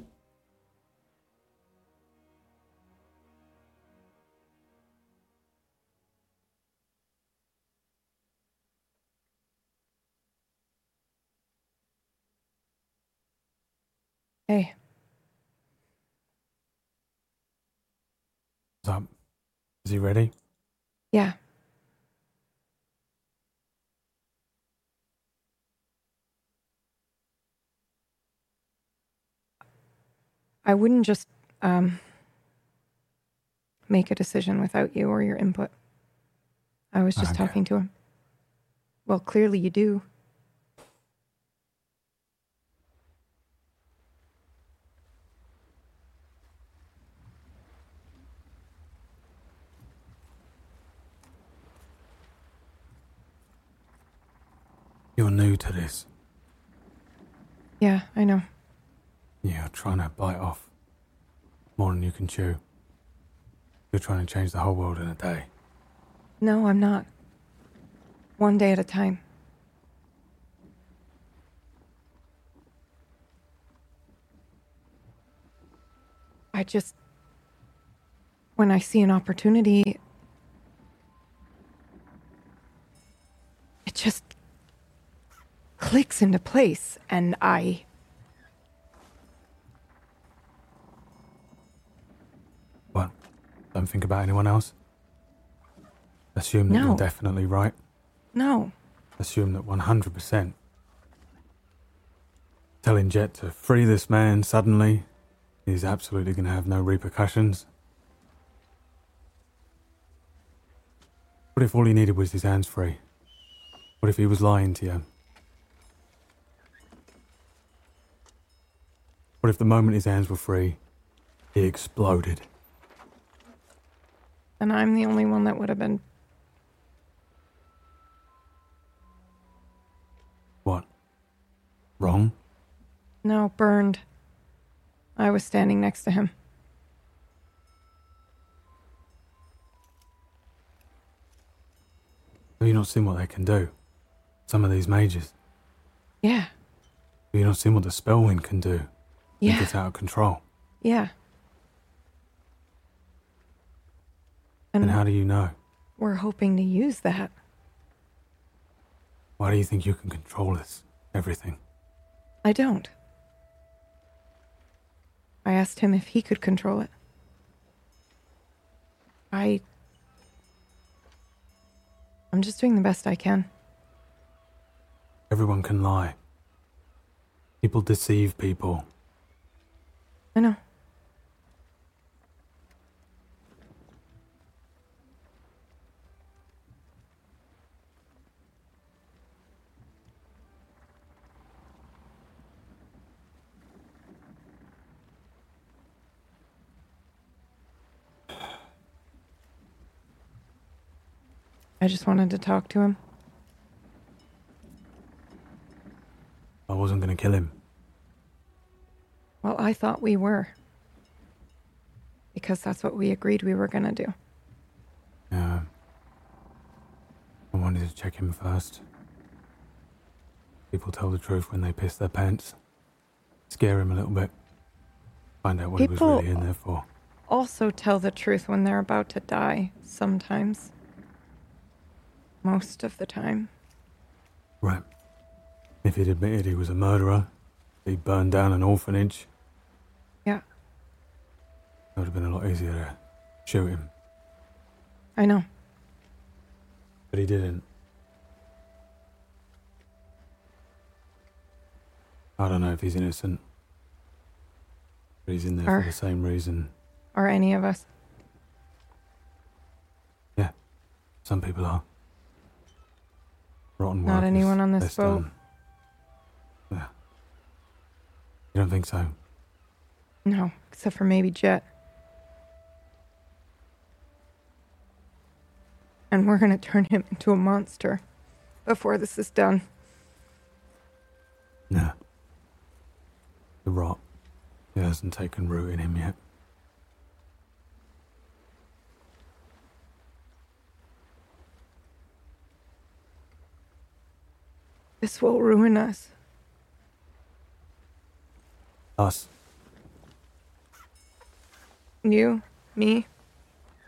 Hey, What's up? Is he ready? yeah. I wouldn't just um, make a decision without you or your input. I was just Okay. talking to him. Well, clearly you do. New to this. Yeah, I know. You're trying to bite off more than you can chew. You're trying to change the whole world in a day. No, I'm not. One day at a time. I just. When I see an opportunity, it just clicks into place, and I. What? Don't think about anyone else? Assume that No. you're definitely right. No. Assume that 100%. Telling Jet to free this man suddenly is absolutely going to have no repercussions. What if all he needed was his hands free? What if he was lying to you? What if the moment his hands were free, he exploded? And I'm the only one that would have been. What? Wrong? No, burned. I was standing next to him. Have you not seen what they can do? Some of these mages. Yeah. Have you not seen what the spellwind can do? It Yeah. gets out of control. Yeah. And And how do you know? we're hoping to use that. Why do you think you can control this? Everything. I don't. I asked him if he could control it. I. I'm just doing the best I can. Everyone can lie. People deceive people. I know. I just wanted to talk to him. I wasn't going to kill him. Well, I thought we were. Because that's what we agreed we were going to do. Yeah. I wanted to check him first. People tell the truth when they piss their pants. Scare him a little bit. Find out what he was really in there for. Also, tell the truth when they're about to die, sometimes. Most of the time. Right. If he'd admitted he was a murderer, he'd burned down an orphanage, it would have been a lot easier to shoot him. I know. But he didn't. I don't know if he's innocent. But he's in there Or- for the same reason. Or any of us. Yeah. Some people are. Rotten Not workers, anyone on this boat. Yeah. You don't think so? No, except for maybe Jet. And we're going to turn him into a monster before this is done. No. The rot. It hasn't taken root in him yet. This will ruin us. Us. You, me,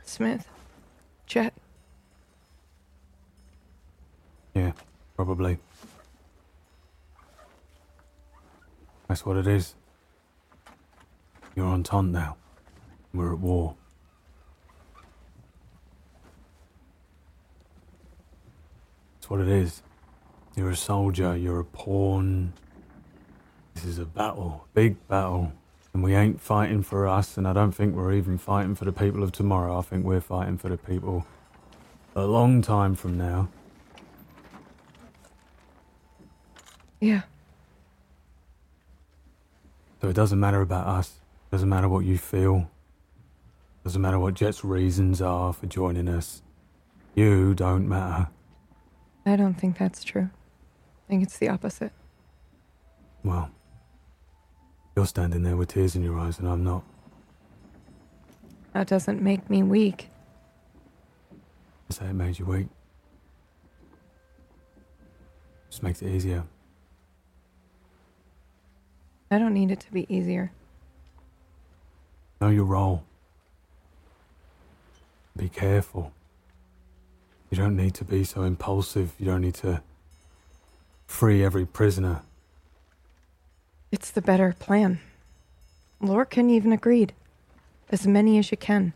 Smith, Jet. Yeah, probably. That's what it is. You're on Taunt now. We're at war. That's what it is. You're a soldier, you're a pawn. This is a battle, big battle. And we ain't fighting for us, and I don't think we're even fighting for the people of tomorrow. I think we're fighting for the people a long time from now. Yeah, So it doesn't matter about us. Doesn't matter what you feel. Doesn't matter what Jet's reasons are for joining us. You don't matter. I don't think that's true. I think it's the opposite. Well, you're standing there with tears in your eyes, and I'm not. That doesn't make me weak. Say it made you weak. Just makes it easier. I don't need it to be easier. Know your role. Be careful. You don't need to be so impulsive. You don't need to free every prisoner. It's the better plan. Lorcan even agreed. As many as you can.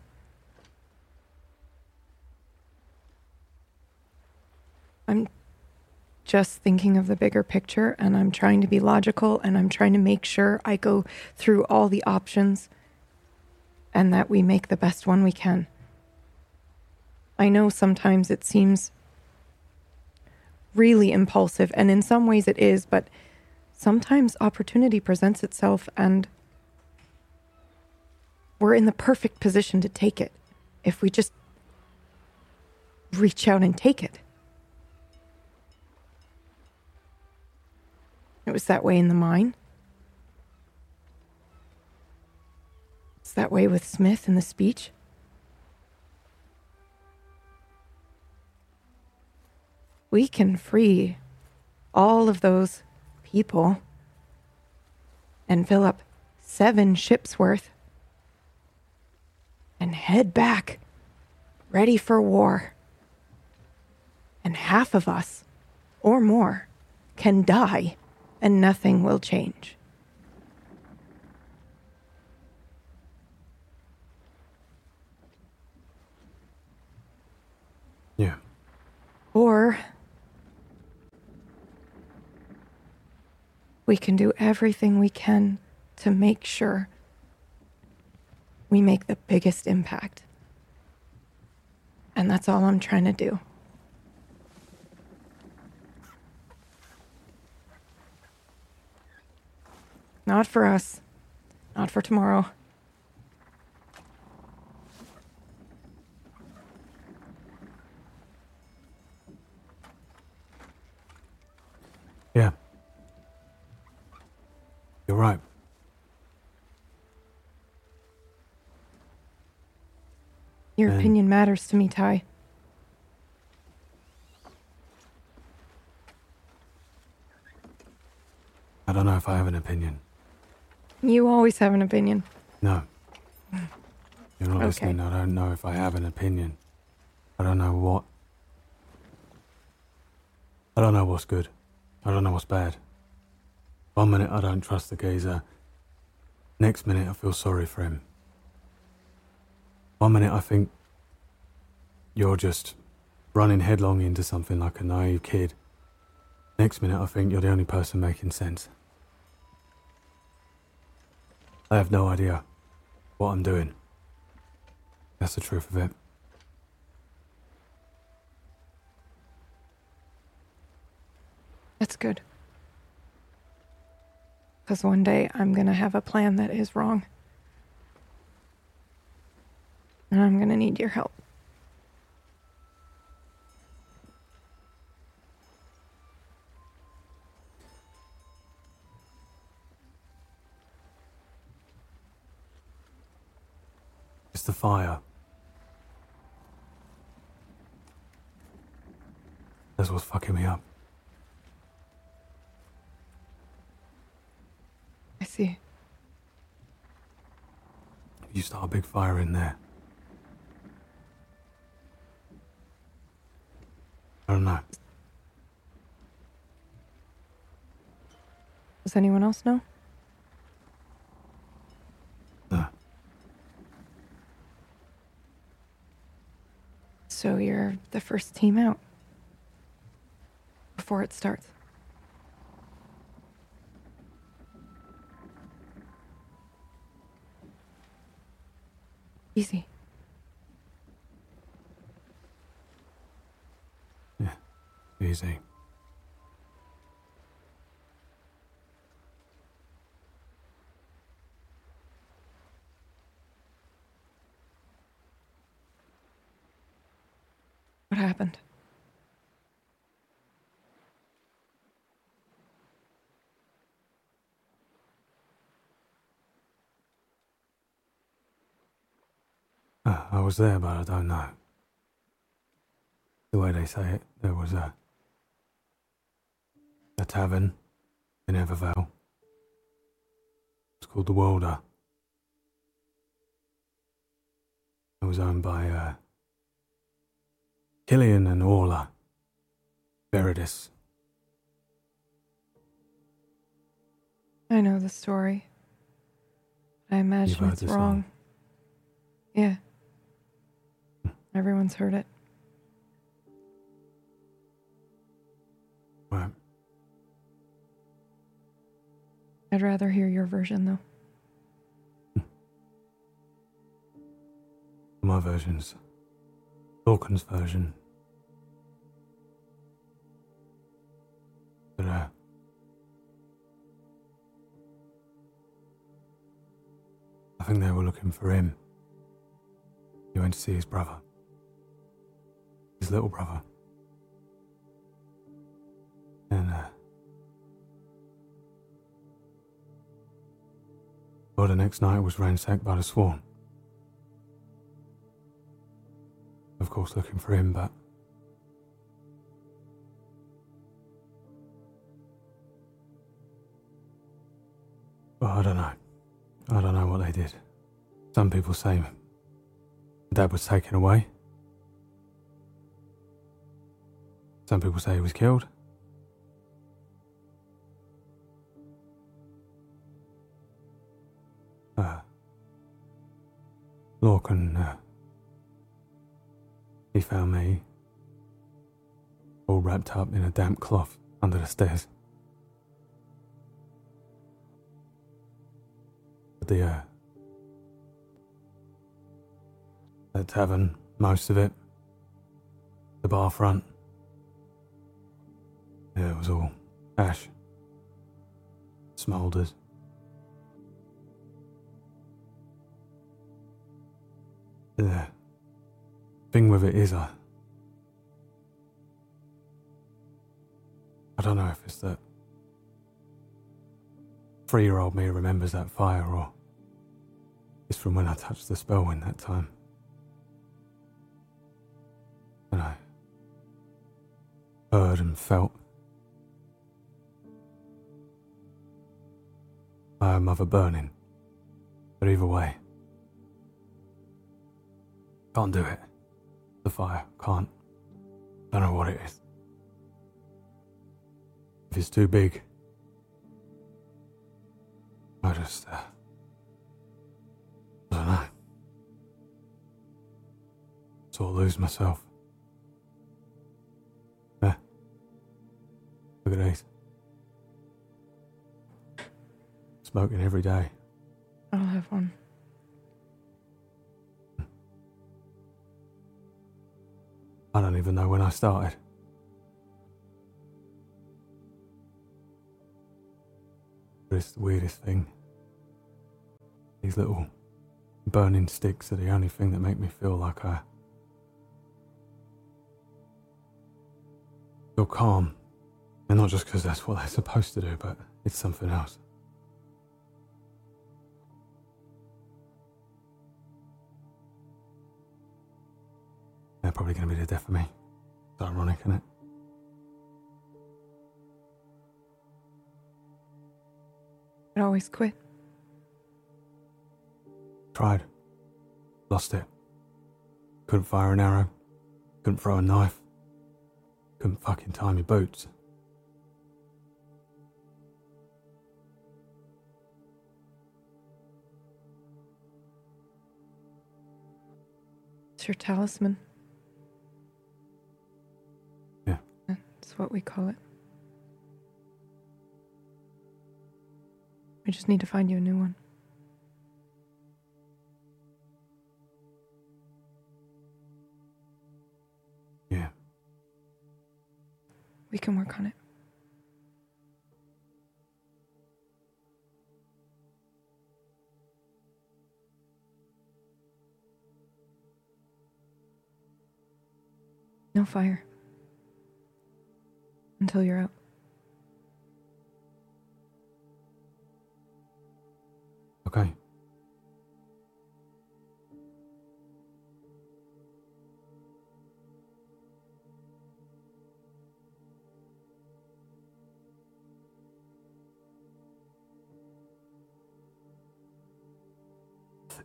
I'm just thinking of the bigger picture and I'm trying to be logical and I'm trying to make sure I go through all the options and that we make the best one we can. I know sometimes it seems really impulsive and in some ways it is, but sometimes opportunity presents itself and we're in the perfect position to take it if we just reach out and take it. It was that way in the mine. It's that way with Smith in the speech. We can free all of those people and fill up seven ships worth and head back ready for war. And half of us or more can die and nothing will change. Yeah. Or we can do everything we can to make sure we make the biggest impact. And that's all I'm trying to do. Not for us. Not for tomorrow. Yeah. You're right. Your And- opinion matters to me, Ty. I don't know if I have an opinion. You always have an opinion. No. You're not Okay. listening. I don't know if I have an opinion. I don't know what. I don't know what's good. I don't know what's bad. One minute I don't trust the geezer. Next minute I feel sorry for him. One minute I think you're just running headlong into something like a naive kid. Next minute I think you're the only person making sense. I have no idea what I'm doing. That's the truth of it. That's good. Because one day I'm going to have a plan that is wrong. And I'm going to need your help. Fire. That's what's fucking me up. I see. You start a big fire in there. I don't know. Does anyone else know? No. So you're the first team out before it starts. Easy. Yeah, Easy. What happened? Uh, I was there, but I don't know. The way they say it, there was a a tavern in Evervale. It's called the Walder. It was owned by uh, Killian and Orla. Veridis. I know the story. I imagine it's the song. wrong. Yeah. Everyone's heard it. Right. I'd rather hear your version, though. My version's Dawkins' version. But, uh, I think they were looking for him. He went to see his brother. His little brother. And, uh, well, the next night was ransacked by the Swarm. of course, looking for him, but. I don't know. I don't know what they did. Some people say Dad was taken away. Some people say he was killed. Uh, Lorcan. uh, he found me all wrapped up in a damp cloth under the stairs. The, uh, that tavern, most of it, the bar front. Yeah, it was all ash, smouldered. The thing with it is, I. I don't know if it's that three year old me remembers that fire or it's from when I touched the spell in that time. And I heard and felt my mother burning. But either way, can't do it. The fire, can't. Don't know what it is. If it's too big, I just, uh, I don't know. Sort of lose myself. Yeah. Look at these. Smoking every day. I'll have one. I don't even know when I started. But it's the weirdest thing. These little burning sticks are the only thing that make me feel like I feel calm. And not just because that's what they're supposed to do, but it's something else. They're probably going to be the death of me. It's ironic, isn't it? I'd always quit. Tried. Lost it. Couldn't fire an arrow. Couldn't throw a knife. Couldn't fucking tie my boots. It's your talisman. What we call it. We just need to find you a new one. Yeah. We can work on it. No fire. Until you're out. Okay.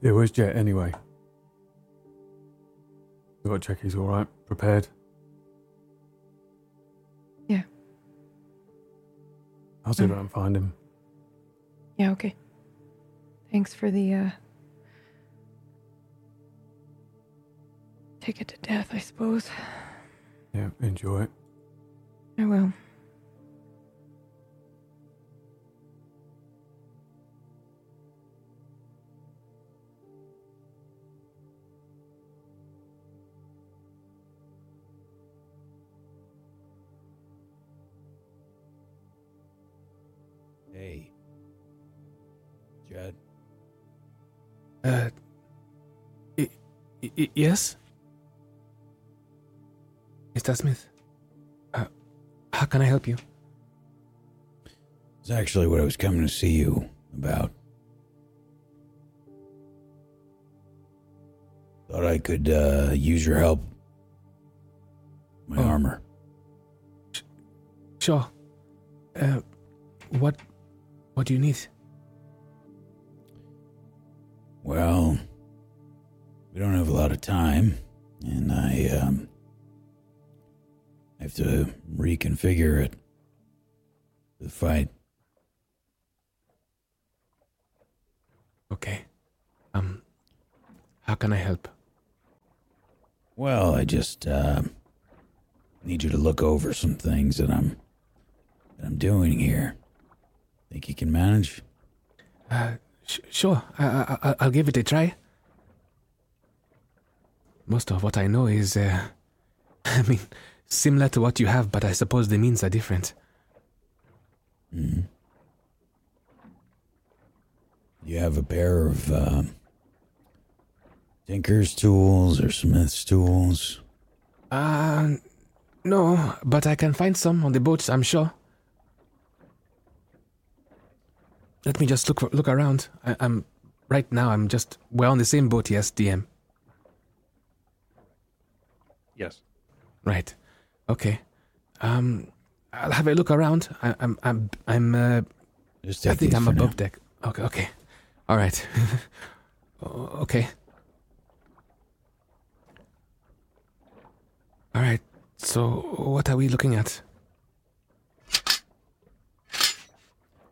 It was Jet anyway. We got to check he's all right, prepared. I'll see if Mm. I can find him. Yeah, okay. Thanks for the uh ticket to death, I suppose. Yeah, enjoy it. I will. Uh, y- y- yes? Mr. Smith, uh, how can I help you? It's actually what I was coming to see you about. Thought I could uh, use your help. My Oh. armor. Sure. Uh, what, what do you need? Well, we don't have a lot of time, and I um, have to reconfigure it. The fight. Okay. Um, how can I help? Well, I just uh, need you to look over some things that I'm that I'm doing here. Think you can manage? Uh, sh- sure, I- I- I- I'll give it a try. Most of what I know is, uh, I mean, similar to what you have, but I suppose the means are different. hmm You have a pair of uh, tinker's tools or smith's tools? Uh, no, but I can find some on the boats, I'm sure. Let me just look look around. I, I'm right now. I'm just we're on the same boat. Yes, DM. Yes. Right. Okay. Um, I'll have a look around. I, I'm I'm I'm. Uh, Just I think I'm for now. above deck. Okay. Okay. All right. Okay. All right. So, what are we looking at?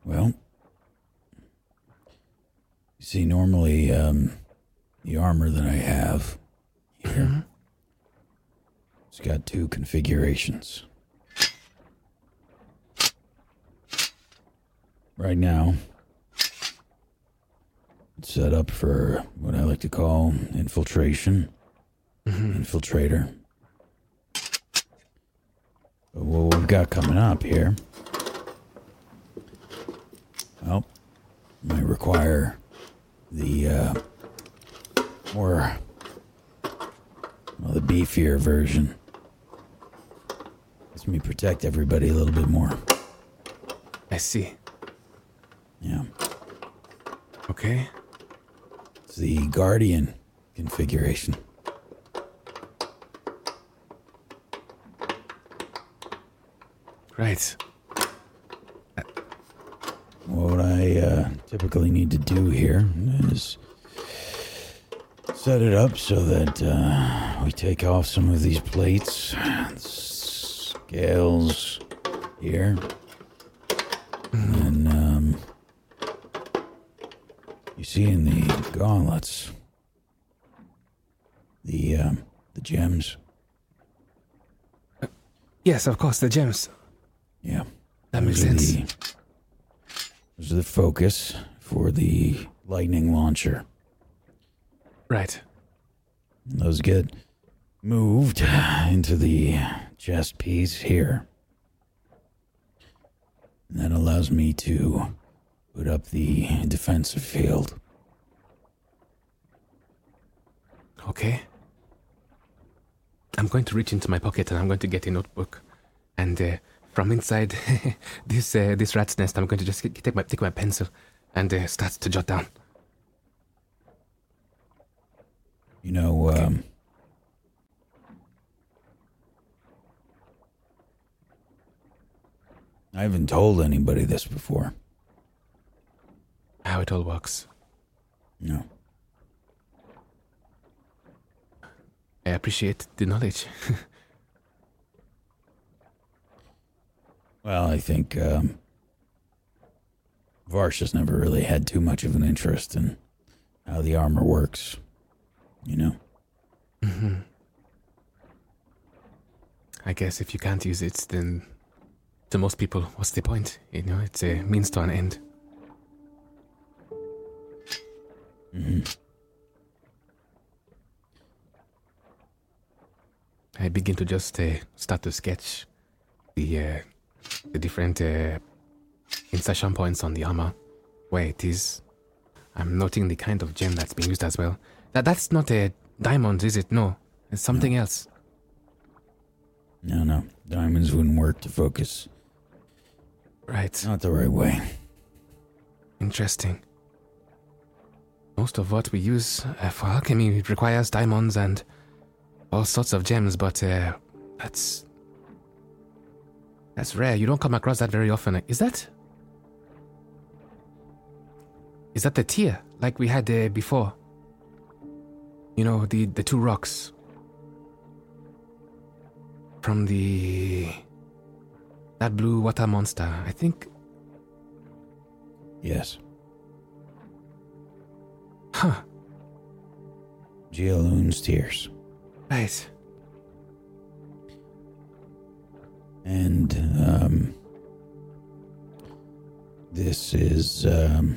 Well, you see, normally um, the armor that I have here, it's got two configurations. Right now, it's set up for what I like to call infiltration, infiltrator. But what we've got coming up here well, might require the uh, more, well, the beefier version. Lets me protect everybody a little bit more. I see. Yeah, Okay. it's the guardian configuration. Right. What I uh, typically need to do here is set it up so that uh, we take off some of these plates, scales here, and um, you see in the gauntlets the um, the gems. Yes, of course, the gems. Yeah. That makes sense. the- Those are the focus for the lightning launcher. Right. Those get moved into the chest piece here. And that allows me to put up the defensive field. Okay. I'm going to reach into my pocket and I'm going to get a notebook, and uh, from inside this uh, this rat's nest, I'm going to just take my take my pencil and uh, start to jot down. You know, um, I haven't told anybody this before. How it all works. No. I appreciate the knowledge. Well, I think um, Varsh has never really had too much of an interest in how the armor works. You know? hmm I guess if you can't use it, then to most people, what's the point? You know, it's a means to an end. hmm I begin to just uh, start to sketch the uh, the different uh, insertion points on the armor, where it is. I'm noting the kind of gem that's being used as well. That that's not a diamond, is it? No, it's something else. No, no. Diamonds wouldn't work to focus. Right. Not the right way. Interesting. Most of what we use uh, for alchemy requires diamonds and all sorts of gems, but uh, that's that's rare. You don't come across that very often. Is that is that the tier like we had uh, before? You know the the two rocks from the that blue water monster. I think. Yes. Huh. Gialoon's tears. Right. And um this is um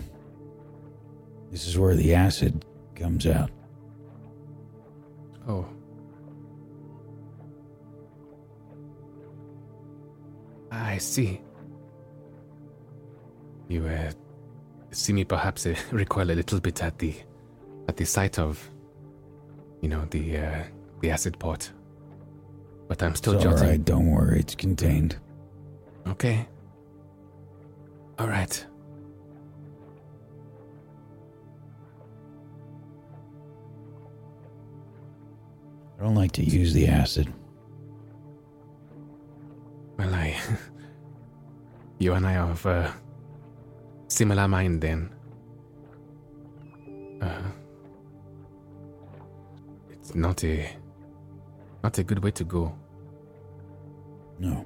this is where the acid comes out. Oh. I see. You uh, see me perhaps uh, recoil a little bit at the at the sight of, you know, the uh, the acid pot. But I'm still It's all jotting. right, don't worry, it's contained. Okay. All right. I don't like to use the acid. Well, I. you and I are of uh, similar mind then. Uh, it's not a. not a good way to go. No.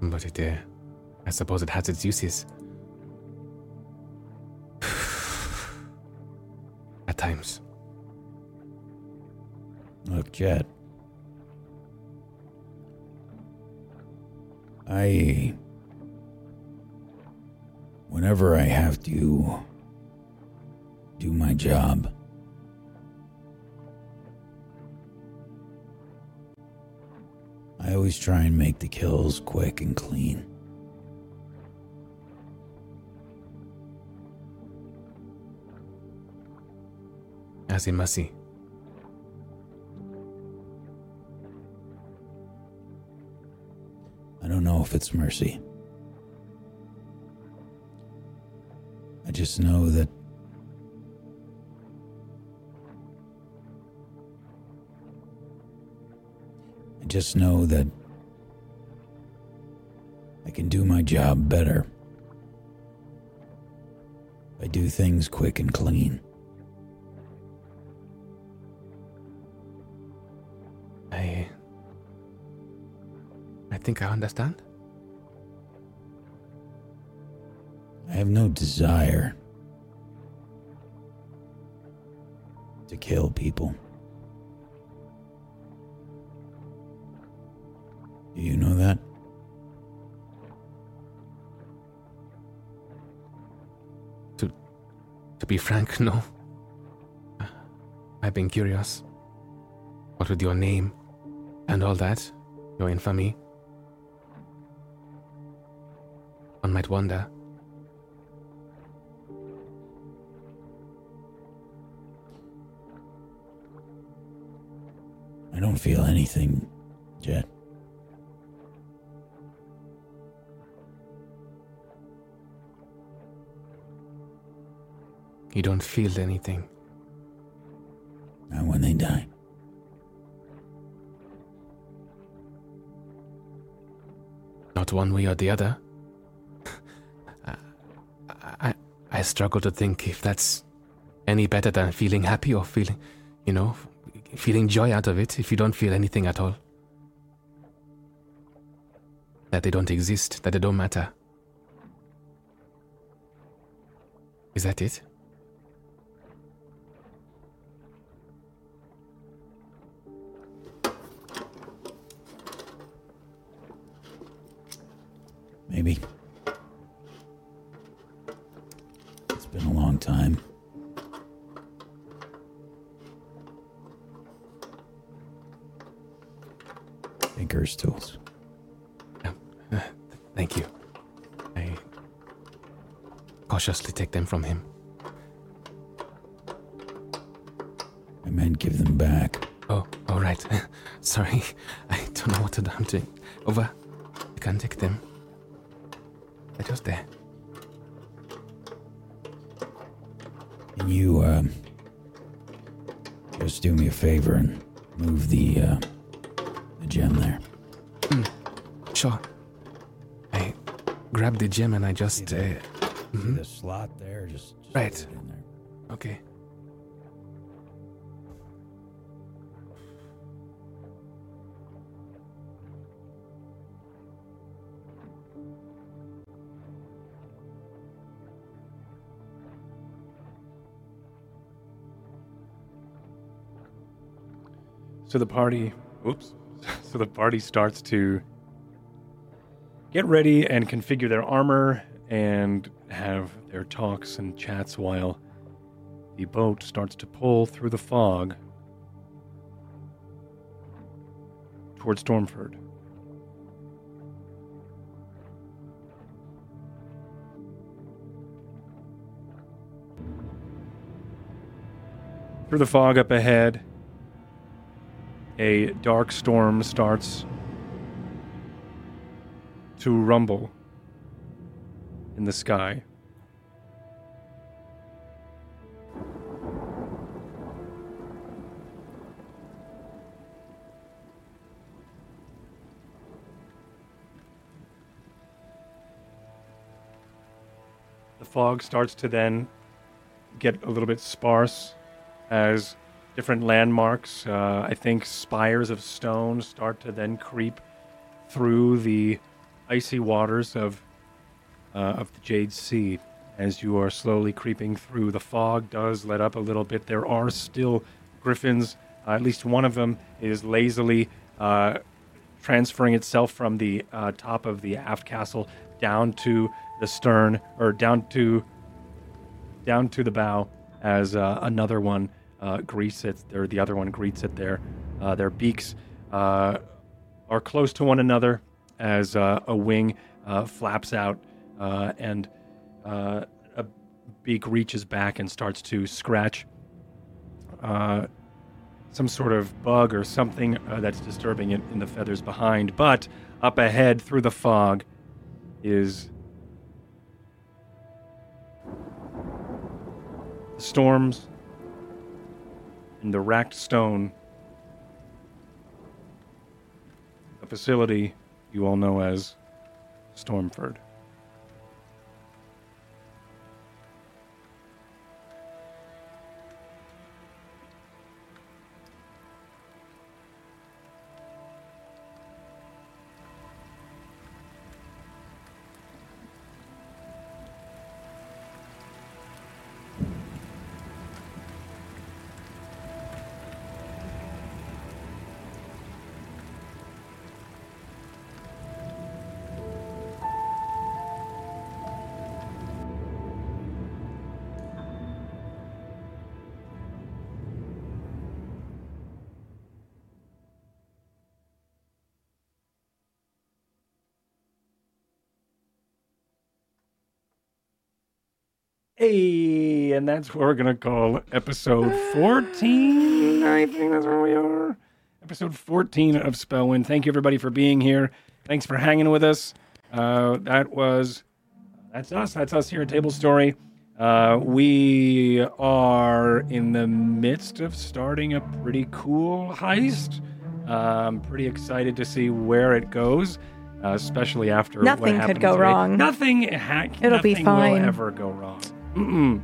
But it, uh, I suppose it has its uses. At times. Look, Jet. I. Whenever I have to do my job, I always try and make the kills quick and clean. As in mercy. I don't know if it's mercy. I just know that just know that I can do my job better. I do things quick and clean. I. I think I understand. I have no desire to kill people. Do you know that? To to be frank, no. I've been curious. What with your name and all that, your infamy? One might wonder. I don't feel anything, Jet. You don't feel anything. Not when they die. Not one way or the other. I, I, I struggle to think if that's any better than feeling happy or feeling, you know, feeling joy out of it if you don't feel anything at all. That they don't exist, that they don't matter. Is that it? Maybe. It's been a long time. Tinker's tools. Thank you. I cautiously take them from him. I meant give them back. Oh, all right. Sorry, I don't know what to do. I'm doing. Over. You can take them. Just there. Can you, um, just do me a favor and move the, uh, the gem there? Sure. I grab the gem and I just. Uh, mhm. The slot there, just, just Right. in there. Okay. So the party, oops. So the party starts to get ready and configure their armor and have their talks and chats while the boat starts to pull through the fog towards Stormford. Through the fog up ahead, a dark storm starts to rumble in the sky. The fog starts to then get a little bit sparse as different landmarks, uh, I think spires of stone, start to then creep through the icy waters of uh, of the Jade Sea. As you are slowly creeping through, the fog does let up a little bit. There are still griffins. Uh, at least one of them is lazily uh, transferring itself from the uh, top of the aft castle down to the stern, or down to down to the bow, as uh, another one uh, greets it, or the other one greets it there. Uh, their beaks uh, are close to one another as uh, a wing uh, flaps out uh, and a beak reaches back and starts to scratch some sort of bug or something that's disturbing it in the feathers behind. But up ahead through the fog is storms and the racked stone. A facility you all know as Stormford. And that's what we're gonna call episode 14. I think that's where we are. Episode 14 of Spellwind. Thank you everybody for being here. Thanks for hanging with us. Uh, that was that's us. That's us here at Table Story. Uh, we are in the midst of starting a pretty cool heist. Uh, I'm pretty excited to see where it goes, uh, especially after what Nothing could go today. wrong. Nothing, ha- It'll be nothing fine. Will ever go wrong. Mm-mm.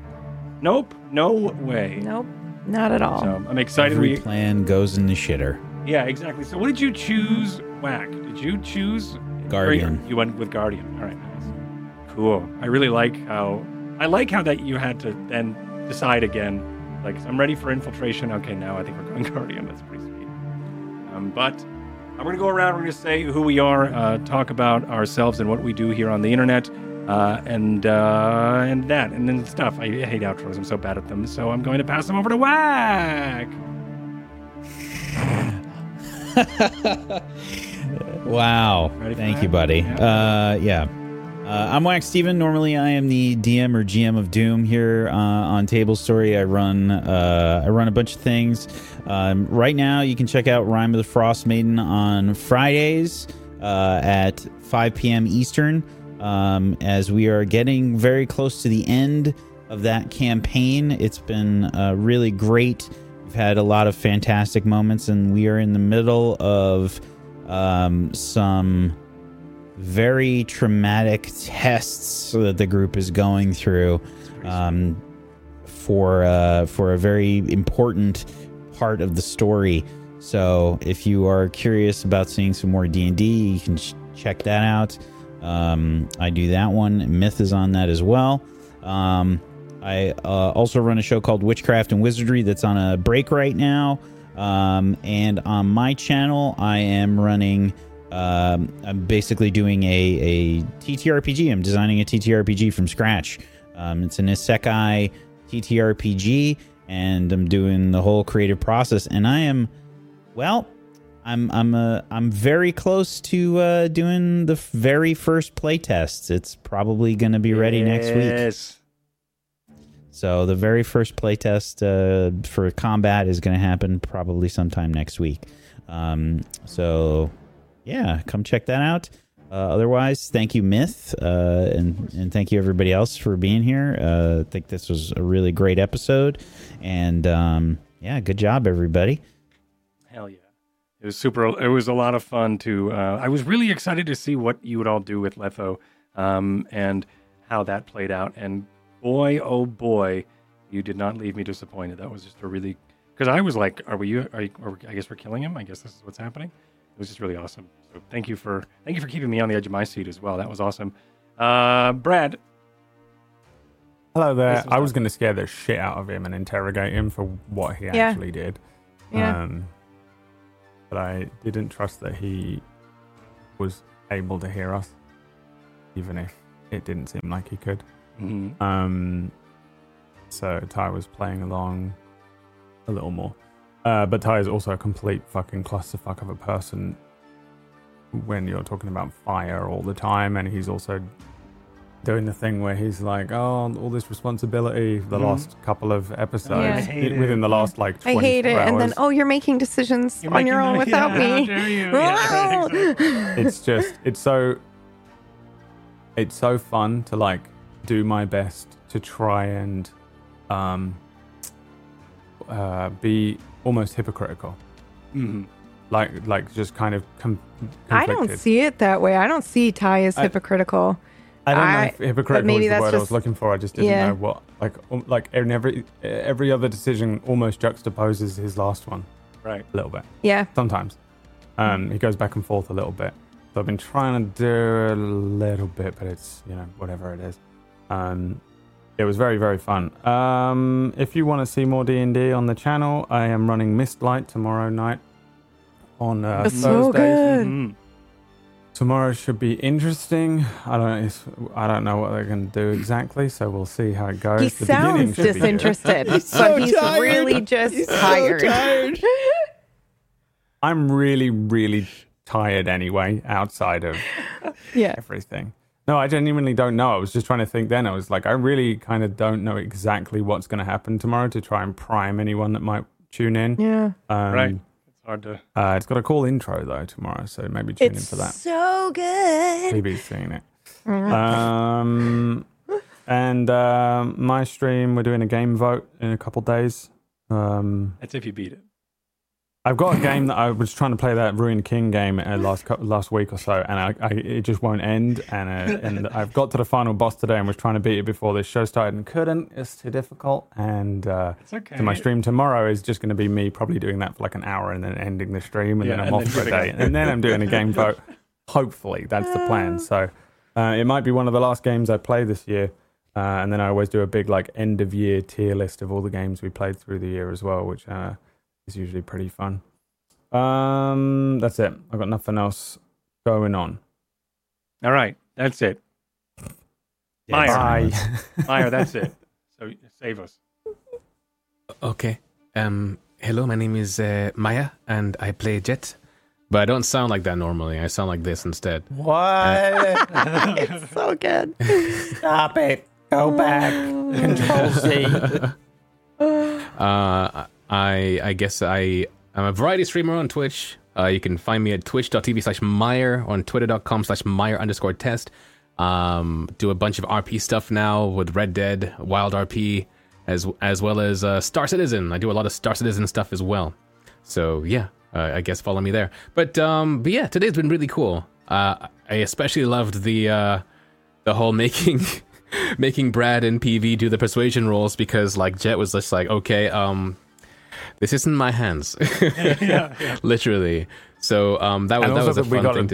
Nope, no way. Nope, not at all. So I'm excited. Every We, plan goes in the shitter. yeah, exactly. So what did you choose, Whack? Did you choose Guardian. You went with Guardian. All right, nice. Cool. I really like how I like how that you had to then decide again. Like I'm ready for infiltration. Okay, now I think we're going Guardian. That's pretty sweet. Um, but I'm gonna go around. We're gonna say who we are, uh, talk about ourselves and what we do here on the internet, uh, and uh, and that, and then stuff. I hate outros. I'm so bad at them. So I'm going to pass them over to Whack. Wow. Thank that? you, buddy. Yeah. Uh, yeah. Uh, I'm Wax Steven. Normally, I am the DM or GM of Doom here uh, on Table Story. I run uh, I run a bunch of things. Um, right now, you can check out Rime of the Frostmaiden on Fridays uh, at 5 p.m. Eastern. Um, as we are getting very close to the end of that campaign, it's been uh, really great. We've had a lot of fantastic moments, and we are in the middle of um, some very traumatic tests that the group is going through um, for uh, for a very important part of the story. So if you are curious about seeing some more D and D, you can ch- check that out. Um, I do that one. Myth is on that as well. Um, I uh, also run a show called Witchcraft and Wizardry that's on a break right now. Um, and on my channel, I am running. Um, I'm basically doing a, a TTRPG. I'm designing a TTRPG from scratch. Um, it's an Isekai TTRPG, and I'm doing the whole creative process. And I am, well, I'm I'm uh, I'm very close to uh, doing the very first playtests. It's probably going to be ready next week. Yes. So the very first playtest uh, for combat is going to happen probably sometime next week. Um, so yeah, come check that out. Uh, otherwise, thank you, Myth, uh, and and thank you everybody else for being here. Uh, I think this was a really great episode, and um, yeah, good job, everybody. Hell yeah. It was super. It was a lot of fun to. Uh, I was really excited to see what you would all do with Letho um, and how that played out. And boy, oh boy, you did not leave me disappointed. That was just a really. Because I was like, are we, are you, are, I guess we're killing him. I guess this is what's happening. It was just really awesome. So thank you for thank you for keeping me on the edge of my seat as well. That was awesome. Uh, Brad, Hello there. Was I was going to scare the shit out of him and interrogate him for what he Yeah. actually did. Yeah. Um, but I didn't trust that he was able to hear us, even if it didn't seem like he could. mhm. Um, so Ty was playing along a little more. Uh, but Ty is also a complete fucking clusterfuck of a person when you're talking about fire all the time, and he's also doing the thing where he's like, "Oh, all this responsibility." The Mhm. last couple of episodes, Yeah. I hate within it. the last like I hate it. And then, oh, you're making decisions You're on your own the- without Yeah, how me. dare you? Yeah, exactly. it's just it's so it's so fun to like do my best to try and um uh be almost hypocritical Mhm. like like just kind of com- I don't see it that way. I don't see Ty as I- hypocritical. I don't know if hypocritical but maybe is the that's word I was looking for. I just didn't Yeah. know what like um, like in every every other decision almost juxtaposes his last one Right. a little bit. Yeah. Sometimes. Um, he goes back and forth a little bit. So I've been trying to do a little bit, but it's, you know, whatever it is. Um, it was very, very fun. Um, if you want to see more D&D on the channel, I am running Mistlight tomorrow night on uh, That's Thursdays. so good. Mhm. Tomorrow should be interesting. I don't, it's, I don't know what they're going to do exactly, so we'll see how it goes. He The sounds should be good. disinterested, but so he's tired. really just tired. I'm really, really tired anyway, outside of yeah. everything. No, I genuinely don't know. I was just trying to think then. I was like, I really kind of don't know exactly what's going to happen tomorrow to try and prime anyone that might tune in. Yeah. Um, Right. It's hard to. Uh, it's got a cool intro though tomorrow, so maybe tune It's in for that. so good. Maybe seeing it. Um, and um, my stream, we're doing a game vote in a couple days. Um, That's if you beat it. I've got a game that I was trying to play that Ruined King game uh, last last week or so, and I, I, it just won't end. And uh, and I've got to the final boss today and was trying to beat it before this show started and couldn't. It's too difficult. And uh, okay. so my stream tomorrow is just going to be me probably doing that for like an hour and then ending the stream and Yeah, then I'm and off then for a day and then I'm doing a game vote. Hopefully, that's the plan. So uh, it might be one of the last games I play this year. Uh, and then I always do a big like end of year tier list of all the games we played through the year as well, which uh, is usually pretty fun. Um, that's it. I've got nothing else going on. All right. That's it. Dead Bye. silence. That's it. So save us. Okay. Um. Hello, my name is uh, Maya, and I play Jet. But I don't sound like that normally. I sound like this instead. What? it's so good. Stop it. Go back. Control Z. Uh, I I guess I I'm a variety streamer on Twitch. Uh, you can find me at twitch.tv slash Meyer on twitter.com slash Meyer underscore test. Um, do a bunch of RP stuff now with Red Dead, Wild RP, as as well as uh, Star Citizen. I do a lot of Star Citizen stuff as well. So yeah, uh, I guess follow me there. But um, but yeah, today's been really cool. Uh, I especially loved the uh, the whole making making Brad and PV do the persuasion rolls because like Jet was just like, okay, um, this isn't my hands, yeah, yeah. literally. So um, that was and that was a that we fun got thing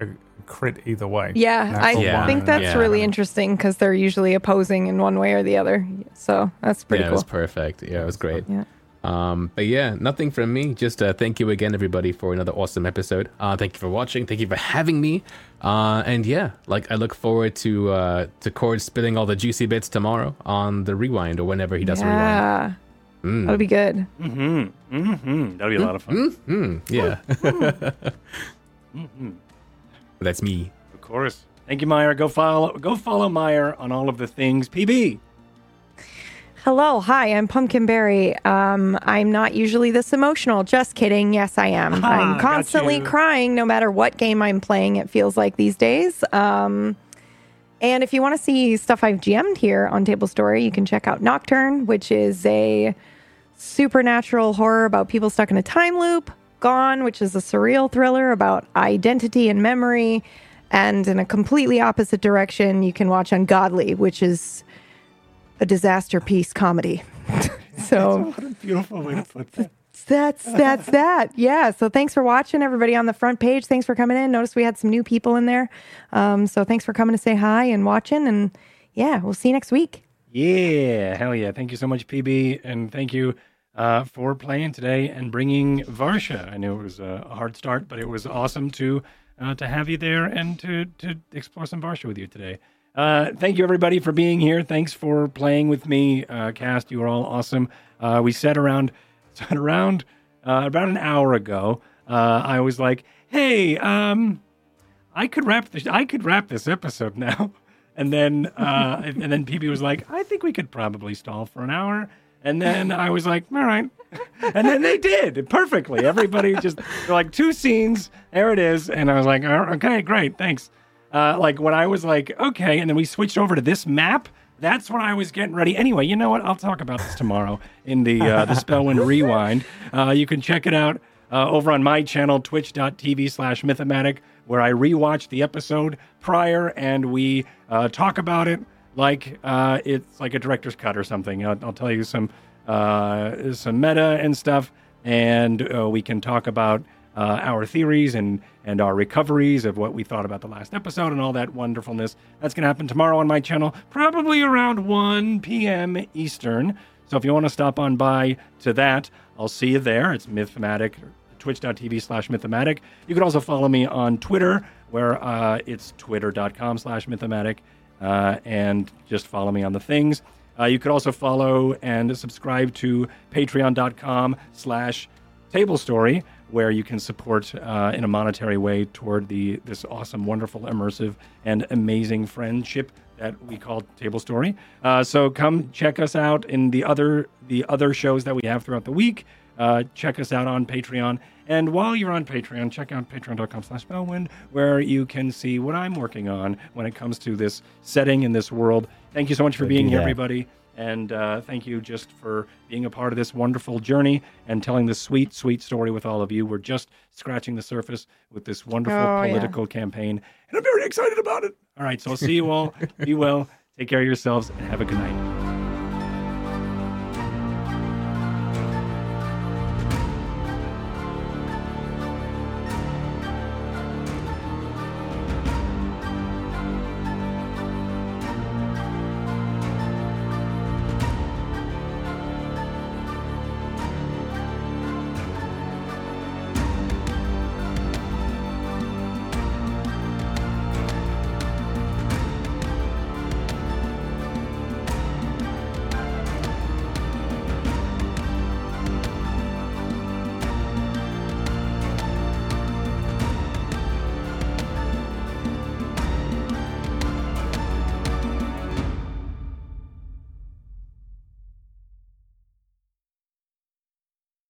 a, to. a crit either way. Yeah, I Yeah. think that's Yeah. really interesting because they're usually opposing in one way or the other. So that's pretty yeah, it was perfect. Yeah, it was great. Yeah. Um, but yeah, nothing from me. Just uh, thank you again, everybody, for another awesome episode. Uh, thank you for watching. Thank you for having me. Uh, and yeah, like I look forward to uh, to Cord spilling all the juicy bits tomorrow on the rewind or whenever he does a rewind. Yeah, Mm. that'll be good. Mm-hmm. Mm-hmm. That'll be a lot of fun. Mm, yeah, Mm-hmm. that's me. Of course. Thank you, Meyer. Go follow go follow Meyer on all of the things. PB. Hello, hi, I'm Pumpkinberry. Um, I'm not usually this emotional. Just kidding. Yes, I am. Aha, I'm constantly crying no matter what game I'm playing, it feels like these days. Um, and if you want to see stuff I've GM'd here on Table Story, you can check out Nocturne, which is a supernatural horror about people stuck in a time loop. Gone, which is a surreal thriller about identity and memory. And in a completely opposite direction, you can watch Ungodly, which is a disaster piece comedy. so What a beautiful way to put that. that's that's that. Yeah. So thanks for watching, everybody on the front page. Thanks for coming in. Notice we had some new people in there. Um, so thanks for coming to say hi and watching. And yeah, we'll see you next week. Yeah, hell yeah. Thank you so much, PB. And thank you uh, for playing today and bringing Varsha. I knew it was a hard start, but it was awesome to uh, to have you there and to, to explore some Varsha with you today. Uh, thank you, everybody, for being here. Thanks for playing with me, uh, Cast. You were all awesome. Uh, we sat around, sat around uh, about an hour ago. I was like, "Hey, um, I could wrap this. I could wrap this episode now." And then, and then PB was like, "I think we could probably stall for an hour." And then I was like, "All right." And then they did perfectly. Everybody just like two scenes. There it is. And I was like, "Oh, "Okay, great, thanks." Uh, like when I was like, "Okay," and then we switched over to this map. That's when I was getting ready. Anyway, you know what? I'll talk about this tomorrow in the uh, the Spellwind Rewind. Uh, you can check it out uh, over on my channel, twitch.tv slash mythomatic, where I rewatch the episode prior and we uh, talk about it like uh, it's like a director's cut or something. I'll, I'll tell you some uh, some meta and stuff, and uh, we can talk about uh, our theories and and our recoveries of what we thought about the last episode and all that wonderfulness. That's to happen tomorrow on my channel, probably around 1 p.m. Eastern. So if you want to stop on by to that, I'll see you there. It's Mythomatic, twitch.tv slash Mythomatic. You can also follow me on Twitter, where uh, it's twitter.com slash Mythomatic, uh, and just follow me on the things. Uh, you could also follow and subscribe to patreon.com slash table story where you can support uh, in a monetary way toward the this awesome wonderful immersive and amazing friendship that we call table story uh, so come check us out in the other the other shows that we have throughout the week uh, check us out on patreon and while you're on patreon check out patreon.com slash spellwind where you can see what i'm working on when it comes to this setting in this world thank you so much for Go being here that. everybody and uh, thank you just for being a part of this wonderful journey and telling this sweet, sweet story with all of you. We're just scratching the surface with this wonderful Oh, yeah. political campaign, and I'm very excited about it. All right, so I'll see you all. Be well. Take care of yourselves and have a good night.